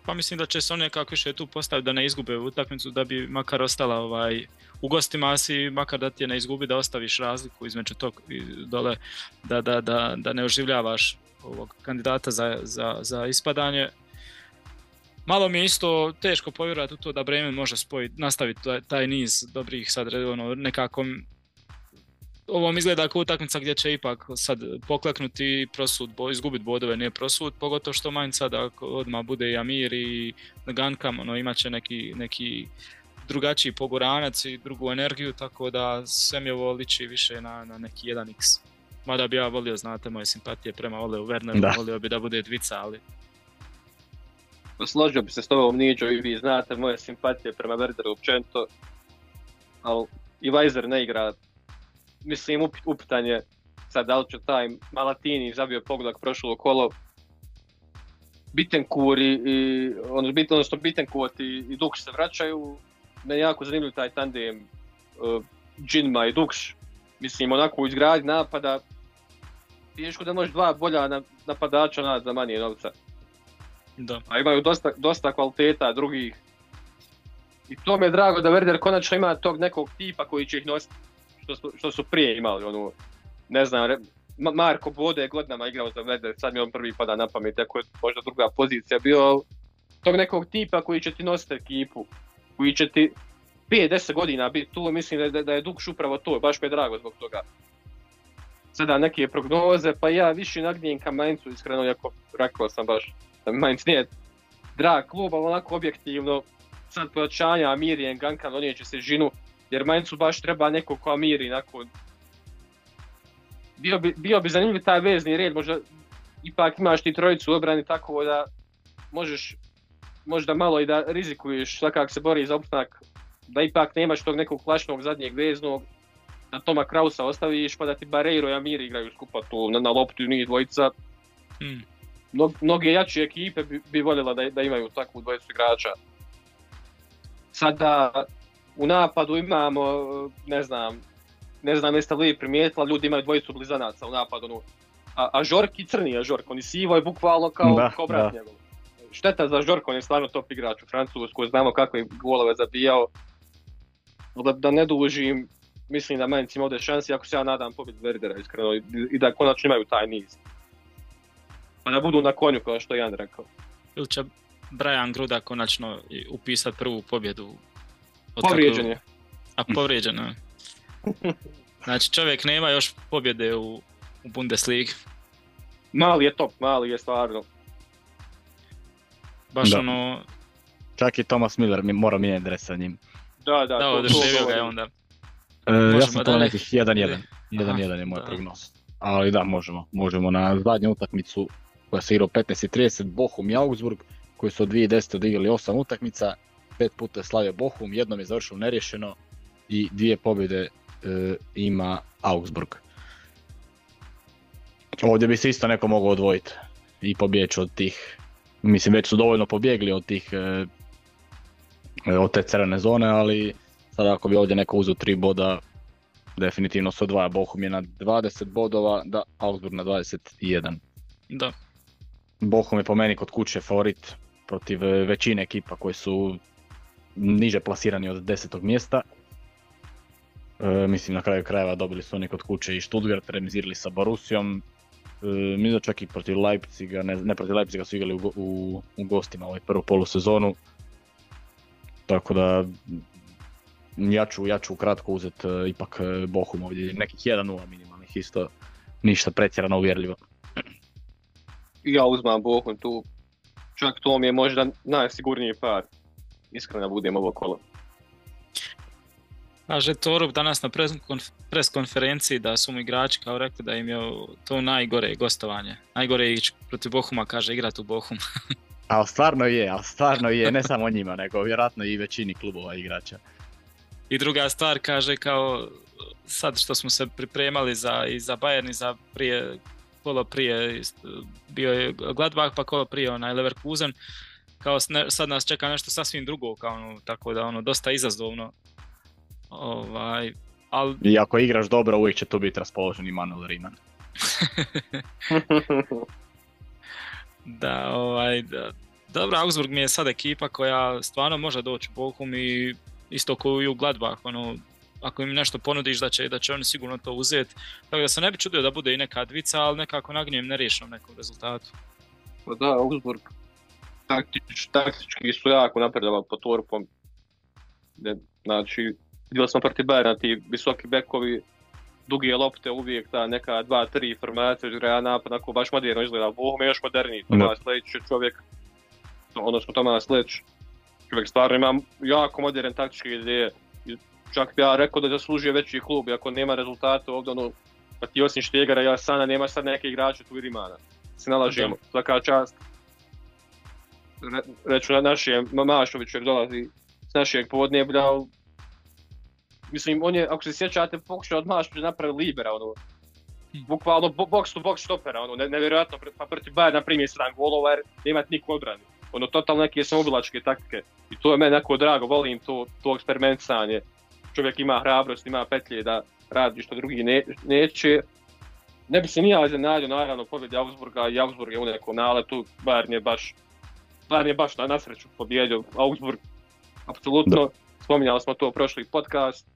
Pa mislim da će se on nekako više tu postaviti da ne izgube utakmicu, da bi makar ostala ovaj, u gostima si makar da ti je ne izgubi, da ostaviš razliku između tog dole, da, da, da, da ne oživljavaš ovog kandidata za, za, za ispadanje. Malo mi je isto teško povjerovati u to da Bremen može spojiti, nastaviti taj, niz dobrih sad ono, nekako ovo mi izgleda kao utakmica gdje će ipak sad pokleknuti i prosud, bo, izgubiti bodove, nije prosud, pogotovo što Mainz sad ako odmah bude i Amir i Gankam, ono, imat će neki, neki drugačiji poguranac i drugu energiju, tako da sve mi ovo liči više na, na neki 1x. Mada bi ja volio, znate, moje simpatije prema Oleu Werneru, Da. volio bi da bude dvica, ali Složio bi se s tobom Niđo i vi znate moje simpatije prema Werderu općenito. Ali i Weiser ne igra mislim up, upitan je sad da li će taj Malatini zabio pogodak prošlo kolo, Bittencourt i, i ono, bit, odnosno Bittencourt i, i Dux se vraćaju, me je jako zanimljiv taj tandem uh, i Dux, mislim onako u izgradnji napada, teško da možeš dva bolja napadača naći za manje novca. Da. A imaju dosta, dosta kvaliteta drugih. I to mi je drago da Werder konačno ima tog nekog tipa koji će ih nositi što su, što su prije imali. Ono, ne znam, Marko Bode je godinama igrao za Werder, sad mi on prvi pada na pamet, ako je možda druga pozicija bio tog nekog tipa koji će ti nositi ekipu, koji će ti 5-10 godina biti tu, mislim da, da, je Dukš upravo to, baš mi je drago zbog toga. Sada neke prognoze, pa ja više nagnijem ka Mainzu, iskreno, jako rekao sam baš Mainz nije drag klub, ali onako objektivno, sad pojačanja Amiri i Gankan donijet će se žinu, jer Mainzu baš treba neko ko Amiri, nakon bio bi, bio bi zanimljiv taj vezni red, možda ipak imaš ti trojicu obrani tako da možeš možda malo i da rizikuješ svakak se bori za opstanak, da ipak nemaš tog nekog flašnog zadnjeg veznog, da Toma Krausa ostaviš pa da ti Barreiro i Amir igraju skupa tu na, na loptu njih dvojica. Hmm. Mnog, mnoge jače ekipe bi, bi voljela da, da imaju takvu dvojicu igrača. Sada u napadu imamo, ne znam, ne znam jeste li primijetili, ljudi imaju dvojicu blizanaca u napadu. Ono, a, a Žork i crni je Žork, on je sivo je bukvalno kao, Da, kao brat da. njegov. Šteta za Žorka, on je stvarno top igrač u Francusku, znamo kakve golove zabijao. Da, da ne dužim, mislim da Mainz ima ovdje šansi, ako se ja nadam pobjedi Werdera iskreno i, i da konačno imaju taj niz. Pa da budu na konju kao što je Jan rekao. Ili će Brian Gruda konačno i upisat prvu pobjedu? Povrijeđen je. A povrijeđen je. Znači čovjek nema još pobjede u, u Bundesligi. Mali je top, mali je stvarno. Baš Da. ono, Čak i Thomas Miller mi mora mijenjati dres sa njim. Da, da, da, to, to oduševio ga je onda. E, ja sam to nekih 1-1. 1-1 Aha, je moj da. prognoz. Ali da, možemo. Možemo na zadnju utakmicu koja se igra u 15.30, Bochum i Augsburg, koji su od 2010. odigrali 8 utakmica, pet puta je slavio Bochum, jednom je završio nerješeno i dvije pobjede e, ima Augsburg. Ovdje bi se isto neko mogao odvojiti i pobjeći od tih, mislim već su dovoljno pobjegli od tih, e, e, od te crvene zone, ali sada ako bi ovdje neko uzeo tri boda, definitivno se odvaja Bochum je na 20 bodova, da Augsburg na 21. Da, Bochum je po meni kod kuće favorit protiv e, većine ekipa koji su niže plasirani od desetog mjesta. E, mislim na kraju krajeva dobili su oni kod kuće i Stuttgart, remizirali sa Borussijom. E, mislim da čak i protiv Leipziga, ne, ne protiv Leipziga su igrali u, u, u gostima ovaj prvu polusezonu. Tako da ja ću, ja ću kratko uzeti e, ipak e, Bochum ovdje, nekih 1-0 minimalnih isto, ništa pretjerano uvjerljivo. I ja uzmam Bochum tu. Čak to mi je možda najsigurniji par. Iskreno da budem ovo kolo. Kaže Torup danas na pres, konf- pres konferenciji da su mu igrači kao rekli da im je to najgore gostovanje. Najgore je ići protiv Bohuma, kaže igrat u Bohum. Ali stvarno je, ali stvarno je, ne samo njima, nego vjerojatno i većini klubova igrača. I druga stvar kaže kao sad što smo se pripremali za, i za Bayern i za prije kolo prije bio je Gladbach pa kolo prije onaj Leverkusen kao sad nas čeka nešto sasvim drugo kao ono, tako da ono dosta izazovno ovaj ali I ako igraš dobro, uvijek će tu biti raspoložen i Manuel Riemann. da ovaj da, dobro Augsburg mi je sad ekipa koja stvarno može doći u Bochum i isto i u Gladbach ono ako im nešto ponudiš da će, da će oni sigurno to uzeti. Tako da se ne bi čudio da bude i neka dvica, ali nekako nagnjem neriješenom nekom rezultatu. Pa da, Augsburg taktič, taktički su jako napredovali po Torpom. Znači, vidjeli smo protiv Bayerna ti visoki bekovi, duge lopte, uvijek ta neka 2-3 formacija, igra napad, onako baš moderno izgleda. Bohum je još moderniji, Tomas Leć je čovjek, odnosno Tomas Leć, čovjek stvarno ima jako modern taktičke ideje. I čak bi ja rekao da zaslužuje veći klub, iako nema rezultata ovdje, ono, pa ti osim Štegara i Asana nema sad neke igrače tu i Rimana. Se nalažemo, svaka čast. Re, reću na našem, Mašović jer dolazi s našeg podneblja, Mislim, on je, ako se sjećate, pokušao od mašće napraviti libera, ono, bukvalno bo- box to box stopera, ono, ne, nevjerojatno, pa protiv Bayerna primi 7 golova jer nema niko odbrani. Ono, totalno neke samobilačke taktike. I to je meni jako drago, volim to, to eksperimentisanje. Čovjek ima hrabrost, ima petlje da radi što drugi ne, neće. Ne bi se nija iznenadio, naravno, pobjedi Augsburga i Augsburg je u nekom naletu, Bayern je baš, Bayern je baš na, na sreću pobjedio Augsburg, apsolutno, spominjali smo to u prošli podcast,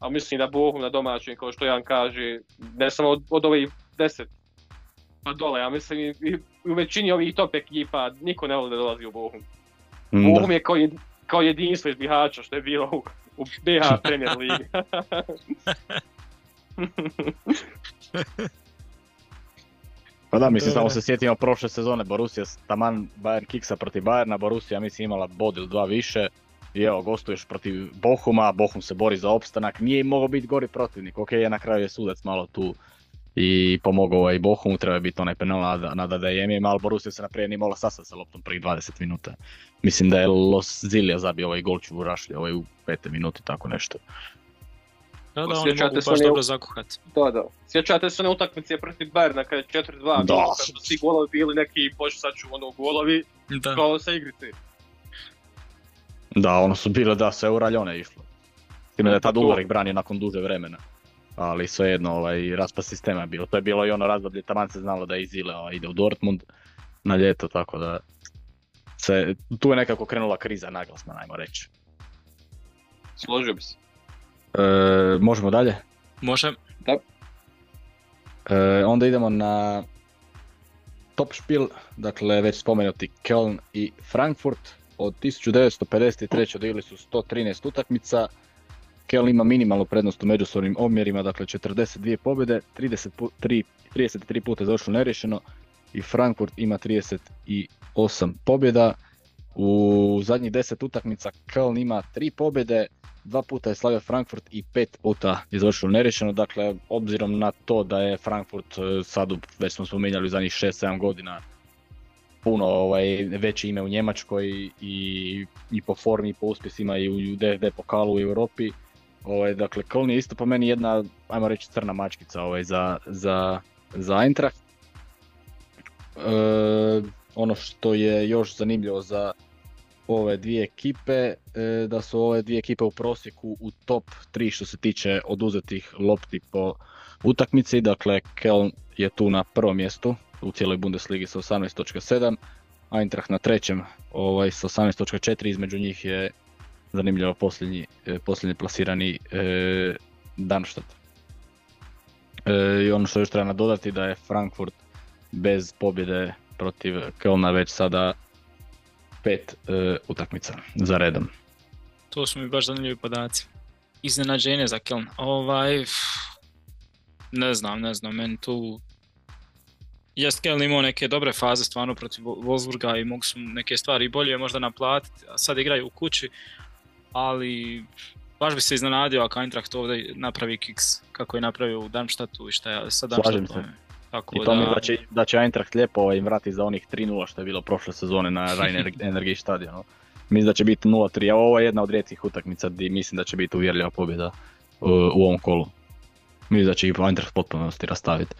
a mislim da Bohum na domaćem, kao što Jan kaže, ne samo od, od ovih deset pa dole, ja mislim i, i u većini ovih top ekipa niko ne voli da dolazi u Bohum. Da. Bohum je kao, jed, kao jedinstvo iz Bihaća što je bilo u, u BH Premier Ligi. Pa da, mislim, samo se sjetimo prošle sezone, Borussia, taman Bayern kiksa protiv Bayerna, Borussia mislim imala bod ili dva više. I evo, gostuješ protiv Bohuma, Bohum se bori za opstanak, nije im mogao biti gori protivnik, ok, je na kraju je sudac malo tu i pomogao ovaj Bohumu, treba je biti onaj penal nada, nada da je jemijem, ali Borussia se naprijed nije mogla sastati sa loptom prvih 20 minuta. Mislim da je Los Zilja zabio ovaj golču u Rašlje, ovaj u pete minuti, tako nešto. Da, da, oni mogu se baš dobro zakuhat. da, da. Sjećate se one utakmice protiv Bayerna kada je 4-2 Da. bilo, su svi golovi bili neki, bože sad ću ono golovi, Da. kao sa igrice. Da, ono su bile da se u raljone išlo. Time da je tad Ulrik branio nakon duže vremena. Ali svejedno, ovaj, raspad sistema je bilo. To je bilo i ono razdoblje, taman se znalo da je Izile ovaj, ide u Dortmund na ljeto, tako da se, tu je nekako krenula kriza naglasna, najmo reći. Složio bi se. E, možemo dalje? Može. E, onda idemo na top špil, dakle već spomenuti Köln i Frankfurt. Od 1953. odigrali su 113 utakmica. Köln ima minimalnu prednost u međusobnim omjerima, dakle 42 pobjede, 30 pu- tri- 33 puta je završilo neriješeno i Frankfurt ima 38 pobjeda. U zadnjih 10 utakmica Köln ima 3 pobjede, dva puta je slavio Frankfurt i pet puta je neriješeno, dakle obzirom na to da je Frankfurt e, sad, već smo spominjali u zadnjih 6-7 godina puno ovaj, veće ime u Njemačkoj i, i po formi i po uspjesima i u DFB pokalu u Europi. Ovaj, dakle, Köln je isto po meni jedna, ajmo reći, crna mačkica ovaj, za, za, za Eintracht. E, ono što je još zanimljivo za ove dvije ekipe, e, da su ove dvije ekipe u prosjeku u top 3 što se tiče oduzetih lopti po utakmici, dakle Köln je tu na prvom mjestu u cijeloj Bundesligi sa 18.7, Eintracht na trećem ovaj, sa 18.4, između njih je zanimljivo posljednji, e, posljednji plasirani e, Darmstadt. E, I ono što još treba nadodati da je Frankfurt bez pobjede protiv Kölna već sada pet e, utakmica za redom. To su mi baš zanimljivi podaci. Iznenađenje za Keln. Ovaj, ne znam, ne znam, meni tu... Jest Keln imao neke dobre faze stvarno protiv Wo- Wolfsburga i mogu su neke stvari bolje možda naplatiti, a sad igraju u kući, ali baš bi se iznenadio ako Eintracht ovdje napravi kiks kako je napravio u Darmstadtu i šta je sa Slažem Darmstadtom. Tako I to mi da će, da će Eintracht lijepo ovaj, im vrati za onih 3-0 što je bilo prošle sezone na Rhein Energy stadionu. Mislim da će biti 0-3, a ovo je jedna od rijetkih utakmica gdje mislim da će biti uvjerljiva pobjeda uh, u ovom kolu. Mislim da će ih Eintracht potpunosti rastaviti.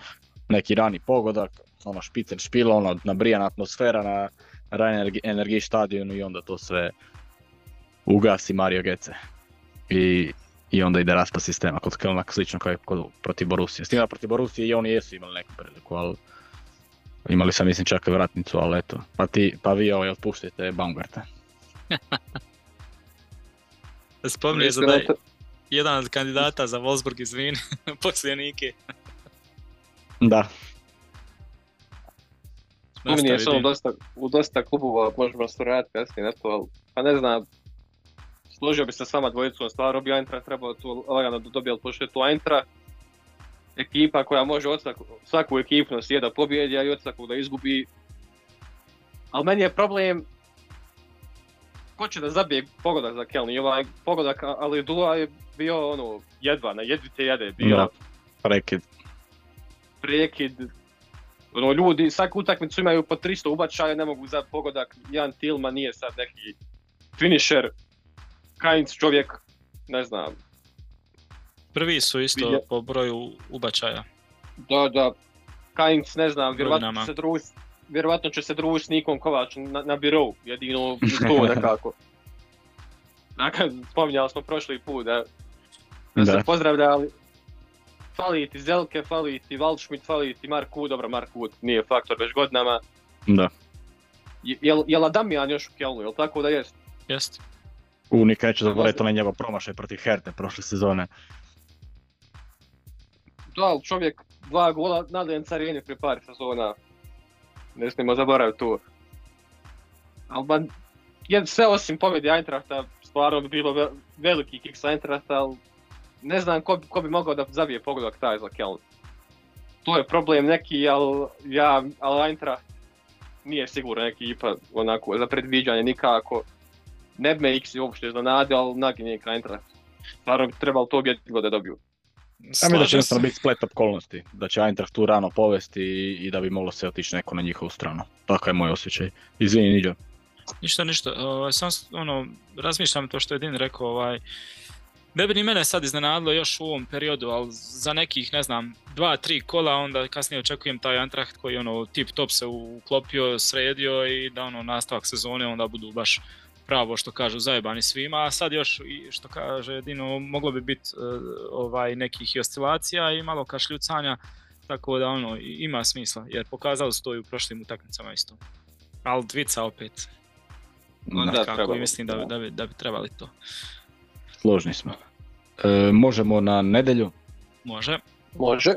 Neki rani pogodak, ono špicen špila, ono nabrijana atmosfera na Rhein Energy stadionu i onda to sve ugasi Mario Gece. I, i onda ide raspad sistema kod Kölna slično kao i kod, protiv Borusije. S tim da protiv Borusije i oni jesu imali neku priliku, ali imali sam mislim čak i vratnicu, ali eto. Pa, ti, pa vi ovaj otpuštajte Baumgarta. Spominje se da je jedan od kandidata za Wolfsburg izvin, poslije Nike. Da, Spominje se ono Din. dosta, u dosta klubova, možemo se vratiti kasnije na to, ali pa ne znam, složio bi se s vama dvojicom, stvarno bi Eintracht trebao tu lagano da dobije, ali pošto je tu Eintracht, ekipa koja može od svaku, svaku ekipnost je da pobjedi, a i od svakog da izgubi. Ali meni je problem ko će da zabije pogodak za Kelni. Ovaj pogodak ali Dula je bio ono jedva, na jedvi te jede, bio Da. prekid. prekid. Ono, ljudi svaku utakmicu imaju po 300 ubačaja, ne mogu za pogodak. Jan Tilman nije sad neki finisher. Kainz čovjek, ne znam, Prvi su isto Vidje- po broju ubačaja. Da, da. Kainc, ne znam, vjerovatno će se družiti vjerovatno će se družiti s Nikom Kovačem na, na birou, jedino to nekako. Dakle, spominjali smo prošli put da, da, Da. se pozdravljali. Fali ti Zelke, fali ti Waldschmidt, fali ti Marku, dobro Marku nije faktor već godinama. Da. Je- Jel, jel Adamijan još u Kjelnu, jel tako da jest? Jest. U nikad neću zaboraviti onaj njegov promašaj protiv Herte prošle sezone. Da, čovjek dva gola na Lijenca Areni prije par sezona. Ne smijemo zaboraviti to. Ali ba, je, sve osim pobjede Eintrachta, stvarno bi bilo ve- veliki kick sa Eintrachta, ali ne znam ko, ko bi mogao da zabije pogodak taj za Keln. To je problem neki, ali ja, Eintracht nije sigurno neki ipa onako za predviđanje nikako. Ne bi me X uopšte iznenadio, ali naginje Eintracht. Stvarno bi trebalo to objetivo da dobiju. Ja da će jednostavno biti splet okolnosti, da će Eintracht tu rano povesti i, i da bi moglo se otići neko na njihovu stranu. Tako je moj osjećaj. Izvini Niđo. Ništa, ništa. Ovaj, sam ono, razmišljam to što je Din rekao, ovaj, ne bi ni mene sad iznenadilo još u ovom periodu, ali za nekih, ne znam, dva, tri kola, onda kasnije očekujem taj Antracht koji ono tip top se uklopio, sredio i da ono nastavak sezone onda budu baš pravo što kažu zajebani svima, a sad još i što kaže Dino, moglo bi biti ovaj, nekih i oscilacija i malo kašljucanja, tako da ono ima smisla, jer pokazali su to i u prošlim utakmicama isto. Ali dvica opet, No, Da, kako trebalo mislim da, bi- da, bi, da bi trebali to. Složni smo. E, možemo na nedjelju. Može. Može.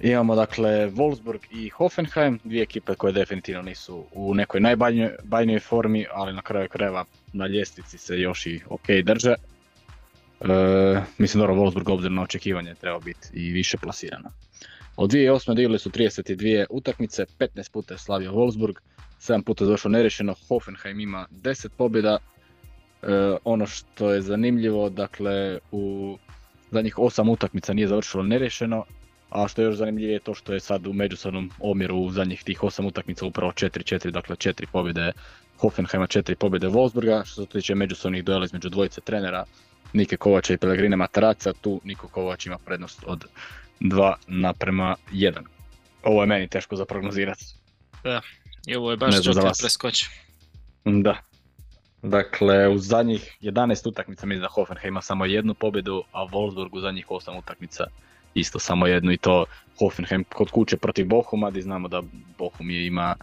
Imamo dakle Wolfsburg i Hoffenheim, dvije ekipe koje definitivno nisu u nekoj najbajnijoj formi, ali na kraju krajeva na ljestvici se još i ok drže. E, mislim dobro, Wolfsburg obzirom na očekivanje treba biti i više plasirano. Od 2008. odigrali su 32 utakmice, 15 puta je slavio Wolfsburg, 7 puta je došlo nerešeno, Hoffenheim ima 10 pobjeda. E, ono što je zanimljivo, dakle u zadnjih 8 utakmica nije završilo nerešeno, a što je još zanimljivije je to što je sad u međusobnom omjeru u zadnjih tih 8 utakmica upravo 4-4, dakle 4 pobjede Hoffenheima, 4 pobjede Wolfsburga. Što se tiče međusobnih duela između dvojice trenera, Nike Kovača i Pellegrine Mataraca, tu Niko Kovač ima prednost od 2 naprema 1. Ovo je meni teško za prognozirati. I ovo je baš Joker preskoči. Da. Dakle, u zadnjih 11 utakmica mislim da Hoffenheim ima samo jednu pobjedu, a Wolfsburg u zadnjih 8 utakmica isto samo jednu i to Hoffenheim kod kuće protiv Bohuma, gdje znamo da Bohum je ima,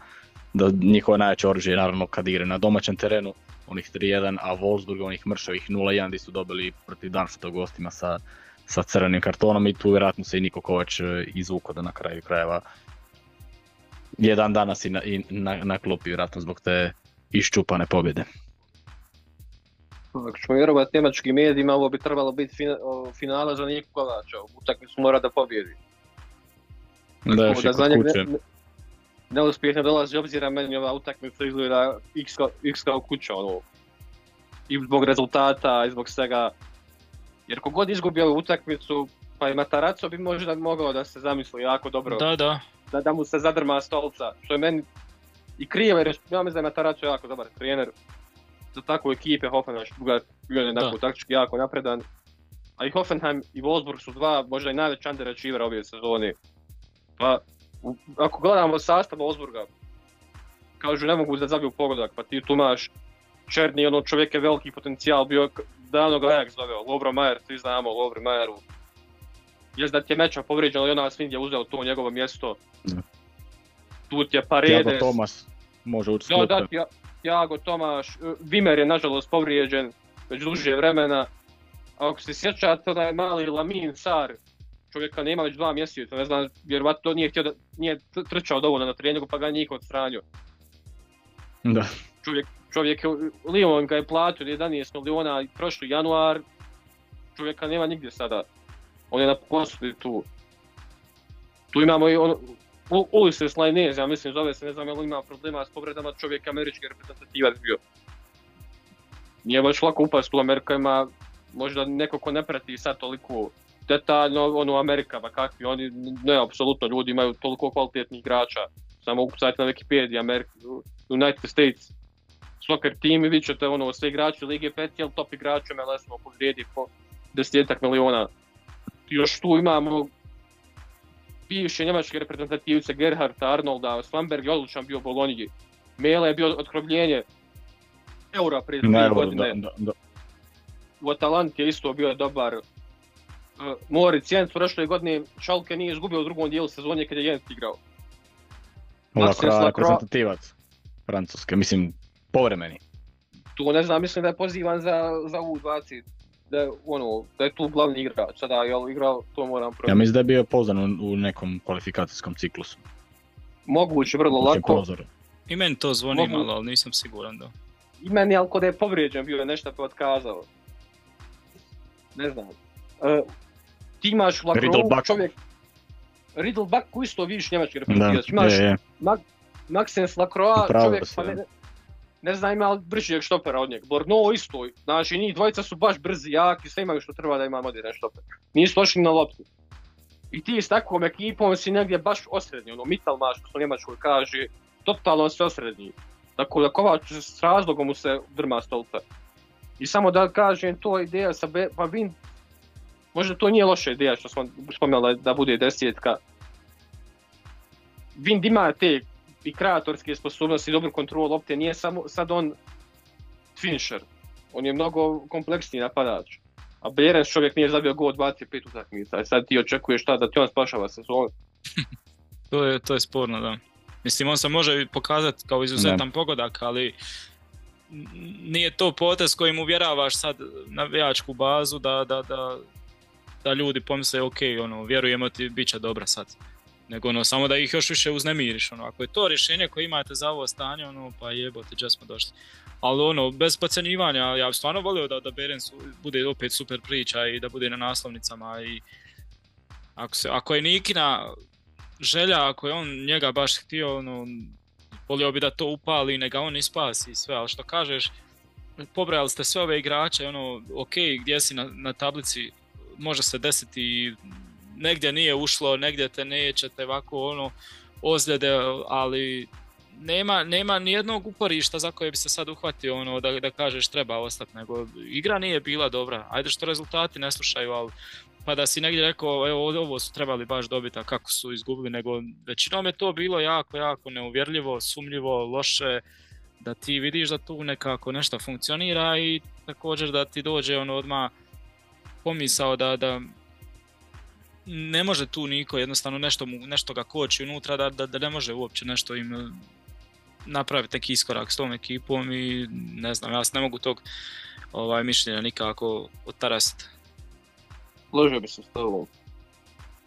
da njihova najjače oružje je naravno kad igra na domaćem terenu, onih 3-1, a Wolfsburg onih mršavih 0-1 gdje su dobili protiv u gostima sa, sa crvenim kartonom i tu vjerojatno se i Niko Kovač e, izvukao da na kraju krajeva jedan danas i na, i na, na klopi vjerojatno zbog te iščupane pobjede. Ako ćemo vjerovati njemačkim medijima, ovo bi trebalo biti fina, finala za Niku Kovača. Utakmicu mora da pobjedi. Da, još da kod za njeg kuće. ne, ne, neuspjeh ne dolazi obzira meni ova utakmica izgleda x x kao kuća ono. I zbog rezultata i zbog svega. Jer kogod izgubi ovu utakmicu, pa i Mataraco bi možda mogao da se zamisli jako dobro. Da, da. da, da mu se zadrma stolca, što je meni i krivo jer ja mislim da je Mataraco jako dobar trener za takvu ekipe, Hoffenheim bio je taktički jako napredan, a i Hoffenheim i Wolfsburg su dva možda i najveća underachievera ove sezone. Pa, u- ako gledamo sastav Wolfsburga, kažu ne mogu da zabiju pogodak, pa ti tu imaš Černi, ono čovjek je veliki potencijal, bio davno ga Ajax doveo, Lovro Majer, svi znamo o Lovro Majeru. Jest da ti je meča povrijeđen, ali Jonas Vind je uzeo to njegovo mjesto. Tu ti je Paredes, Tomas može ući da, da, Thiago Tomaš, e, Vimer je nažalost povrijeđen već duže vremena. A ako se sjećate je mali Lamin Sar, čovjeka nema već dva mjeseca, ne znam, vjerovatno to nije htio da, nije tr- trčao dovoljno na treningu pa ga njih odstranio. Da. Čovjek, čovjek je, Lyon ga je platio 11 miliona prošli januar, čovjeka nema nigdje sada. On je na posudi tu. Tu imamo i ono, U- Ulises Lainez, ja mislim zove se, ne znam je li ima problema s povredama, čovjek je američki reprezentativac bio. Nije baš lako upast u Amerika ima možda neko ko ne prati sad toliko detaljno ono Amerika, pa kakvi oni, ne, apsolutno ljudi imaju toliko kvalitetnih igrača. Samo ukucajte na Wikipedia, Amerika, United States soccer team i vidjet ćete ono, sve igrači Lige 5, jel top igrači MLS-ova povrijedi po desetak miliona. Još tu imamo bivše njemačke reprezentativce Gerharda, Arnolda, Slamberg je odličan bio u Bolonji. Mele je bio otkrobljenje eura prije dvije godine. Da, da, U Atalanti je isto bio dobar. Uh, Moritz Jens prošle godine Schalke nije izgubio u drugom dijelu sezonje kad je Jens igrao. Lacroix reprezentativac Francuske, mislim povremeni. Tu ne znam, mislim da je pozivan za, za U20 da je, ono, da je tu glavni igrač, sada je li igrao, to moram provjeriti. Ja mislim da je bio pozvan u, u nekom kvalifikacijskom ciklusu. Moguće, vrlo lako. I meni to zvoni Mogu... malo, ali nisam siguran da. I meni, ali kod je povrijeđen bio je nešto pa otkazao. Ne znam. Uh, ti imaš Lacroix, čovjek... Riddle Buck isto vidiš njemački reprezentativac. Imaš je, je. Mag Maxence Lacroix, čovjek pa ne, ne znam ima bržijeg štopera od njega. Borno isto, znači njih dvojica su baš brzi, jaki, sve imaju što treba da ima modern štoper. Nisu došli na loptu. I ti s takvom ekipom si negdje baš osrednji, ono Mittelmaš, što u Njemačkoj kaže, totalno se osrednji. Tako da Kovač s razlogom mu se drma stolpe. I samo da kažem, to ideja sa Be pa Vin, možda to nije loša ideja što smo spomenuli da bude desetka. Vind ima te i kreatorske sposobnosti i dobru kontrolu lopte, nije samo sad on finisher. On je mnogo kompleksniji napadač. A Berens čovjek nije zabio gol 25 utakmica, i sad ti očekuješ šta da ti on spašava sezonu. to, je, to je sporno, da. Mislim, on se može pokazati kao izuzetan ne. pogodak, ali nije to potez kojim uvjeravaš sad navijačku bazu da, da, da, da ljudi pomisle ok, ono, vjerujemo ti, bit će dobra sad nego ono, samo da ih još više uznemiriš, ono, ako je to rješenje koje imate za ovo stanje, ono, pa jebote, gdje smo došli. Ali ono, bez pocenjivanja, ja bih stvarno volio da, da Berens bude opet super priča i da bude na naslovnicama i ako, se, ako je Nikina želja, ako je on njega baš htio, ono, volio bi da to upali, neka on ispasi sve, ali što kažeš, pobrali ste sve ove igrače, ono, ok, gdje si na, na tablici, može se desiti negdje nije ušlo, negdje te nećete ovako ono ozljede, ali nema, nema nijednog uporišta za koje bi se sad uhvatio ono da, da kažeš treba ostati, nego igra nije bila dobra, ajde što rezultati ne slušaju, ali pa da si negdje rekao evo ovo su trebali baš dobiti, a kako su izgubili, nego većinom je to bilo jako, jako neuvjerljivo, sumljivo, loše, da ti vidiš da tu nekako nešto funkcionira i također da ti dođe ono odmah pomisao da, da ne može tu niko jednostavno nešto, mu, nešto ga koči unutra da, da, da ne može uopće nešto im eh, napraviti neki iskorak s tom ekipom i ne znam, ja se ne mogu tog ovaj, mišljenja nikako otarasiti. Složio bi se s tobom.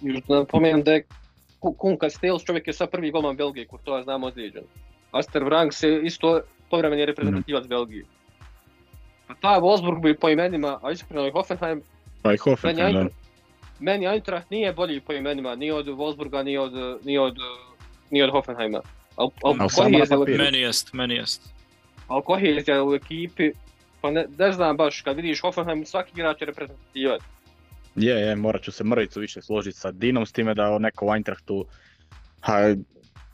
Još da napomenem da je Kun Castells čovjek je sa prvi golman Belgije, ko to ja znam ozlijeđen. Aster Vranks je isto povremeni reprezentativac mm. Belgije. Pa ta Wolfsburg bi po imenima, a iskreno i Hoffenheim, pa i Hoffenheim, da meni Eintracht nije bolji po imenima, ni od Wolfsburga, ni od, ni od, ni od Hoffenheima. Al, al, al kohezija u... Meni jest, meni jest. Al kohezija u ekipi, pa ne, ne znam baš, kad vidiš Hoffenheim, svaki igrač je reprezentativac. Je, je, morat ću se mrvicu više složiti sa Dinom s time da neko u Eintrachtu, ha,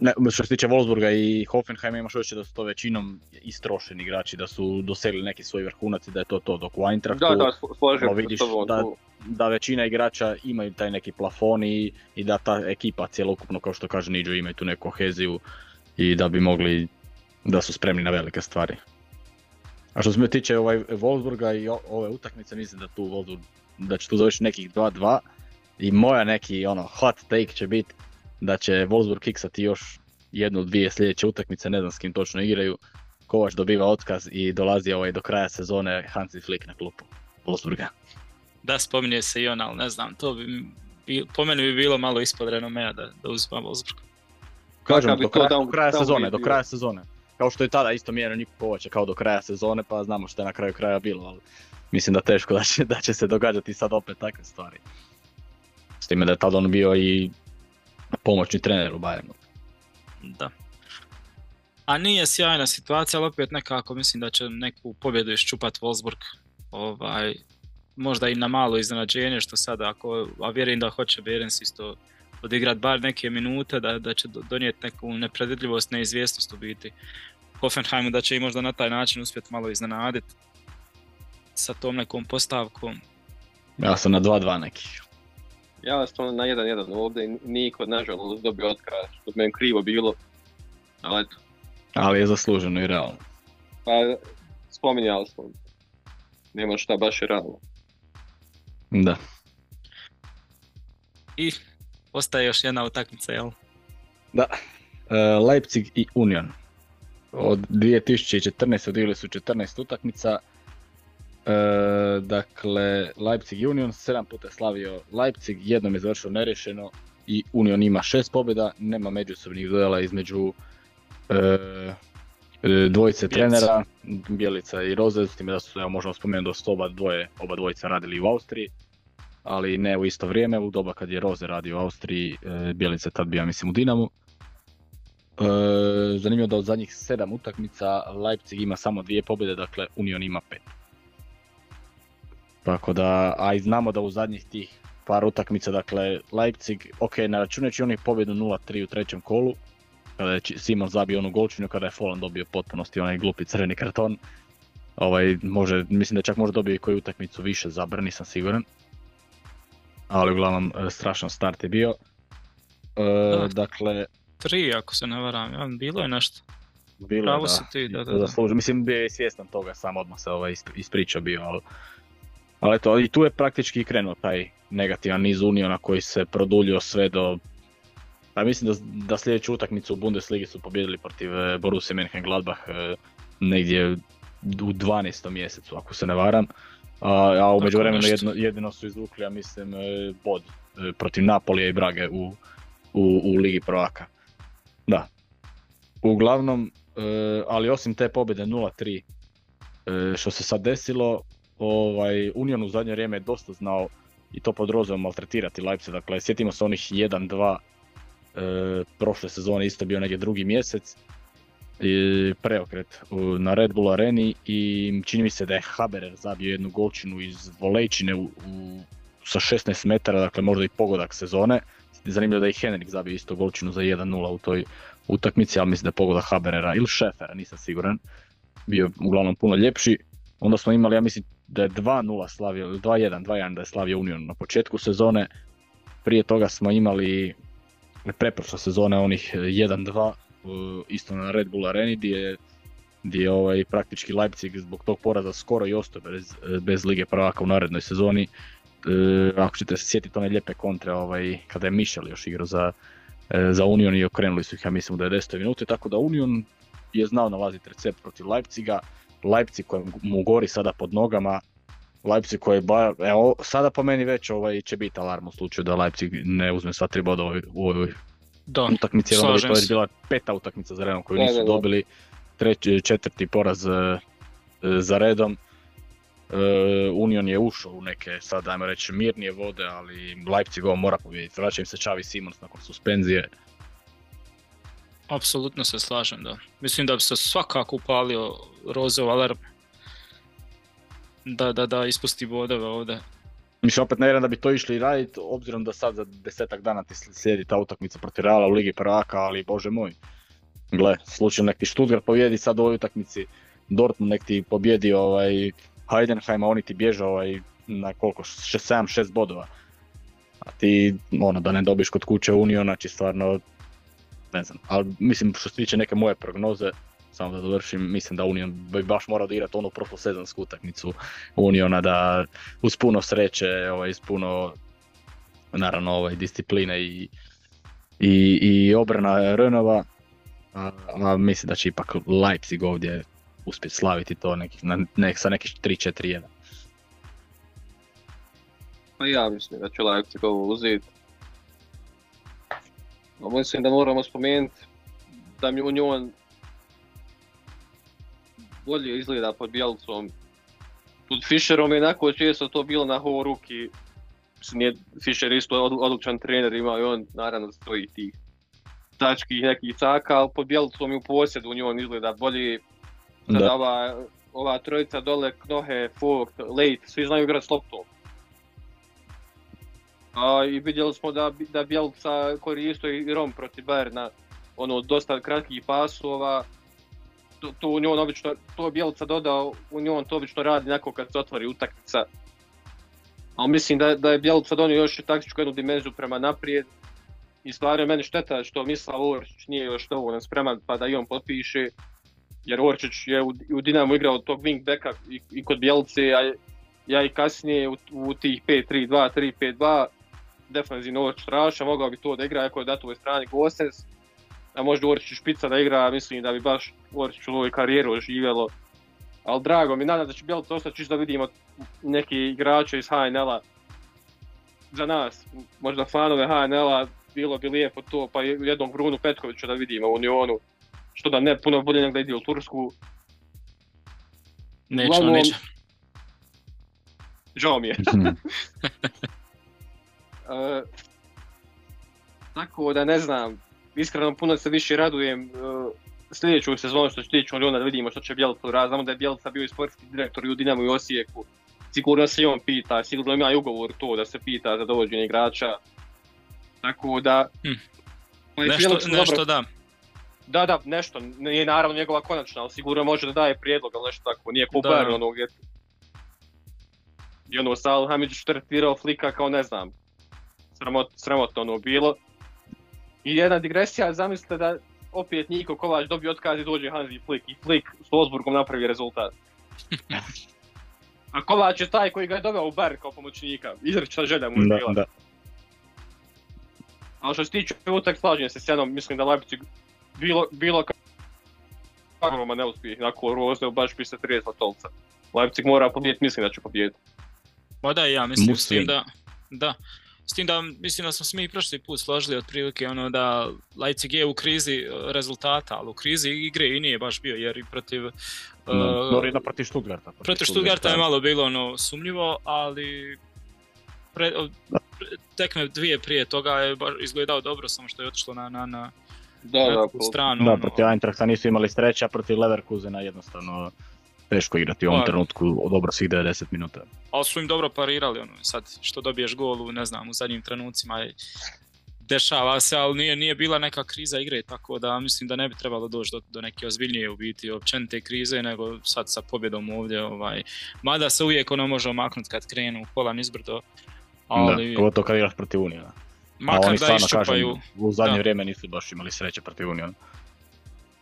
ne, što se tiče Wolfsburga i Hoffenheima imaš hoće da su to većinom istrošeni igrači, da su dosegli neki svoj vrhunac i da je to to, dok u Eintrachtu da, da, složim vidiš da, da većina igrača imaju taj neki plafon i, i da ta ekipa cjelokupno, kao što kaže Niđo, imaju tu neku koheziju i da bi mogli, da su spremni na velike stvari. A što se tiče ovaj Wolfsburga i ove utakmice, mislim da tu Wolfsburg, da će tu završiti nekih 2-2 i moja neki ono hot take će biti da će Wolfsburg kiksati još jednu, dvije sljedeće utakmice, ne znam s kim točno igraju. Kovač dobiva otkaz i dolazi ovaj do kraja sezone Hansi Flick na klupu Wolfsburga. Da, spominje se i on, ali ne znam, to bi, bi po meni bi bilo malo ispod renomea da, da uzima Wolfsburg. Kažem, do kraja, do kraja sezone, do kraja sezone. Kao što je tada isto mjero Niko Kovača kao do kraja sezone, pa znamo što je na kraju kraja bilo, ali mislim da teško da će, da će se događati sad opet takve stvari. S time da je tada on bio i pomoćni trener u Bayernu. Da. A nije sjajna situacija, ali opet nekako mislim da će neku pobjedu iščupat Wolfsburg. Ovaj, možda i na malo iznenađenje što sada ako, a vjerujem da hoće Berens isto odigrat bar neke minute, da, da će donijeti neku nepredvidljivost, neizvjesnost u biti Hoffenheimu, da će i možda na taj način uspjeti malo iznenaditi sa tom nekom postavkom. Ja sam na 2-2 neki. Ja sam na 1-1 ovdje i niko nažalost dobio otkaz, što bi meni krivo bilo. Ali eto, Ali je zasluženo i realno. pa spominjali smo. Nema šta baš je realno. Da. I ostaje još jedna utakmica, jel? Da. E, Leipzig i Union. Od 2014. odigrali su 14 utakmica. E, dakle, Leipzig Union, 7 puta je slavio Leipzig, jednom je završio nerješeno i Union ima 6 pobjeda, nema međusobnih duela između e, e, dvojice trenera, Bjelica i Roze, s time da su, evo možemo spomenuti da su oba dvoje, oba dvojica radili u Austriji, ali ne u isto vrijeme, u doba kad je Roze radio u Austriji, e, Bjelica je tad bio mislim u Dinamu. E, zanimljivo da od zadnjih sedam utakmica Leipzig ima samo dvije pobjede, dakle Union ima pet. Tako da, a i znamo da u zadnjih tih par utakmica, dakle Leipzig, ok, ne računajući onih pobjedu 0-3 u trećem kolu, kada je Simon zabio onu golčinu, kada je Folland dobio potpunosti onaj glupi crveni karton. Ovaj, može, mislim da čak može dobio i koju utakmicu više zabra, nisam siguran. Ali uglavnom e, strašan start je bio. E, Da. dakle, Tri, ako se ne varam, ja, bilo je nešto. bilo Pravo je si ti, da, da, da. Mislim, bio je svjestan toga, sam odmah se ovaj isp- ispričao bio, ali... Ali eto, i tu je praktički krenuo taj negativan niz Uniona koji se produljio sve do... Pa mislim da, da sljedeću utakmicu u Bundesligi su pobjedili protiv e, Borussia Mönchengladbach e, negdje u 12. mjesecu, ako se ne varam. A, a u međuvremenu jedno, jedino su izvukli, ja mislim, e, bod protiv Napolija i Brage u, u, u Ligi prvaka. Da. Uglavnom, ali osim te pobjede 0-3 e, što se sad desilo, ovaj, Union u zadnje vrijeme je dosta znao i to pod Rozom maltretirati Leipzig. Dakle, sjetimo se onih 1-2 e, prošle sezone, isto bio negdje drugi mjesec. I preokret na Red Bull areni i čini mi se da je Haberer zabio jednu golčinu iz volejčine u, u, sa 16 metara, dakle možda i pogodak sezone. Zanimljivo da je i Henrik zabio isto golčinu za 1-0 u toj utakmici, ali mislim da je pogodak Haberera ili Šefera, nisam siguran. Bio uglavnom puno ljepši. Onda smo imali, ja mislim da je 2-0 slavio, 2-1, 2-1 da je slavio Union na početku sezone. Prije toga smo imali preprošle sezone onih 1-2 uh, isto na Red Bull areni gdje je ovaj, praktički Leipzig zbog tog poraza skoro i ostao bez, bez Lige prvaka u narednoj sezoni. Ako ćete se sjetiti one lijepe kontre ovaj, kada je Mišel još igrao za, za Union i okrenuli su ih ja mislim u 90. minuti, tako da Union je znao nalaziti recept protiv Leipziga, Leipzig koji mu gori sada pod nogama, Leipzig koji je, ba, evo, sada po meni već ovaj, će biti alarm u slučaju da Leipzig ne uzme sva tri boda u ovoj- u ovoj Da, utakmici, jer to se. bila peta utakmica za redom koju Da, nisu da, da. dobili, treći, četvrti poraz e, e, za redom. E, Union je ušao u neke, sad ajmo reći, mirnije vode, ali Leipzig ovo mora pobijediti. Vraća im se Xavi Simons nakon suspenzije. Apsolutno se slažem, da. Mislim da bi se svakako upalio Rozov alarm. Da, da, da, ispusti bodove ovdje. Mislim, opet ne da bi to išli raditi, obzirom da sad za desetak dana ti slijedi ta utakmica protiv Reala u Ligi prvaka, ali bože moj. Gle, slučajno nek ti Stuttgart pobjedi sad u ovoj utakmici, Dortmund nek ti pobjedi ovaj, Heidenheim, a oni ti bježe ovaj, na koliko, 7-6 bodova. A ti, ono, da ne dobiš kod kuće Union, znači stvarno, ne znam, ali mislim što se tiče neke moje prognoze, samo da završim, mislim da Union bi baš morao da igrati onu prošlosezonsku utakmicu Uniona da uz puno sreće, ovaj, uz puno naravno ovaj, discipline i, i, i obrana Renova, a, a mislim da će ipak Leipzig ovdje uspjeti slaviti to nekih, na, nek, sa nekih 3-4-1. Pa ja mislim da će Leipzig ovo uzeti. Mislim da moramo spomenuti da mi Union bolje izgleda pod Bjelcom. Pod Fischerom je onako često to bilo na ho ruki. Mislim, nije Fischer isto od- odličan trener ima i on naravno stoji tih tački nekih caka, ali pod Bjelcom i u posjedu Union izgleda bolje. Sada Da. ova, ova trojica dole, Knohe, Vogt, Leit, svi znaju igrati s loptom. A, I vidjeli smo da, da Bjelca koristio i Rom protiv Bayerna, ono, dosta kratkih pasova, to, to u njom obično, to Bjelca dodao, u njom to obično radi neko kad se otvori utakmica. Ali mislim da, da je Bjelica donio još taktičku jednu dimenziju prema naprijed. I stvarno je meni šteta što Mislav Orčić nije još dovoljno spreman pa da i on potpiše. Jer Orčić je u, u Dinamo igrao tog wing backa i, i kod Bjelice, a ja i kasnije u, u tih 5-3-2, 3-5-2 defanzivno Orčić strašan, mogao bi to da igra ako je datovoj strani Gosens. A možda Orčić špica da igra, mislim da bi baš Orčić u ovoj karijeru živjelo. Ali drago mi, nadam da će Bjelica ostati čisto da vidimo neki igrače iz HNL-a za nas, možda fanove HNL-a, bilo bi lijepo to, pa jednog Brunu Petkovića da vidimo u Unionu, što da ne puno bolje nego da ide u Tursku. Nećemo, Uglavnom- neće. Žao mi je. E, tako da ne znam, iskreno puno se više radujem e, sljedeću sezonu što će tići Uniona da vidimo što će Bjelica uraditi. Znamo da je Bjelica bio i sportski direktor i u Dinamu i Osijeku. Sigurno se i on pita, sigurno ima i ugovor to da se pita za dovođenje igrača. Tako da... Hm. Je Nešto, nešto dobro- da. Da, da, nešto, nije naravno njegova konačna, ali sigurno može da daje prijedlog, ali nešto tako, nije. Bayern onog je... I ono, Salhamić tretirao Flika kao ne znam, sramot, sramotno ono bilo. I jedna digresija, zamislite da opet Niko Kovač dobije otkaz i dođe Hansi Flick i Flick s Wolfsburgom napravi rezultat. A Kovač je taj koji ga je doveo u Bayern kao pomoćnika, izrečna želja mu je Da, bila. da. Ali što se tiče utak, slažem se s jednom, mislim da Leipzig bilo, bilo kako neuspjeh, nakon Roze baš bi se trijezla tolca. Leipzig mora pobijediti, mislim da će pobijediti. Ma da, i ja mislim Muslim. da, da, s tim da mislim da smo se mi prošli put složili otprilike ono da Leipzig je u krizi e, rezultata, ali u krizi igre i nije baš bio jer i protiv e, No, Dobro, da protiv Stuttgarta. protiv Stuttgarta je malo bilo ono sumnjivo, ali pre, Da. pre- tekme dvije prije toga je baš izgledao dobro, samo što je otišlo na, na, na Da, neku stranu. Da, ono. protiv Eintrachta nisu imali sreća, protiv Leverkusena jednostavno teško igrati u ovom Pa. trenutku dobro svih 90 minuta. ali su im dobro parirali, ono, sad što dobiješ gol u, ne znam, u zadnjim trenucima i dešava se, ali nije, nije bila neka kriza igre, tako da mislim da ne bi trebalo doći do, do neke ozbiljnije u biti općenite krize, nego sad sa pobjedom ovdje, ovaj, mada se uvijek ono može omaknuti kad krenu pola nizbrdo, ali Da, pogotovo kad igraš protiv Unijona. Makar da iščupaju, kažem, u zadnje da. vrijeme nisu baš imali sreće protiv Unijona.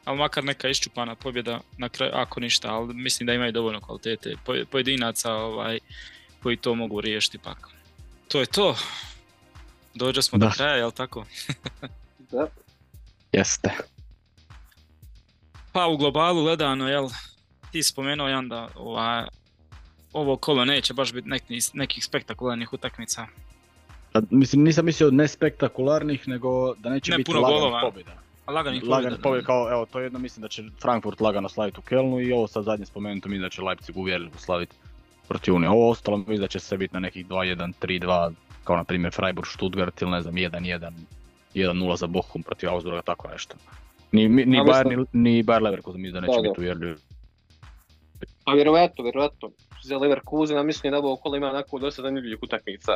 Ali makar neka iščupana pobjeda na kraju, ako ništa, ali mislim da imaju dovoljno kvalitete po- pojedinaca ovaj, koji to mogu riješiti pak. To je to. Dođe smo do Da. kraja, jel tako? Da. Jeste. Pa u globalu gledano, jel, ti spomenuo Jan da ovaj, ovo kolo neće baš biti neki, nekih spektakularnih utakmica. A, mislim, nisam mislio ne spektakularnih, nego da neće Ne biti puno golova. pobjeda. A pobjeda, pobjeda, da. kao, evo, to je jedno, mislim da će Frankfurt lagano slaviti u Kelnu i ovo sad zadnje spomenuto mi da će Leipzig uvjerljivo slaviti protiv Unije. Ovo ostalo mislim da će sve biti na nekih 2-1, 3-2, kao na primjer Freiburg, Stuttgart ili ne znam 1-1, 1-0 za Bochum protiv Augsburga, tako nešto. Ni, ni, ni mislim- ni, ni Bayer Leverkusen mislim da neće Da, biti uvjerljivi. Pa vjerovatno, vjerovatno. Za Leverkusen, mislim da ovo okolo ima onako dosta zanimljivih utakmica.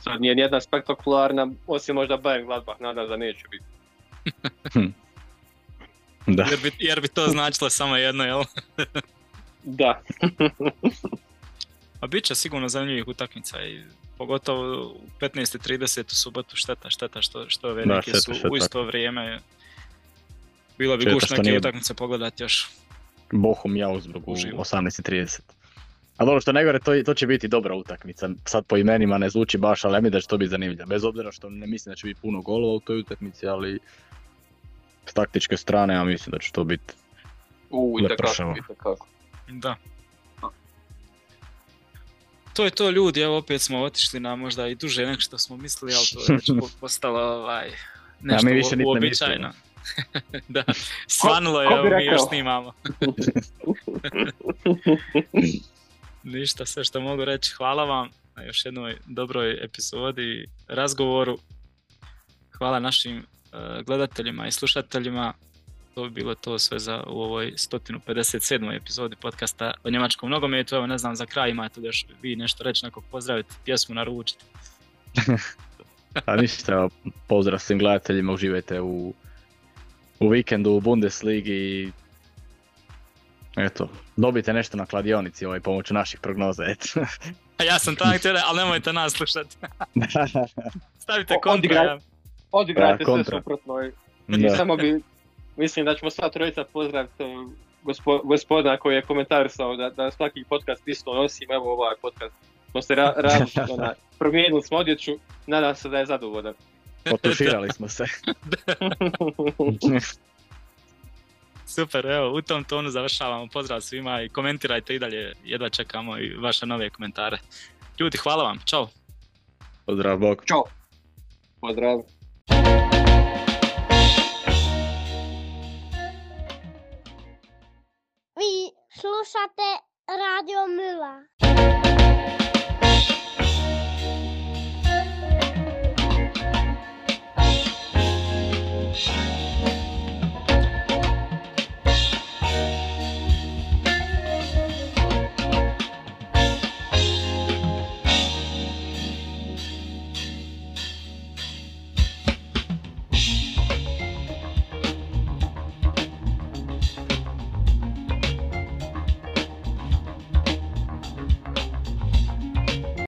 Sad nije nijedna spektakularna, osim možda Bayern Gladbach, nadam da neće biti. Da. Jer bi, jer bi to značilo samo jedno, jel? Da. A bit će sigurno zanimljivih utakmica i pogotovo u 15.30 u subotu šteta, šteta što, što ove Da, šteta, su šteta. u isto vrijeme. Bilo bi što neke nije- utakmice pogledati još. I Augsburg u Uživo. 18.30. A dobro što najgore, to, to će biti dobra utakmica. Sad po imenima ne zvuči baš, ali ja mislim da će to biti zanimljivo. Bez obzira što ne mislim da će biti puno golova u toj utakmici, ali s taktičke strane ja mislim da će to biti U, itekako. Da. To je to ljudi, evo opet smo otišli na možda i duže nego što smo mislili, ali to je već po- postalo ovaj, nešto mi više uobičajeno. da, svanulo je, evo mi još snimamo. Ništa, sve što mogu reći, hvala vam na još jednoj dobroj epizodi i razgovoru. Hvala našim gledateljima i slušateljima. To bi bilo to sve za u ovoj 157. epizodi podcasta o njemačkom nogometu. Evo ne znam, za kraj imate li još vi nešto reći, nekog pozdraviti, pjesmu naručiti. A ništa, evo, pozdrav svim gledateljima, uživajte u, u vikendu u Bundesligi i eto, dobite nešto na kladionici ovaj pomoću naših prognoza, eto. A ja sam tako htio, ali nemojte nas slušati. Stavite kontra. Da, sve suprotno i samo bi, mislim da ćemo sva trojica pozdraviti gospo, gospodina koji je komentarisao da, da svaki podcast isto nosim, evo ovaj podcast. Smo se ra, ra, ona, promijenili smo odjeću, nadam se da je zadovoljan. Potuširali smo se. Super, evo, u tom tonu završavamo. Pozdrav svima i komentirajte i dalje, jedva čekamo i vaše nove komentare. Ljudi, hvala vam, čao. Pozdrav, bok. Ćao! Pozdrav! Vy slušate Rádio Mila.